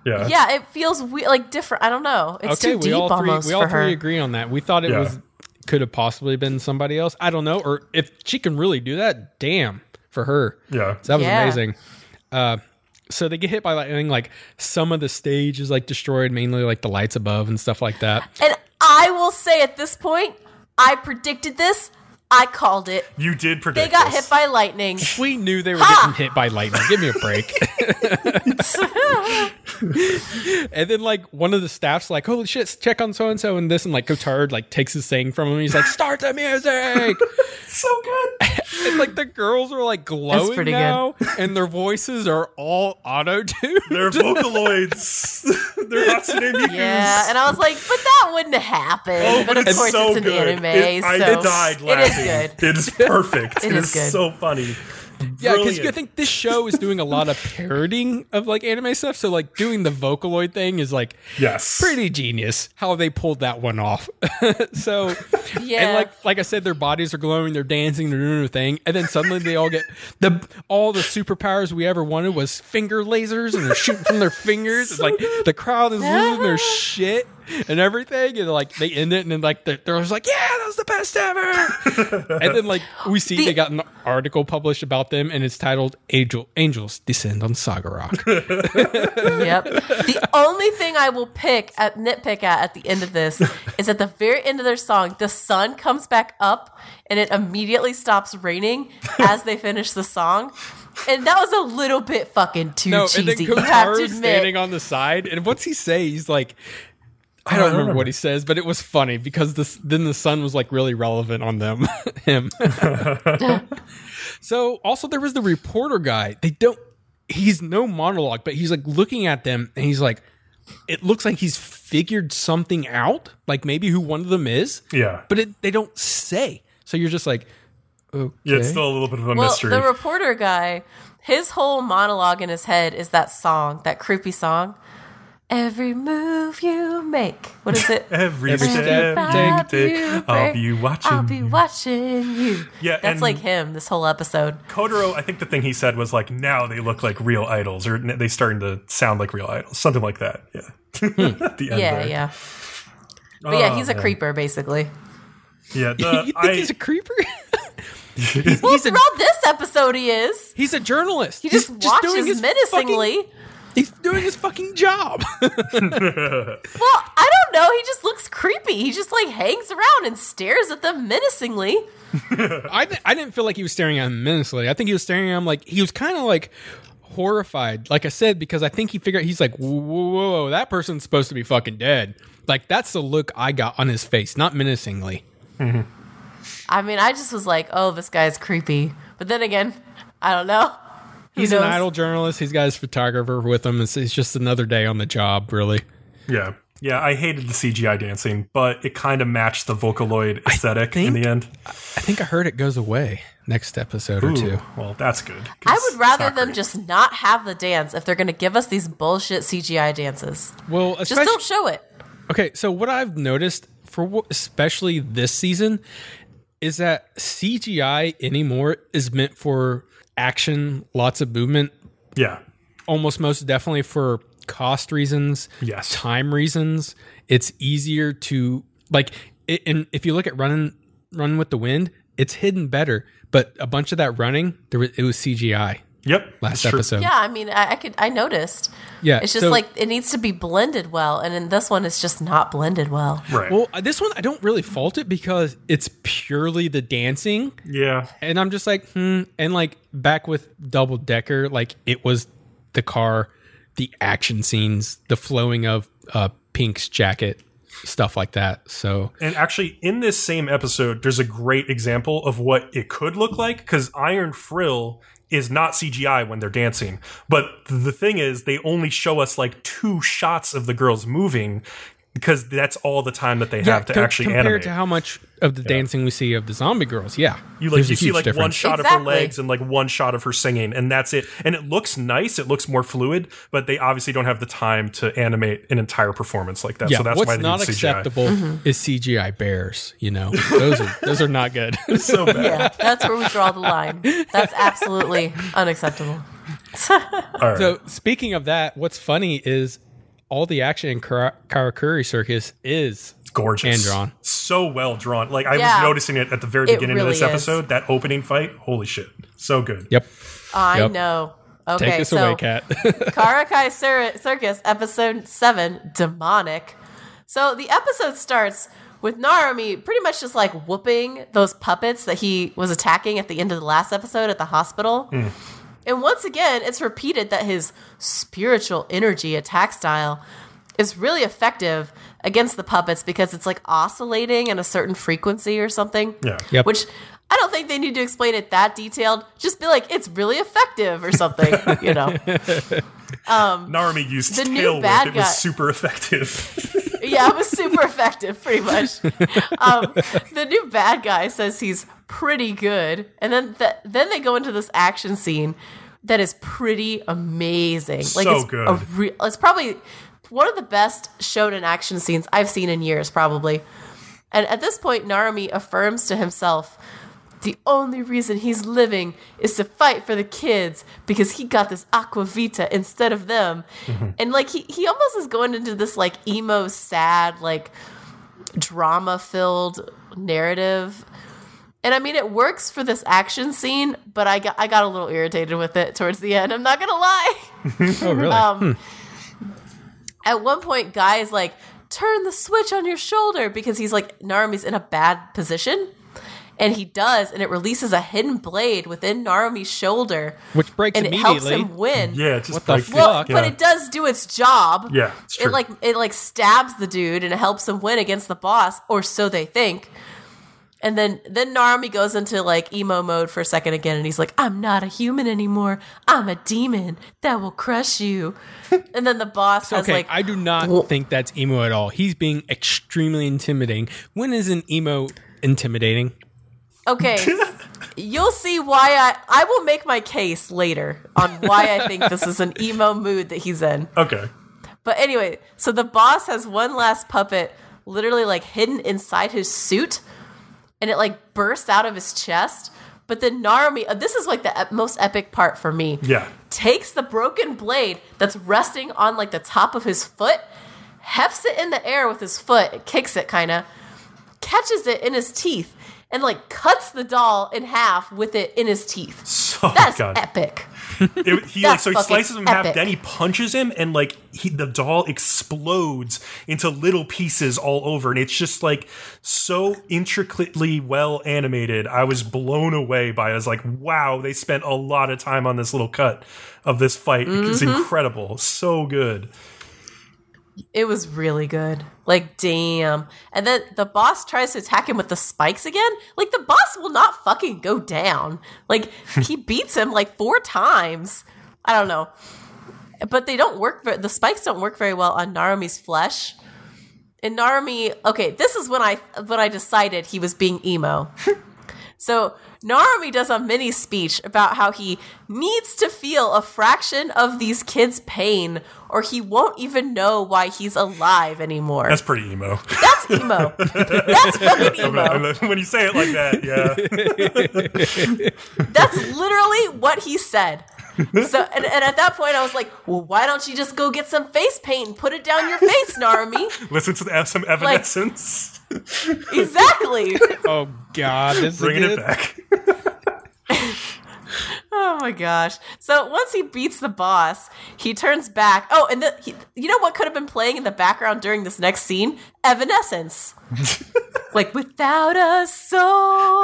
Yeah. Yeah, it feels we- like different. I don't know. It's okay, too we deep all three, almost we all for three her. agree on that. We thought it Yeah. was could have possibly been somebody else. I don't know, or if she can really do that, damn for her. Yeah. So that was Yeah. amazing. Uh, so they get hit by lightning. Like some of the stage is like destroyed, mainly like the lights above and stuff like that. And I will say at this point, I predicted this. I called it. You did predict. They got this. hit by lightning. We knew they were Ha! getting hit by lightning. Give me a break. and then like one of the staff's like, "Holy shit, check on so and so and this," and like Kotaro like takes his thing from him. He's like, "Start the music." so good. And like the girls are like glowing pretty good. now, and their voices are all auto tuned. They're Vocaloids. They're Hatsune Mikus. Yeah, and I was like, but that wouldn't happen. Oh, but of it's course, so it's an good. anime, It- so I died it laughing. is good. It is perfect. It it is is good. so funny. Yeah, because Brilliant. I think this show is doing a lot of parodying of like anime stuff. So like doing the Vocaloid thing is like Yes. pretty genius how they pulled that one off. so Yeah. and like like I said, their bodies are glowing, they're dancing, they're doing their thing, and then suddenly they all get the all the superpowers we ever wanted was finger lasers, and they're shooting from their fingers. It's like the crowd is losing their shit and everything, and like they end it, and then like they're, they're just like, yeah, that was the best ever. and then like we see The- they got an article published about them, and it's titled "Angel Angels Descend on Saga Rock." Yep. The only thing I will pick at nitpick at at the end of this is at the very end of their song, the sun comes back up and it immediately stops raining as they finish the song. And that was a little bit fucking too no, and then cheesy. You have to is standing on the side, and what's he say? He's like, I don't remember what he says, but it was funny because this then the sun was like really relevant on them, him. So also there was the reporter guy. They don't. He's no monologue, but he's like looking at them, and he's like, it looks like he's figured something out, like maybe who one of them is. Yeah. but it, they don't say. So you're just like, okay. Yeah, it's still a little bit of a Well, mystery. the reporter guy, his whole monologue in his head is that song, that creepy song. Every move you make. What is it? Every, Every step, step you take, I'll be watching. I'll be you. watching you. Yeah, That's like him this whole episode. Kotaro, I think the thing he said was like, now they look like real idols, or n- they starting to sound like real idols, something like that. Yeah. Hmm. At the end Yeah, there. yeah. But yeah, Oh, he's a man. creeper basically. Yeah, the, you think I, he's a creeper? Well, he's a throughout this episode, he is. he's a journalist. He just He's watches doing his menacingly. He's doing his fucking job. Well, I don't know. He just looks creepy. He just like hangs around and stares at them menacingly. I, th- I didn't feel like he was staring at him menacingly. I think he was staring at him like he was kind of like horrified. Like I said, because I think he figured he's like, whoa, whoa, whoa, that person's supposed to be fucking dead. Like that's the look I got on his face, not menacingly. I mean, I just was like, oh, this guy's creepy. But then again, I don't know. Who He's an knows? idle journalist. He's got his photographer with him. It's, it's just another day on the job, really. yeah. Yeah, I hated the CGI dancing, but it kind of matched the Vocaloid aesthetic in the end. I think I heard it goes away next episode or two. well, that's good. I would rather them great. just not have the dance if they're going to give us these bullshit CGI dances. Well, Just don't show it. okay. So what I've noticed for especially this season is that CGI anymore is meant for action, lots of movement, Yeah. almost most definitely for cost reasons, Yes. time reasons. It's easier to like, it, and if you look at running, run with the wind, it's hidden better. But a bunch of that running, there was, it was CGI Yep. last it's true. episode. Yeah, I mean, I, I could, I noticed. Yeah, It's just so- like it needs to be blended well, and in this one, it's just not blended well. Right. Well, uh, this one I don't really fault it because it's purely the dancing, yeah. and I'm just like, hmm. And like back with Double Decker, like it was the car, the action scenes, the flowing of uh, Pink's jacket, stuff like that. So And actually, in this same episode, there's a great example of what it could look like because Iron Frill is not CGI when they're dancing. But the thing is, they only show us like two shots of the girls moving because that's all the time that they have to com- actually compared animate. to how much of the dancing we see of the zombie girls, yeah, you like you see huge like one difference. shot of her legs and like one shot of her singing, and that's it. And it looks nice. It looks more fluid, but they obviously don't have the time to animate an entire performance like that. Yeah, so that's what's why they not need CGI. acceptable mm-hmm. is CGI bears. You know, those are those are not good. So bad. Yeah, that's where we draw the line. That's absolutely unacceptable. All right. So speaking of that, what's funny is all the action in Kara- Karakuri Circus is gorgeous and drawn. so well drawn like i Yeah. was noticing it at the very beginning really of this is. episode that opening fight holy shit so good Yep. I Yep. know. Okay, Take this so away, Kat. Karakuri Cir- Circus, episode 7, Demonic. So the episode starts with Narumi pretty much just like whooping those puppets that he was attacking at the end of the last episode at the hospital. Mm. And once again, it's repeated that his spiritual energy attack style is really effective against the puppets because it's like oscillating in a certain frequency or something. yeah Yep. Which I don't think they need to explain it that detailed. Just be like, it's really effective or something, you know? narumi used The tail whip bad it was super effective yeah, it was super effective, pretty much. Um, the new bad guy says he's pretty good, and then th- then they go into this action scene that is pretty amazing. Like So it's good. A re- it's probably one of the best shonen action scenes I've seen in years, probably. And at this point, Narumi affirms to himself. The only reason he's living is to fight for the kids because he got this aqua vitae instead of them. And like he, he almost is going into this like emo sad, like drama filled narrative. And I mean it works for this action scene, but I got I got a little irritated with it towards the end. I'm not gonna lie. oh, really? Um, At one point, Guy is like, turn the switch on your shoulder because he's like, Narumi's in a bad position. And he does, and it releases a hidden blade within Narumi's shoulder. Which breaks and it helps him win. yeah it just What the like, fuck? Well, yeah. but it does do its job. Yeah, it's true. It like it like stabs the dude and it helps him win against the boss, or so they think. And then then Narumi goes into like emo mode for a second again, and he's like, "I'm not a human anymore. I'm a demon that will crush you." and then the boss has okay, like, I do not think that's emo at all. He's being extremely intimidating. When is an emo intimidating? Okay. You'll see why I I will make my case later on why I think this is an emo mood that he's in. okay But anyway, so the boss has one last puppet literally like hidden inside his suit and it like bursts out of his chest. But then Narumi, uh, this is like the most epic part for me. yeah Takes the broken blade that's resting on like the top of his foot, hefts it in the air with his foot, kicks it kind of, catches it in his teeth, and like cuts the doll in half with it in his teeth. so That's god epic. It- he like so he slices him in half epic. then he punches him and like he, the doll explodes into little pieces all over and it's just like so intricately well animated i was blown away by it. i was like wow they spent a lot of time on this little cut of this fight it's Mm-hmm. incredible so good It was really good. Like, damn. And then the boss tries to attack him with the spikes again. Like, the boss will not fucking go down. Like, he beats him like four times. I don't know. But they don't work, ver- the spikes don't work very well on Narumi's flesh. and Narumi, okay, this is when I when I decided he was being emo. so Narumi does a mini speech about how he needs to feel a fraction of these kids' pain, or he won't even know why he's alive anymore. That's pretty emo. That's emo. That's fucking emo. when you say it like that, yeah. That's literally what he said. So, and, and at that point, I was like, well, why don't you just go get some face paint and put it down your face, Narumi? Listen to the, some Evanescence. Exactly. Oh God, this Bringing is it back. Oh my gosh. So once he beats the boss, he turns back. Oh, and the, he, you know what could have been playing in the background during this next scene? Evanescence. like, without a soul.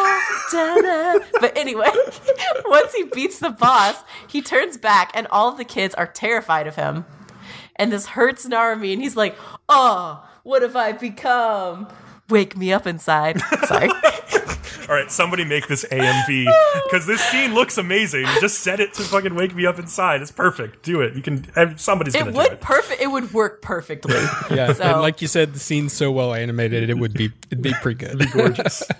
da-da. But anyway, once he beats the boss, he turns back, and all of the kids are terrified of him. And this hurts Narumi, and he's like, oh, what have I become? Wake me up inside. Sorry. All right, somebody make this AMV because this scene looks amazing. Just set it to fucking wake me up inside. It's perfect. Do it. You can. and Somebody's it gonna do would it. perfect. It would work perfectly. Yeah, So- and like you said, the scene's so well animated, it would be it'd be pretty good. Gorgeous.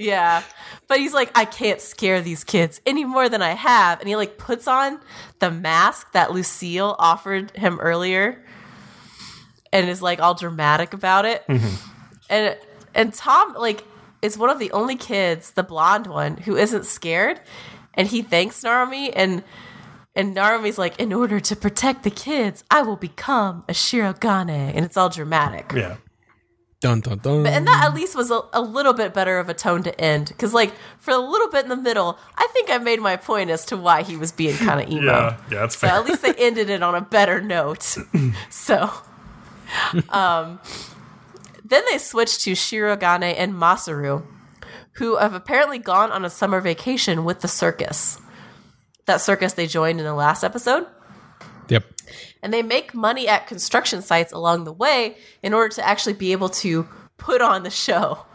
Yeah. But he's like, I can't scare these kids any more than I have. And he like puts on the mask that Lucille offered him earlier and is like all dramatic about it. Mm-hmm. And and Tom like is one of the only kids, the blonde one, who isn't scared. And he thanks Narumi and and Narumi's like, in order to protect the kids, I will become a Shirogane. And it's all dramatic. Yeah. Dun dun dun. But, And that at least was a, a little bit better of a tone to end. Because, like, for a little bit in the middle, I think I made my point as to why he was being kind of emo. Yeah. Yeah. That's So fair. at least they ended it on a better note. so, um, then they switch to Shirogane and Masaru, who have apparently gone on a summer vacation with the circus. That circus they joined in the last episode yep. and they make money at construction sites along the way in order to actually be able to put on the show.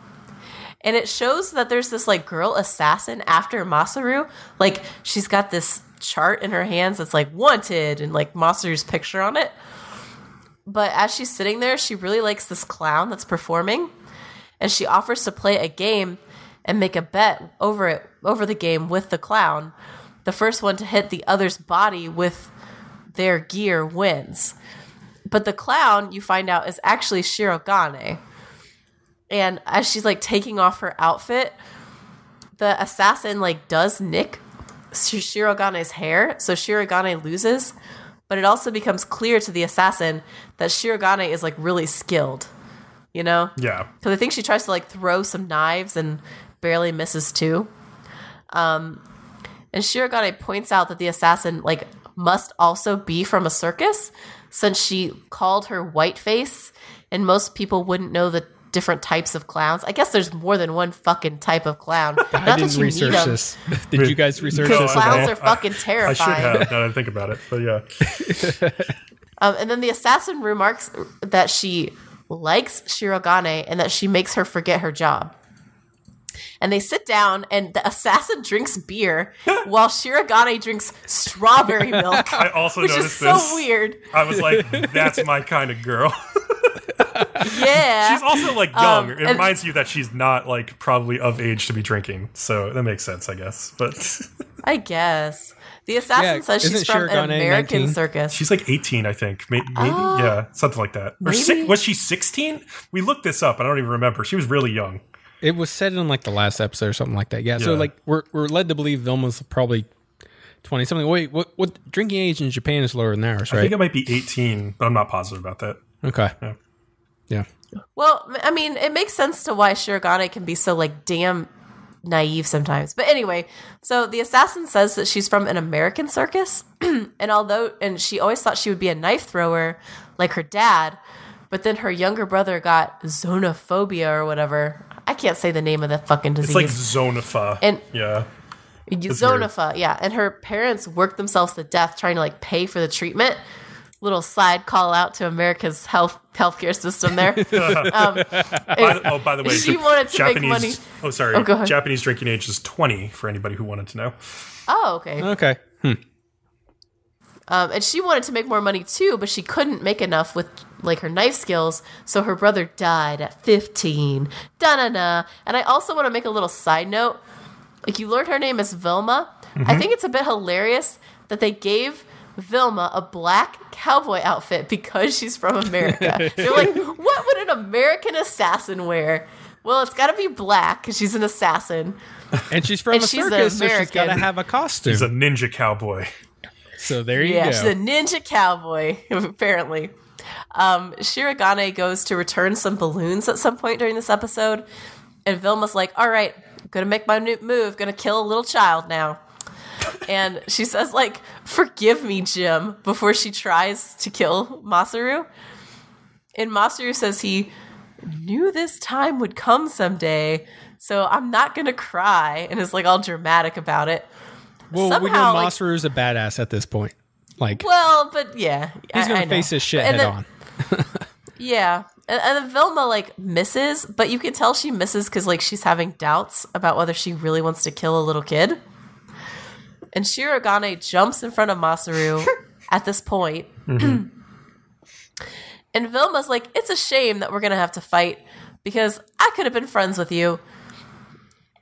And it shows that there's this like girl assassin after Masaru. Like she's got this chart in her hands that's like wanted and like Masaru's picture on it. But as she's sitting there, she really likes this clown that's performing and she offers to play a game and make a bet over it over the game with the clown. The first one to hit the other's body with their gear wins. But the clown, you find out, is actually Shirogane. And as she's like taking off her outfit, the assassin like does nick Sh- Shirogane's hair, so Shirogane loses. But it also becomes clear to the assassin that Shirogane is like really skilled. You know? yeah. because I think she tries to like throw some knives and barely misses two. Um, and Shirogane points out that the assassin like must also be from a circus, since she called her whiteface, and most people wouldn't know the different types of clowns. I guess there's more than one fucking type of clown. I Not didn't that you need research 'em, this. Did you guys research No, this? I- at all? Clowns are fucking terrifying. I should terrifying. have now that I think about it, but yeah. Um, and then the assassin remarks that she likes Shirogane and that she makes her forget her job. And they sit down, and the assassin drinks beer while Shirogane drinks strawberry milk, I also which is noticed so this. weird. I was like, that's my kind of girl. Yeah. she's also like young. Um, it and- reminds you that she's not like probably of age to be drinking. So that makes sense, I guess. But I guess. The assassin Yeah, says she's from Shirogane an American 19? circus. she's like 18, I think. Maybe, maybe yeah, something like that. Or si- Oh, was she 16? We looked this up. I don't even remember. She was really young. It was said in like the last episode or something like that. Yeah. So Yeah. like we're we're led to believe Vilma's probably twenty something. Wait, what what drinking age in Japan is lower than ours, I right? think it might be 18, but I'm not positive about that. okay. Yeah. Yeah. Well, I mean, it makes sense to why Shirogane can be so like damn naive sometimes. But anyway, so the assassin says that she's from an American circus, and although and she always thought she would be a knife thrower like her dad, but then her younger brother got zonophobia or whatever. I can't say the name of the fucking disease. It's like Zonapha. And- yeah. Zonapha, yeah. And her parents worked themselves to death trying to like pay for the treatment. Little side call out to America's health healthcare system there. um, By the, oh, by the way, she the wanted to make money. Oh, sorry. Oh, go ahead. Japanese drinking age is 20 for anybody who wanted to know. Oh, okay. Okay. Hmm. Um, and she wanted to make more money too, but she couldn't make enough with like her knife skills. So her brother died at 15. Da na na. And I also want to make a little side note. Like you learned her name is Vilma. I think it's a bit hilarious that they gave Vilma a black cowboy outfit because she's from America. They're like, what would an American assassin wear? Well, it's got to be black because she's an assassin. And she's from And a she's circus, so she's got to have a costume. She's a ninja cowboy. So there you yeah, go. she's a ninja cowboy, apparently. Um, Shirogane goes to return some balloons at some point during this episode, and Vilma's like, "All right, gonna make my new move. Gonna kill a little child now." And she says, "Like, forgive me, Jim," before she tries to kill Masaru. And Masaru says he knew this time would come someday, so I'm not gonna cry, and is like all dramatic about it. Well, we know somehow, like- Masaru's a badass at this point. Like Well, but yeah, he's gonna I know. face his shit head then- on. Yeah. And, and then Vilma like misses, but you can tell she misses because like she's having doubts about whether she really wants to kill a little kid. And Shirogane jumps in front of Masaru at this point. Mm-hmm. and Vilma's like, it's a shame that we're gonna have to fight because I could have been friends with you.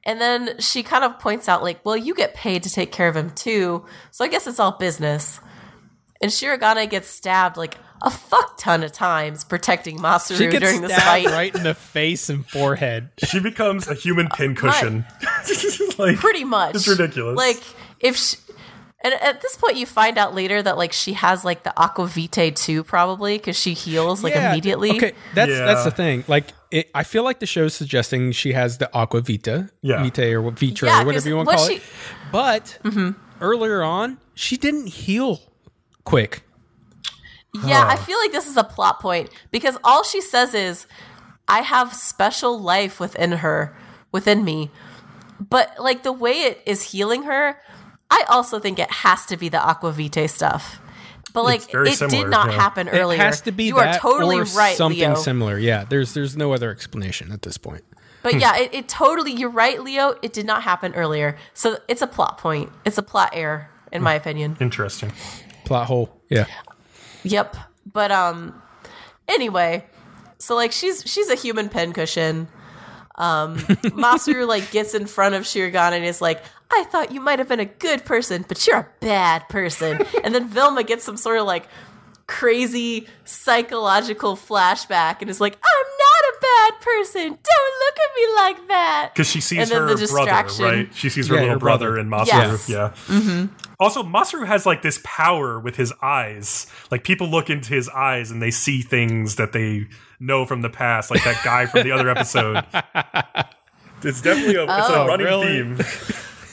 And then she kind of points out, like, well, you get paid to take care of him too, so I guess it's all business. And Shirogane gets stabbed like a fuck ton of times protecting Masaru She gets during this stabbed fight. right in the face and forehead. She becomes a human pincushion. like Pretty much. It's ridiculous. Like if she, and at this point you find out later that like she has like the aqua vitae too probably because she heals like Yeah, immediately. Okay, that's Yeah. that's the thing. Like, it, I feel like the show's suggesting she has the aqua vita, Yeah. vitae or vitra Yeah, or whatever 'cause you want to call she- it. But mm-hmm. earlier on, she didn't heal quick. Yeah, I feel like this is a plot point because all she says is, I have special life within her, within me. But like the way it is healing her, I also think it has to be the Aquavite stuff. But like it similar, did not yeah. happen earlier. It has to be you that are totally or right, something Leo. similar. Yeah, there's there's no other explanation at this point. But yeah, it, it totally. You're right, Leo. It did not happen earlier, so it's a plot point. It's a plot error, in my opinion. Interesting. Plot hole. Yeah. Yep. But um anyway, so like she's she's a human pincushion. Um Masaru like gets in front of Shirogane and is like, I thought you might have been a good person, but you're a bad person. and then Vilma gets some sort of like crazy psychological flashback and is like, I'm not a bad person. Don't look at me like that. Because she sees And her the brother, right? She sees her Yeah, little her brother, brother. in Masaru. Yes. Yeah. Mm-hmm. Also, Masaru has like this power with his eyes. Like people look into his eyes and they see things that they know from the past, like that guy from the other episode. It's definitely a, it's Oh, a running really? theme.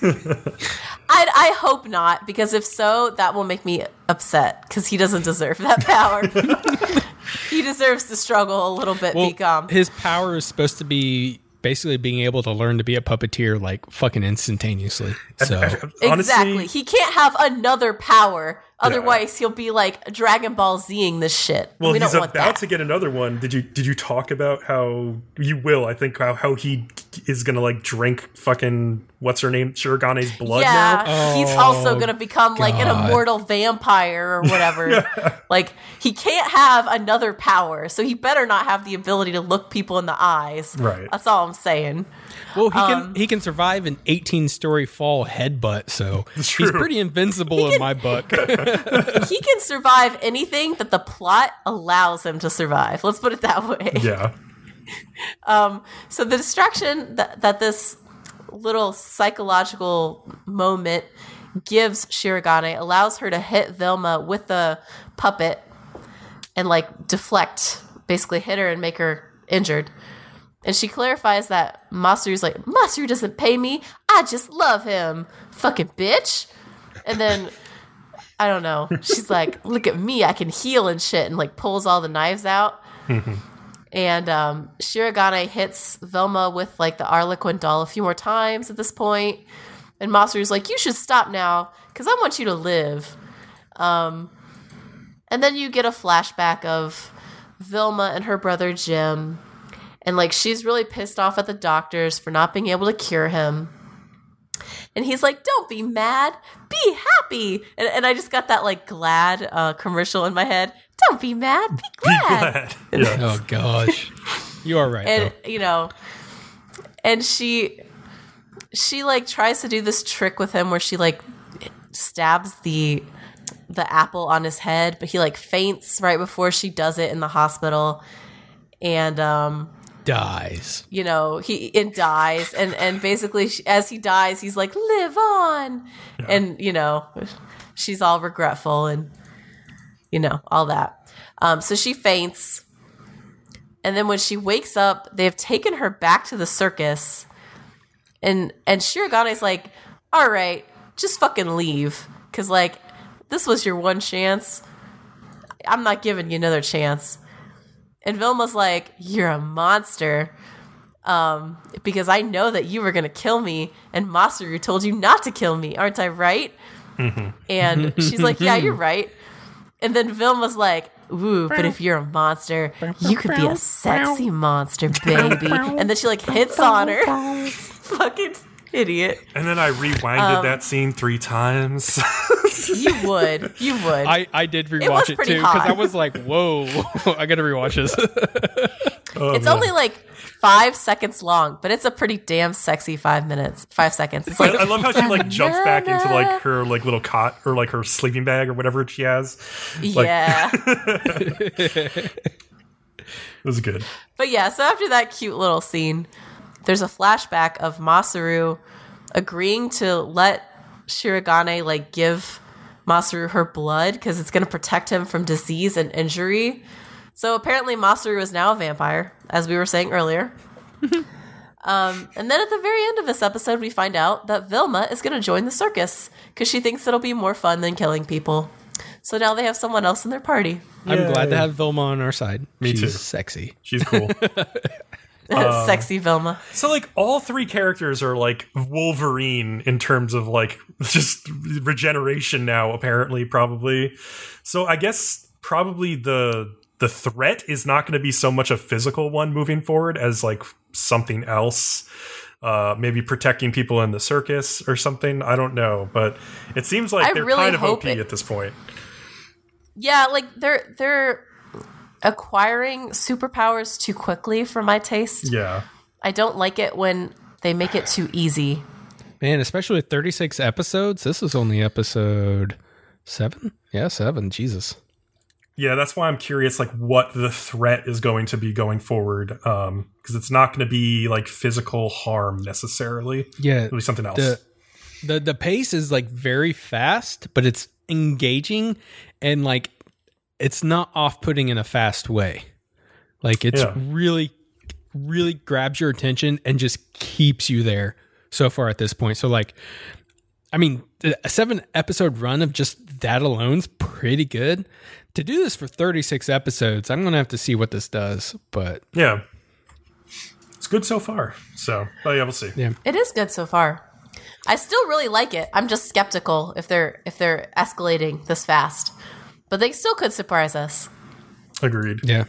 I, I hope not, because if so, that will make me upset because he doesn't deserve that power. he deserves to struggle a little bit, Well, be his power is supposed to be basically being able to learn to be a puppeteer like fucking instantaneously. So exactly. He can't have another power. Otherwise, he'll be like Dragon Ball Zing this shit. well, we he's don't want about that. to get another one. Did you did you talk about how you will? I think how how he is gonna like drink fucking what's her name Shirogane's blood yeah, now. he's Oh, also gonna become like an immortal vampire or whatever. Like he can't have another power, so he better not have the ability to look people in the eyes. Right. That's all I'm saying. well, he Um, can he can survive an 18 story fall headbutt. So he's pretty invincible in my book. he can survive anything that the plot allows him to survive. Let's put it that way. Yeah. Um, So the distraction that, that this little psychological moment gives Shirogane allows her to hit Vilma with the puppet and like deflect, basically hit her and make her injured. And she clarifies that Masaru's like, Masaru doesn't pay me. I just love him. Fucking bitch. And then I don't know. She's like, look at me, I can heal and shit, and like pulls all the knives out. and um, Shirogane hits Vilma with like the Arlequin doll a few more times at this point. And Masaru's like, you should stop now because I want you to live. Um, and then you get a flashback of Vilma and her brother Jim. And like she's really pissed off at the doctors for not being able to cure him. And he's like, "Don't be mad, be happy." And, and I just got that like glad uh, commercial in my head. Don't be mad, be glad. Glad. Yeah. Oh gosh, you are right. and though. you know and she she like tries to do this trick with him where she like stabs the the apple on his head but he like faints right before she does it in the hospital and um Dies. you know he and dies and and basically she, as he dies he's like live on. And you know she's all regretful and you know all that. Um so she faints. And then when she wakes up they've taken her back to the circus. And and Shirogane's like all right just fucking leave. Cuz like this was your one chance. I'm not giving you another chance and Vilma's like, You're a monster. Um, because I know that you were gonna kill me, and Masaru told you not to kill me, aren't I right? And she's like, Yeah, you're right. And then Vilma's like, Ooh, but if you're a monster, you could be a sexy monster, baby. And then she like hits on her. Fucking idiot. And then I rewinded um, that scene three times. You would. You would. I, I did rewatch it, pretty too because I was like, "Whoa, I got to rewatch this." Oh, it's only like five seconds long, but it's a pretty damn sexy five minutes. Five seconds. It's I, like I love how she like jumps back into like her like little cot or like her sleeping bag or whatever she has. Like, yeah. It was good. But yeah, so after that cute little scene, there's a flashback of Masaru agreeing to let Shirogane like give Masaru her blood because it's going to protect him from disease and injury. So apparently Masaru is now a vampire, as we were saying earlier. um, and then at the very end of this episode, we find out that Vilma is going to join the circus because she thinks it'll be more fun than killing people. So now they have someone else in their party. I'm glad to have Vilma on our side. Me She's too. sexy. She's cool. Sexy Vilma. so like all three characters are like Wolverine in terms of like just regeneration now apparently probably. So I guess probably the the threat is not going to be so much a physical one moving forward as like something else. Uh, maybe protecting people in the circus or something. I don't know, but it seems like I they're really kind of OP it- at this point. Yeah, like they're they're acquiring superpowers too quickly for my taste. Yeah. I don't like it when they make it too easy. Man, especially with 36 episodes. This is only episode seven. Yeah, seven. Jesus. Yeah, that's why I'm curious, like what the threat is going to be going forward, um, because it's not going to be like physical harm necessarily. Yeah, It'll be something else. the the the pace is like very fast, but it's engaging and like it's not off putting in a fast way. Like it's Yeah. really really grabs your attention and just keeps you there so far at this point. So like I mean, a seven episode run of just that alone's pretty good. To do this for 36 episodes, I'm going to have to see what this does, but yeah, it's good so far. So, oh yeah, we'll see. yeah. It is good so far. I still really like it. I'm just skeptical if they're if they're escalating this fast. But they still could surprise us. Agreed. Yeah.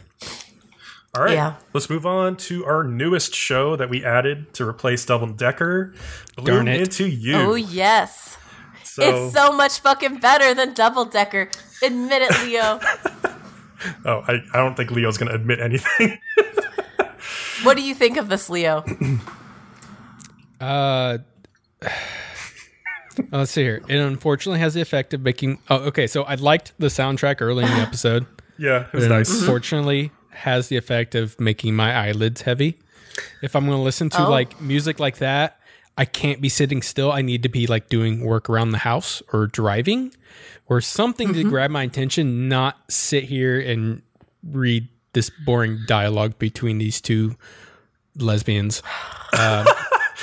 All right, Yeah. let's move on to our newest show that we added to replace Double Decker. Bloom Darn it. into you. Oh yes. so, It's so much fucking better than Double Decker. Admit it, Leo. oh, I, I don't think Leo's going to admit anything. what do you think of this, Leo? Uh, Uh, let's see here. It unfortunately has the effect of making. Oh, okay. So I liked the soundtrack early in the episode, yeah, it was it nice. unfortunately has the effect of making my eyelids heavy. If I'm going to listen to Oh. like music like that, I can't be sitting still. I need to be like doing work around the house or driving or something to mm-hmm. grab my attention, not sit here and read this boring dialogue between these two lesbians. Um,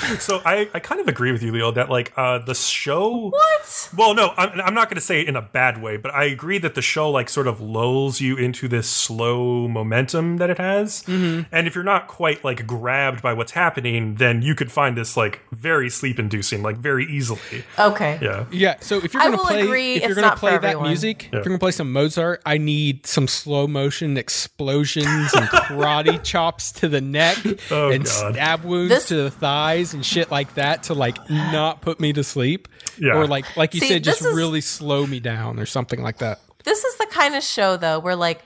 So I, I kind of agree with you, Leo, that like uh, the show. What? Well, no, I'm, I'm not going to say it in a bad way, but I agree that the show like sort of lulls you into this slow momentum that it has. Mm-hmm. And if you're not quite like grabbed by what's happening, then you could find this like very sleep inducing, like very easily. Okay. Yeah. Yeah, so if you're gonna play, agree if you're gonna play that everyone. music, if you're gonna play some Mozart, I need some slow motion explosions and karate chops to the neck Oh, and God. stab wounds This- to the thighs noise and shit like that to like not put me to sleep, Yeah. or like like you See, said, just is- really slow me down or something like that. This is the kind of show though where like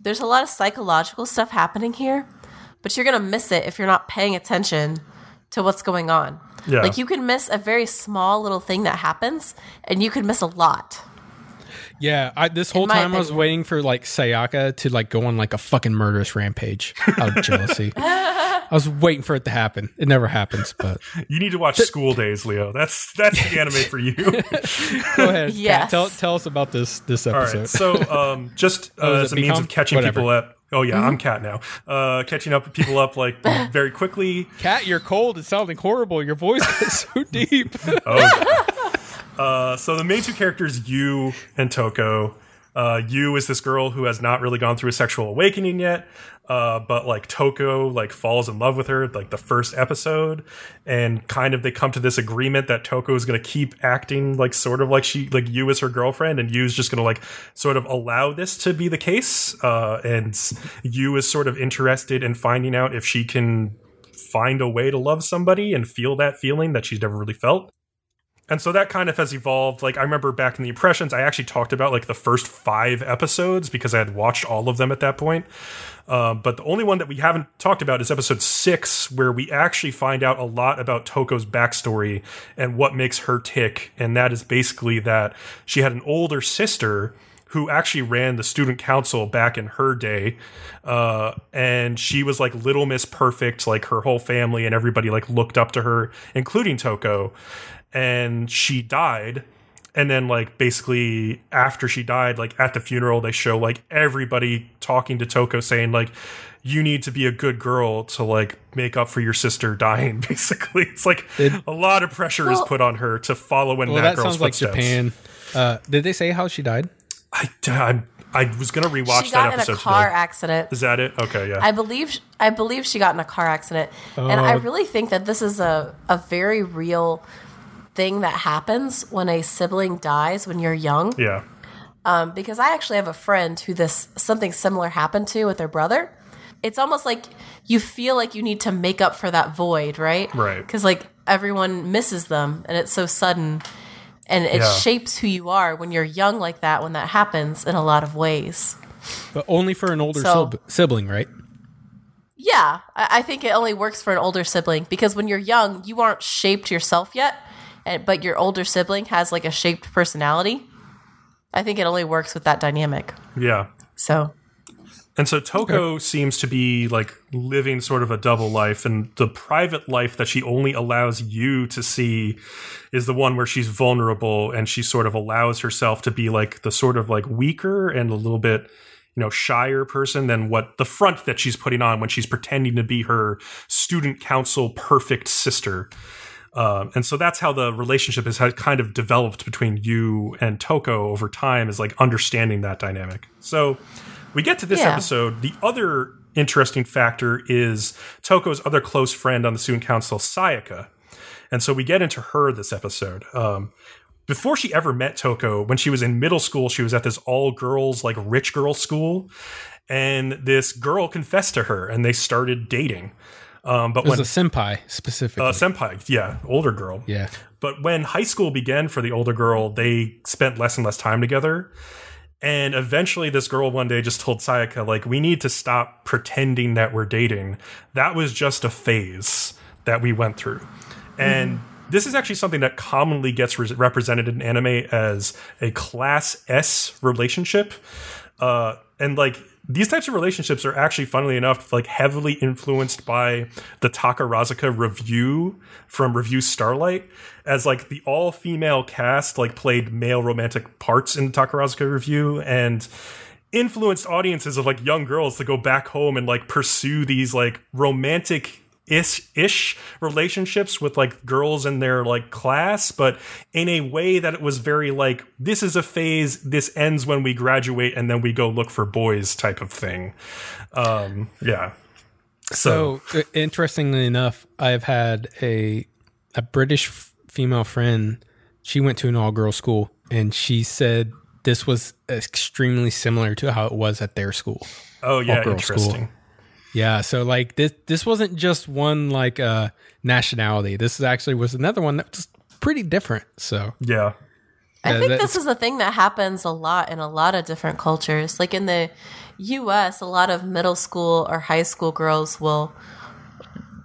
there's a lot of psychological stuff happening here, but you're gonna miss it if you're not paying attention to what's going on. Yeah. Like you can miss a very small little thing that happens, and you can miss a lot. Yeah, I, this whole my time I was waiting for like Sayaka to like go on like a fucking murderous rampage out of jealousy. I was waiting for it to happen. It never happens, but You need to watch School Days, Leo. That's that's the anime for you. go ahead. Kat, Yes. tell tell us about this this episode. right. So, um, just uh, Oh, as a it means of catching Whatever. people up. Oh yeah, Mm-hmm. I'm Cat now. Uh, catching up with people up like very quickly. Kat, you're cold. It's sounding horrible. Your voice is so deep. Uh, so the main two characters, Yu and Toko. Uh, is this girl who has not really gone through a sexual awakening yet, uh, but like Toko like falls in love with her like the first episode, and kind of they come to this agreement that Toko is going to keep acting like sort of like she like Yu is her girlfriend, and Yu's just going to like sort of allow this to be the case, uh, and Yu is sort of interested in finding out if she can find a way to love somebody and feel that feeling that she's never really felt. And so that kind of has evolved. Like I remember back in the impressions, I actually talked about like the first five episodes because I had watched all of them at that point. Um, but the only one that we haven't talked about is episode six, where we actually find out a lot about Toko's backstory and what makes her tick. And that is basically that she had an older sister who actually ran the student council back in her day. Uh, and she was like Little Miss Perfect, like her whole family and everybody like looked up to her, including Toko. And she died. And then, like, basically, after she died, like, at the funeral, they show, like, everybody talking to Toko saying, like, you need to be a good girl to, like, make up for your sister dying, basically. It's like a lot of pressure is put on her to follow in well, that, that girl's sounds like footsteps. Japan. Uh, did they say how she died? I, I, I was going to rewatch she that got in a episode car today. accident. Is that it? Okay, yeah. I believe I believe she got in a car accident, and I really think that this is a a very real thing that happens when a sibling dies when you're young. yeah. Um, because I actually have a friend who this something similar happened to with their brother. It's almost like you feel like you need to make up for that void, right? Right. Because like everyone misses them, and it's so sudden, and it Yeah. shapes who you are when you're young like that. When that happens in a lot of ways. But only for an older So- sib- sibling, right? Yeah, I, I think it only works for an older sibling because when you're young, you aren't shaped yourself yet, and, but your older sibling has like a shaped personality. I think it only works with that dynamic. Yeah. So And so Toko seems to be like living sort of a double life, and the private life that she only allows Yu to see is the one where she's vulnerable and she sort of allows herself to be like the sort of like weaker and a little bit, you know, shyer person than what the front that she's putting on when she's pretending to be her student council perfect sister. Um, and so that's how the relationship has had kind of developed between Yu and Toko over time, is like understanding that dynamic. So we get to this Yeah. episode. The other interesting factor is Toko's other close friend on the student council, Sayaka. And so we get into her this episode. Um, before she ever met Toko, when she was in middle school, she was at this all girls, like rich girl school. And this girl confessed to her and they started dating. Um, but It was when a senpai specifically. uh, senpai, yeah, older girl. yeah. But when high school began for the older girl, they spent less and less time together. And eventually, this girl one day just told Sayaka, like, we need to stop pretending that we're dating. That was just a phase that we went through. And this is actually something that commonly gets re- represented in anime as a class S relationship. Uh, and like, these types of relationships are actually, funnily enough, like heavily influenced by the Takarazuka Revue from Revue Starlight, as like the all female cast like played male romantic parts in the Takarazuka Revue and influenced audiences of like young girls to go back home and like pursue these like romantic ish ish relationships with like girls in their like class but in a way that it was very like this is a phase this ends when we graduate and then we go look for boys type of thing um yeah so, So, interestingly enough, I've had a a British f- female friend. She went to an all girl school, and she said this was extremely similar to how it was at their school. oh yeah all-girl school. Interesting Yeah, so like this this wasn't just one like uh nationality. This actually was another one that was pretty different. So Yeah. I Yeah, think this is a thing that happens a lot in a lot of different cultures. Like in the US, a lot of middle school or high school girls will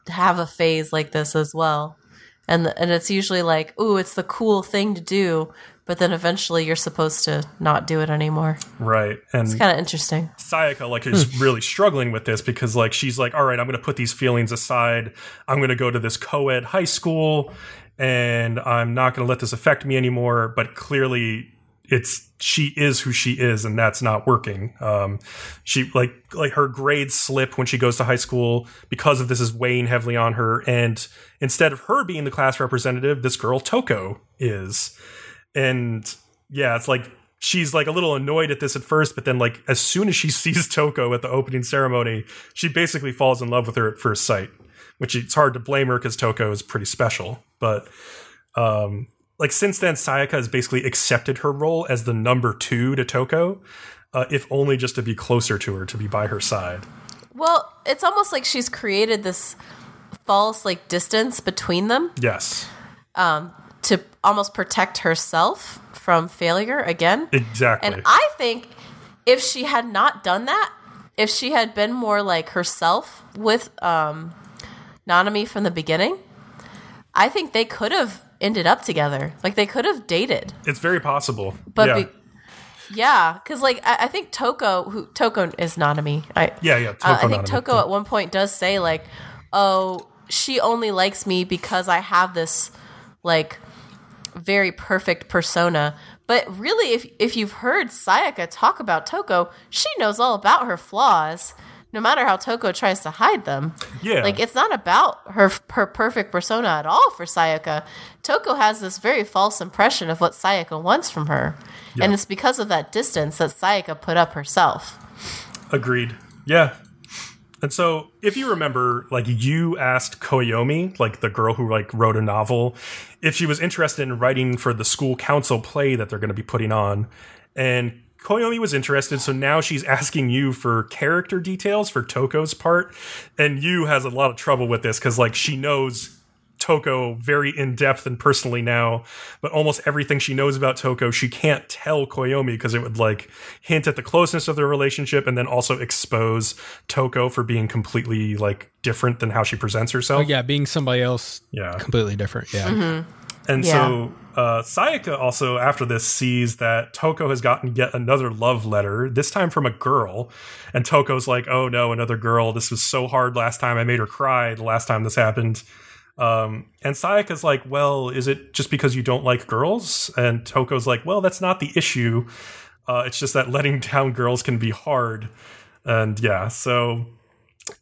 have a phase like this as well. And and it's usually like, "Ooh, it's the cool thing to do," but then eventually you're supposed to not do it anymore. Right. And It's kind of interesting. Sayaka like is really struggling with this because like she's like, all right, I'm going to put these feelings aside. I'm going to go to this co-ed high school, and I'm not going to let this affect me anymore. But clearly, it's she is who she is, and that's not working. Um, she like like her grades slip when she goes to high school because of this is weighing heavily on her. And instead of her being the class representative, this girl Toko is and yeah, it's like she's like a little annoyed at this at first, but then like as soon as she sees Toko at the opening ceremony, she basically falls in love with her at first sight. Which it's hard to blame her because Toko is pretty special, but um, like since then, Sayaka has basically accepted her role as the number two to Toko, uh, if only just to be closer to her, to be by her side. Well, it's almost like she's created this false like distance between them Yes, to almost protect herself from failure again. exactly. And I think if she had not done that, if she had been more like herself with um, Nanami from the beginning, I think they could have ended up together. Like they could have dated. it's very possible. But yeah, be- yeah, because like I, I think Toko, who Toko is Nanami. I yeah, yeah. uh, I think Nanami. Toko at one point does say like, "Oh, she only likes me because I have this like very perfect persona." But really, if if you've heard Sayaka talk about Toko, she knows all about her flaws, no matter how Toko tries to hide them. Yeah. like it's not about her her perfect persona at all for Sayaka. Toko has this very false impression of what Sayaka wants from her, and it's because of that distance that Sayaka put up herself. Agreed. Yeah. And so, if you remember, like Yu asked Koyomi, like the girl who like wrote a novel, if she was interested in writing for the school council play that they're going to be putting on, and Koyomi was interested, so now she's asking Yu for character details for Toko's part, and Yu has a lot of trouble with this because like she knows Toko very in depth and personally now, but almost everything she knows about Toko, she can't tell Koyomi because it would like hint at the closeness of their relationship and then also expose Toko for being completely like different than how she presents herself. Oh, yeah, being somebody else Yeah. completely different. Yeah. And Yeah. so uh, Sayaka also, after this, sees that Toko has gotten yet another love letter, this time from a girl. And Toko's like, oh no, another girl. This was so hard last time. I made her cry the last time this happened. Um, and Sayaka's like, well, is it just because you don't like girls? And Toko's like, well, that's not the issue. Uh, it's just that letting down girls can be hard. And yeah, so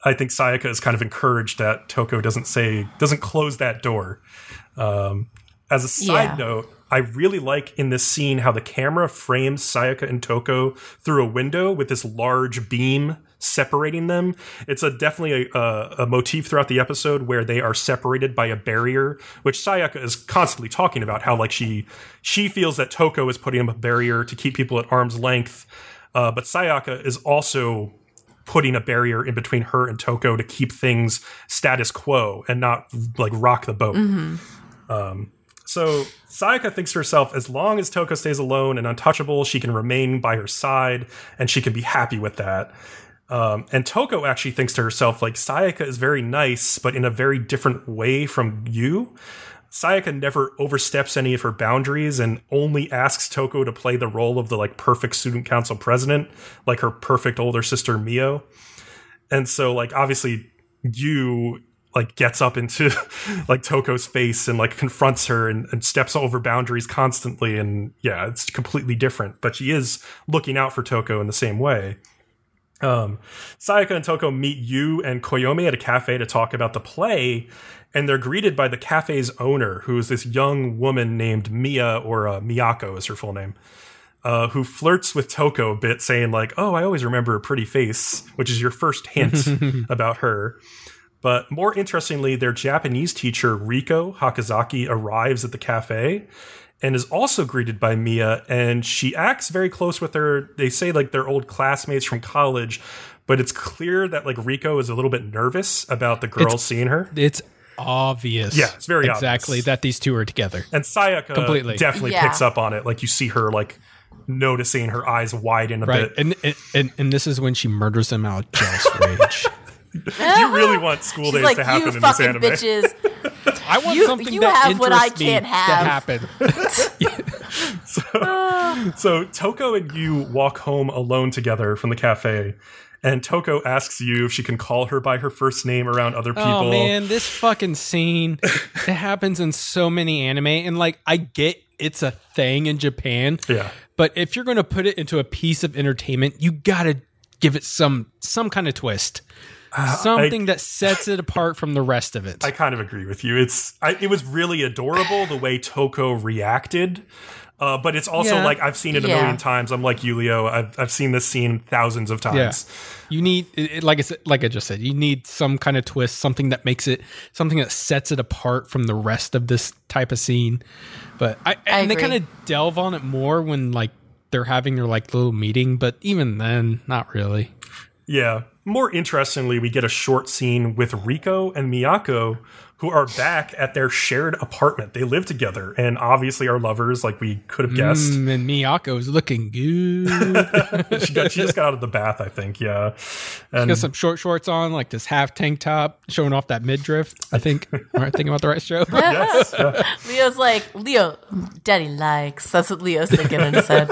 I think Sayaka is kind of encouraged that Toko doesn't say, doesn't close that door. Um, as a side Yeah. note, I really like in this scene how the camera frames Sayaka and Toko through a window with this large beam separating them. It's a definitely a, a, a motif throughout the episode where they are separated by a barrier, which Sayaka is constantly talking about. How like she she feels that Toko is putting up a barrier to keep people at arm's length, uh, but Sayaka is also putting a barrier in between her and Toko to keep things status quo and not like rock the boat. Um, so Sayaka thinks to herself, as long as Toko stays alone and untouchable, she can remain by her side and she can be happy with that. Um, and Toko actually thinks to herself, like, Sayaka is very nice, but in a very different way from Yu. Sayaka never oversteps any of her boundaries and only asks Toko to play the role of the like perfect student council president, like her perfect older sister Mio. And so like obviously Yu like gets up into like Toko's face and like confronts her and, and steps over boundaries constantly and yeah, it's completely different. But she is looking out for Toko in the same way. Um, Sayaka and Toko meet Yu and Koyomi at a cafe to talk about the play, and they're greeted by the cafe's owner, who is this young woman named Mia, or uh, Miyako is her full name, uh, who flirts with Toko a bit, saying like, "Oh, I always remember a pretty face," which is your first hint about her. But more interestingly, their Japanese teacher Riko Hakozaki arrives at the cafe and is also greeted by Mia, and she acts very close with her. They say like they're old classmates from college, but it's clear that like Riko is a little bit nervous about the girls It's- seeing her. It's obvious. Yeah, it's very exactly obvious. that these two are together. And Sayaka Completely. definitely Yeah. picks up on it. Like you see her like noticing her eyes widen a Right, bit. and, and and and this is when she murders them out of jealous rage. you really want school She's days like, to happen you in this fucking anime. bitches. I want You- something you that have what I interests me can't to have. happen. So Toko and Yu walk home alone together from the cafe, and Toko asks Yu if she can call her by her first name around other oh, people. Oh man, this fucking scene it happens in so many anime, and like I get it's a thing in Japan. Yeah. But if you're going to put it into a piece of entertainment, you got to give it some some kind of twist, something that sets it apart from the rest of it. I kind of agree with you. It's I, it was really adorable the way Toko reacted. Uh, but it's also Yeah. like I've seen it a Yeah. million times. I'm like Yulio. I've I've seen this scene thousands of yeah, times. you need it, it- like I said, like I just said, you need some kind of twist, something that makes it something that sets it apart from the rest of this type of scene. But I, I and they kind of delve on it more when like they're having their like little meeting, but even then, not really. Yeah. More interestingly, we get a short scene with Riko and Miyako, who are back at their shared apartment. They live together and obviously are lovers, like we could have guessed. Mm, and Miyako's looking good. she, got, she just got out of the bath, I think. Yeah. And she Got some short shorts on, like this half tank top, showing off that midriff. I think. Am I thinking about the right show? yes, yeah. Leo's like, Leo, daddy likes. That's what Leo's thinking in his head.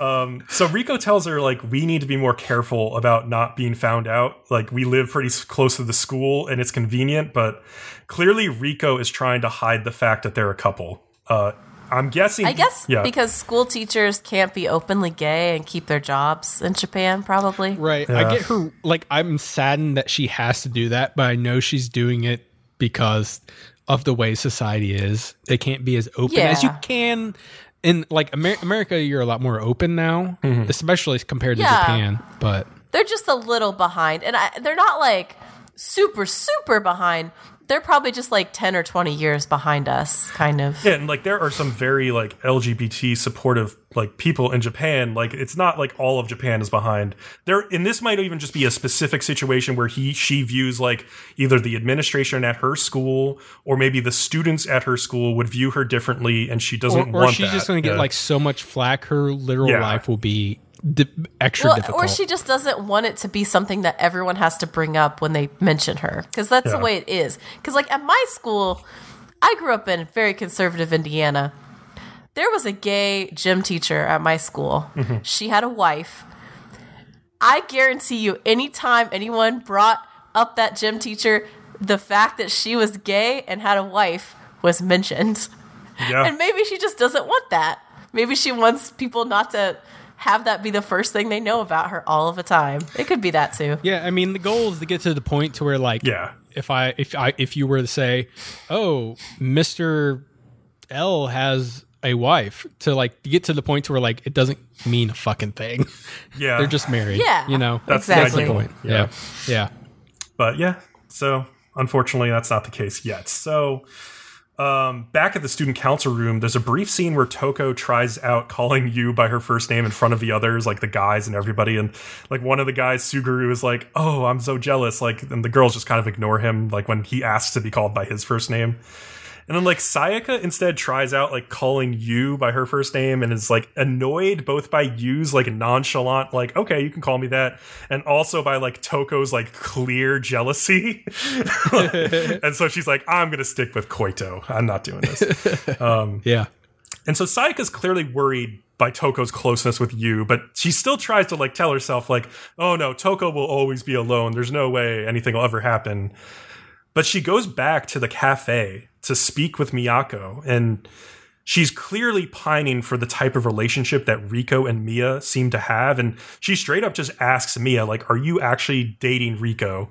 Um, So Riko tells her like we need to be more careful about not being found out. Like we live pretty close to the school and it's convenient, but clearly Riko is trying to hide the fact that they're a couple. Uh, I'm guessing. I guess yeah. because school teachers can't be openly gay and keep their jobs in Japan, probably. Right. I get her. Like, I'm saddened that she has to do that, but I know she's doing it because of the way society is. They can't be as open as you can. In like Amer- America, you're a lot more open now, especially compared to Yeah. Japan. But They're just a little behind, and I, they're not like super, super behind. They're probably just like 10 or 20 years behind us, kind of. Yeah, and like there are some very like LGBT supportive like people in Japan. Like it's not like all of Japan is behind. There and this might even just be a specific situation where he she views like either the administration at her school or maybe the students at her school would view her differently and she doesn't want. or want she's that. just going to get Yeah. like so much flack. Her literal Yeah. life will be di- extra Well, difficult. or she just doesn't want it to be something that everyone has to bring up when they mention her, because that's the way it is. Because like at my school, I grew up in very conservative Indiana. There was a gay gym teacher at my school. Mm-hmm. She had a wife. I guarantee you, anytime anyone brought up that gym teacher, the fact that she was gay and had a wife was mentioned. yeah. And maybe she just doesn't want that. Maybe she wants people not to have that be the first thing they know about her all of the time. It could be that too. Yeah, I mean the goal is to get to the point to where like Yeah. if I if I if you were to say, "Oh, Mr. L has a wife," to like get to the point to where like it doesn't mean a fucking thing. yeah. They're just married. Yeah, You know. That's the exactly. ideal. point. Yeah. Yeah. Yeah. But yeah, so unfortunately, that's not the case yet. So, um, back at the student council room, there's a brief scene where Toko tries out calling Yu by her first name in front of the others, like the guys and everybody. And like one of the guys, Suguru, is like, "Oh, I'm so jealous." Like, and the girls just kind of ignore him, like when he asks to be called by his first name. And then like Sayaka instead tries out like calling Yu by her first name and is like annoyed both by Yu's like nonchalant like okay you can call me that and also by like Toko's like clear jealousy. and so she's like I'm going to stick with Koito. I'm not doing this. Um, yeah. And so Sayaka's clearly worried by Toko's closeness with Yu, but she still tries to like tell herself like, "Oh no, Toko will always be alone. There's no way anything will ever happen." But she goes back to the cafe to speak with Miyako and she's clearly pining for the type of relationship that Riko and Mia seem to have and she straight up just asks Mia like, "Are you actually dating Riko?"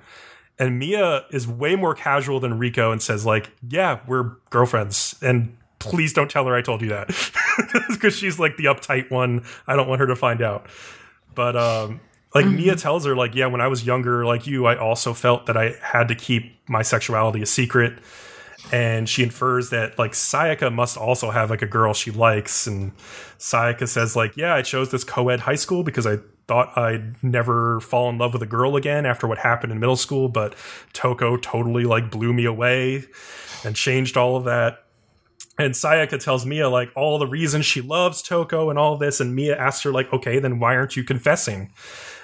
And Mia is way more casual than Riko and says like, "Yeah, we're girlfriends." And please don't tell her I told you that. Cuz she's like the uptight one. I don't want her to find out. But um like Mia tells her like, "Yeah, when I was younger like you, I also felt that I had to keep my sexuality a secret." And she infers that like Sayaka must also have like a girl she likes and Sayaka says like, "Yeah, I chose this co-ed high school because I thought I'd never fall in love with a girl again after what happened in middle school, but Toko totally like blew me away and changed all of that. And Sayaka tells Mia like all the reasons she loves Toko and all this, and Mia asks her like, okay, then why aren't you confessing?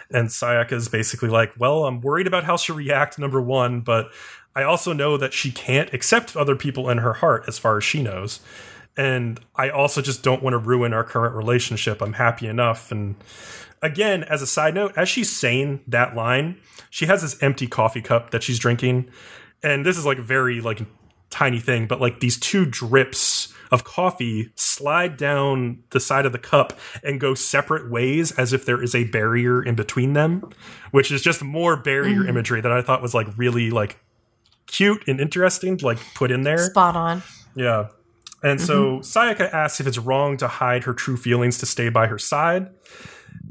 And Sayaka is basically like, well, I'm worried about how she'll react, number one, but I also know that she can't accept other people in her heart as far as she knows. And I also just don't want to ruin our current relationship. I'm happy enough. And again, as a side note, as she's saying that line, she has this empty coffee cup that she's drinking. And this is like a very like tiny thing, but like these two drips of coffee slide down the side of the cup and go separate ways as if there is a barrier in between them, which is just more barrier mm. imagery that I thought was like really like cute and interesting to like put in there. Spot on. Yeah. And so mm-hmm. Sayaka asks if it's wrong to hide her true feelings to stay by her side.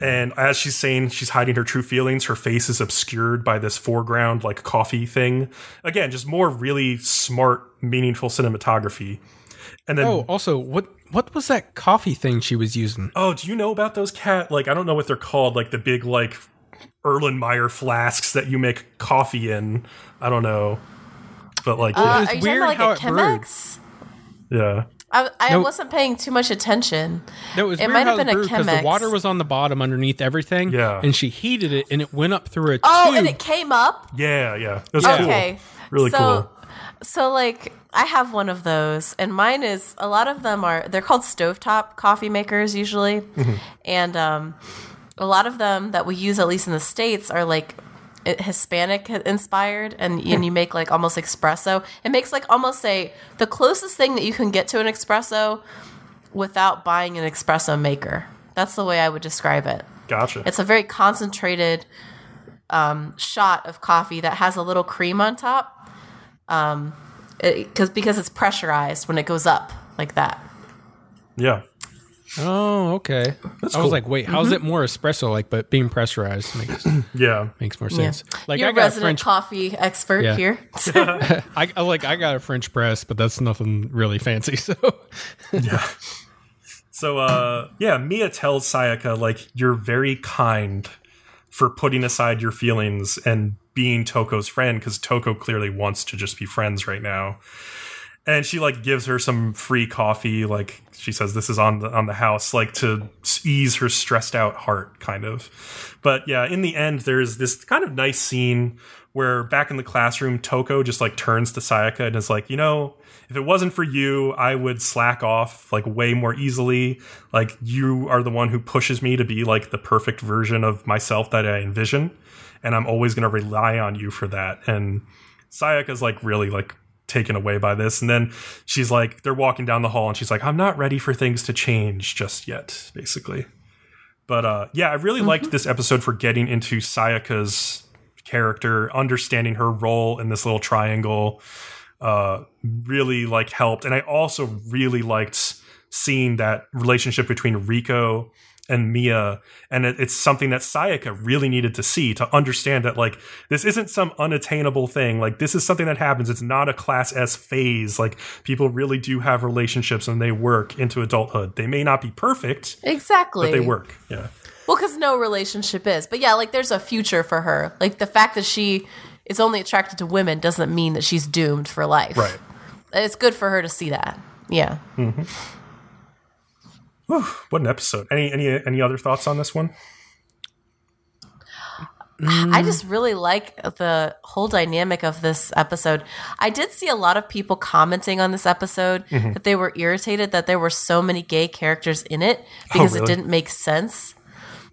And as she's saying she's hiding her true feelings, her face is obscured by this foreground, like coffee thing. Again, just more really smart, meaningful cinematography. And then, Oh, oh, also, what what was that coffee thing she was using? Oh, do you know about those Kat? Like, I don't know what they're called, like the big, like, Erlenmeyer flasks that you make coffee in. I don't know. But, like, Uh, yeah. was are you weird talking how about like it a brewed. Chemex? yeah. I, I No. wasn't paying too much attention. No, it was It weird might how have it been a brewed because the water was on the bottom underneath everything. Yeah. and she heated it and it went up through a Oh, tube. and it came up. Yeah, yeah. It was cool. Okay. Really so, cool. So like I have one of those and mine is a lot of them are they're called stovetop coffee makers usually. Mm-hmm. And um a lot of them that we use at least in the states are like i- Hispanic inspired and, and you make like almost espresso. It makes like almost a the closest thing that you can get to an espresso without buying an espresso maker. That's the way I would describe it. Gotcha. It's a very concentrated um, shot of coffee that has a little cream on top, um, because because it's pressurized when it goes up like that. yeah. Oh, okay. That's I was like, wait, how's Mm-hmm. it more espresso like? But being pressurized makes Yeah. makes more Yeah. sense. Like You're I a got a resident French. coffee expert Yeah. here. I I- like I got a French press, but that's nothing really fancy. So yeah. So uh yeah, Mia tells Sayaka like you're very kind for putting aside your feelings and being Toko's friend cuz Toko clearly wants to just be friends right now. And she like gives her some free coffee like she says this is on the on the house like to ease her stressed out heart kind of. But yeah, in the end there's this kind of nice scene where back in the classroom Toko just like turns to Sayaka and is like, "You know, if it wasn't for you, I would slack off like way more easily. Like you are the one who pushes me to be like the perfect version of myself that I envision, and I'm always going to rely on you for that." And Sayaka's like really like taken away by this, and then she's like, they're walking down the hall, and she's like, "I'm not ready for things to change just yet," basically. But uh, yeah, I really liked this episode for getting into Sayaka's character, understanding her role in this little triangle. Uh, really like helped, and I also really liked seeing that relationship between Riko and Mia, and it, it's something that Sayaka really needed to see to understand that like this isn't some unattainable thing. Like this is something that happens. It's not a class S phase. Like people really do have relationships and they work into adulthood. They may not be perfect, exactly. but they work. Yeah. Well, because no relationship is. But yeah, like there's a future for her. Like the fact that she is only attracted to women doesn't mean that she's doomed for life. Right. It's good for her to see that. Yeah. Mm-hmm. What an episode. Any any any other thoughts on this one? I just really like the whole dynamic of this episode. I did see a lot of people commenting on this episode mm-hmm. that they were irritated that there were so many gay characters in it because oh, it really? didn't make sense.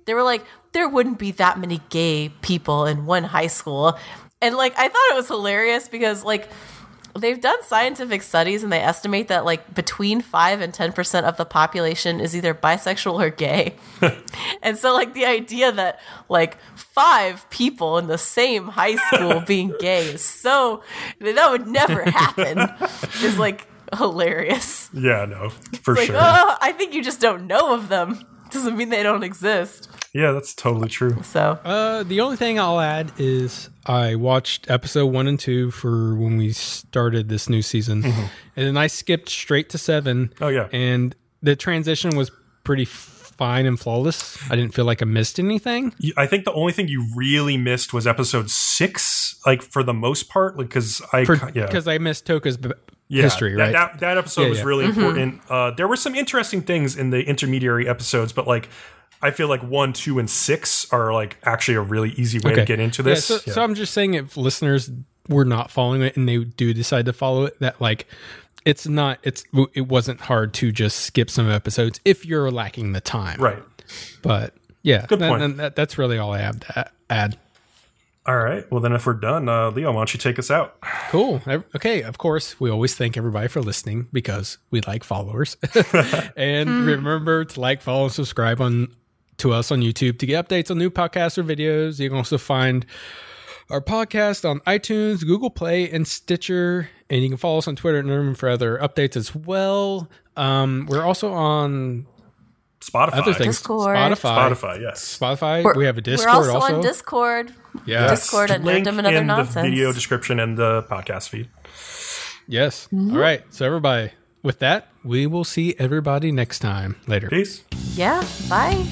They were like, there wouldn't be that many gay people in one high school. And like, I thought it was hilarious because like, they've done scientific studies and they estimate that like between 5 and 10% of the population is either bisexual or gay. and so like the idea that like five people in the same high school being gay is so that would never happen is like hilarious. Yeah, no, for Like, sure. oh, I think you just don't know of them. Doesn't mean they don't exist. yeah, that's totally true. So Uh, the only thing I'll add is I watched episode one and two for when we started this new season, and then I skipped straight to seven. Oh, yeah. and the transition was pretty fine and flawless. I didn't feel like I missed anything. I think the only thing you really missed was episode six, like for the most part, because I For, yeah. Because I missed Toko's b- yeah, history, that, right? That, that episode Yeah, was yeah. really important. Uh, there were some interesting things in the intermediary episodes, but like I feel like one, two, and six are like actually a really easy way to get into this. Yeah, so, Yeah. so I'm just saying, if listeners were not following it and they do decide to follow it, that like it's not it's it wasn't hard to just skip some episodes if you're lacking the time, right. But yeah, Good that- point. that- that- that's really all I have to add. All right. Well, then if we're done, uh, Leo, why don't you take us out? Cool. Okay. Of course, we always thank everybody for listening because we like followers. and remember to like, follow, and subscribe on to us on YouTube to get updates on new podcasts or videos. You can also find our podcast on iTunes, Google Play, and Stitcher. And you can follow us on Twitter and Nerman for other updates as well. Um, we're also on Spotify. other things. Discord. Spotify. Spotify, yes. Spotify. we have a Discord We're also, on Discord. Yeah. Discord at Link Nerdum and Other in Nonsense. the video description and the podcast feed. Yes. Mm-hmm. All right. So everybody, with that, we will see everybody next time. Later. Peace. Yeah. Bye.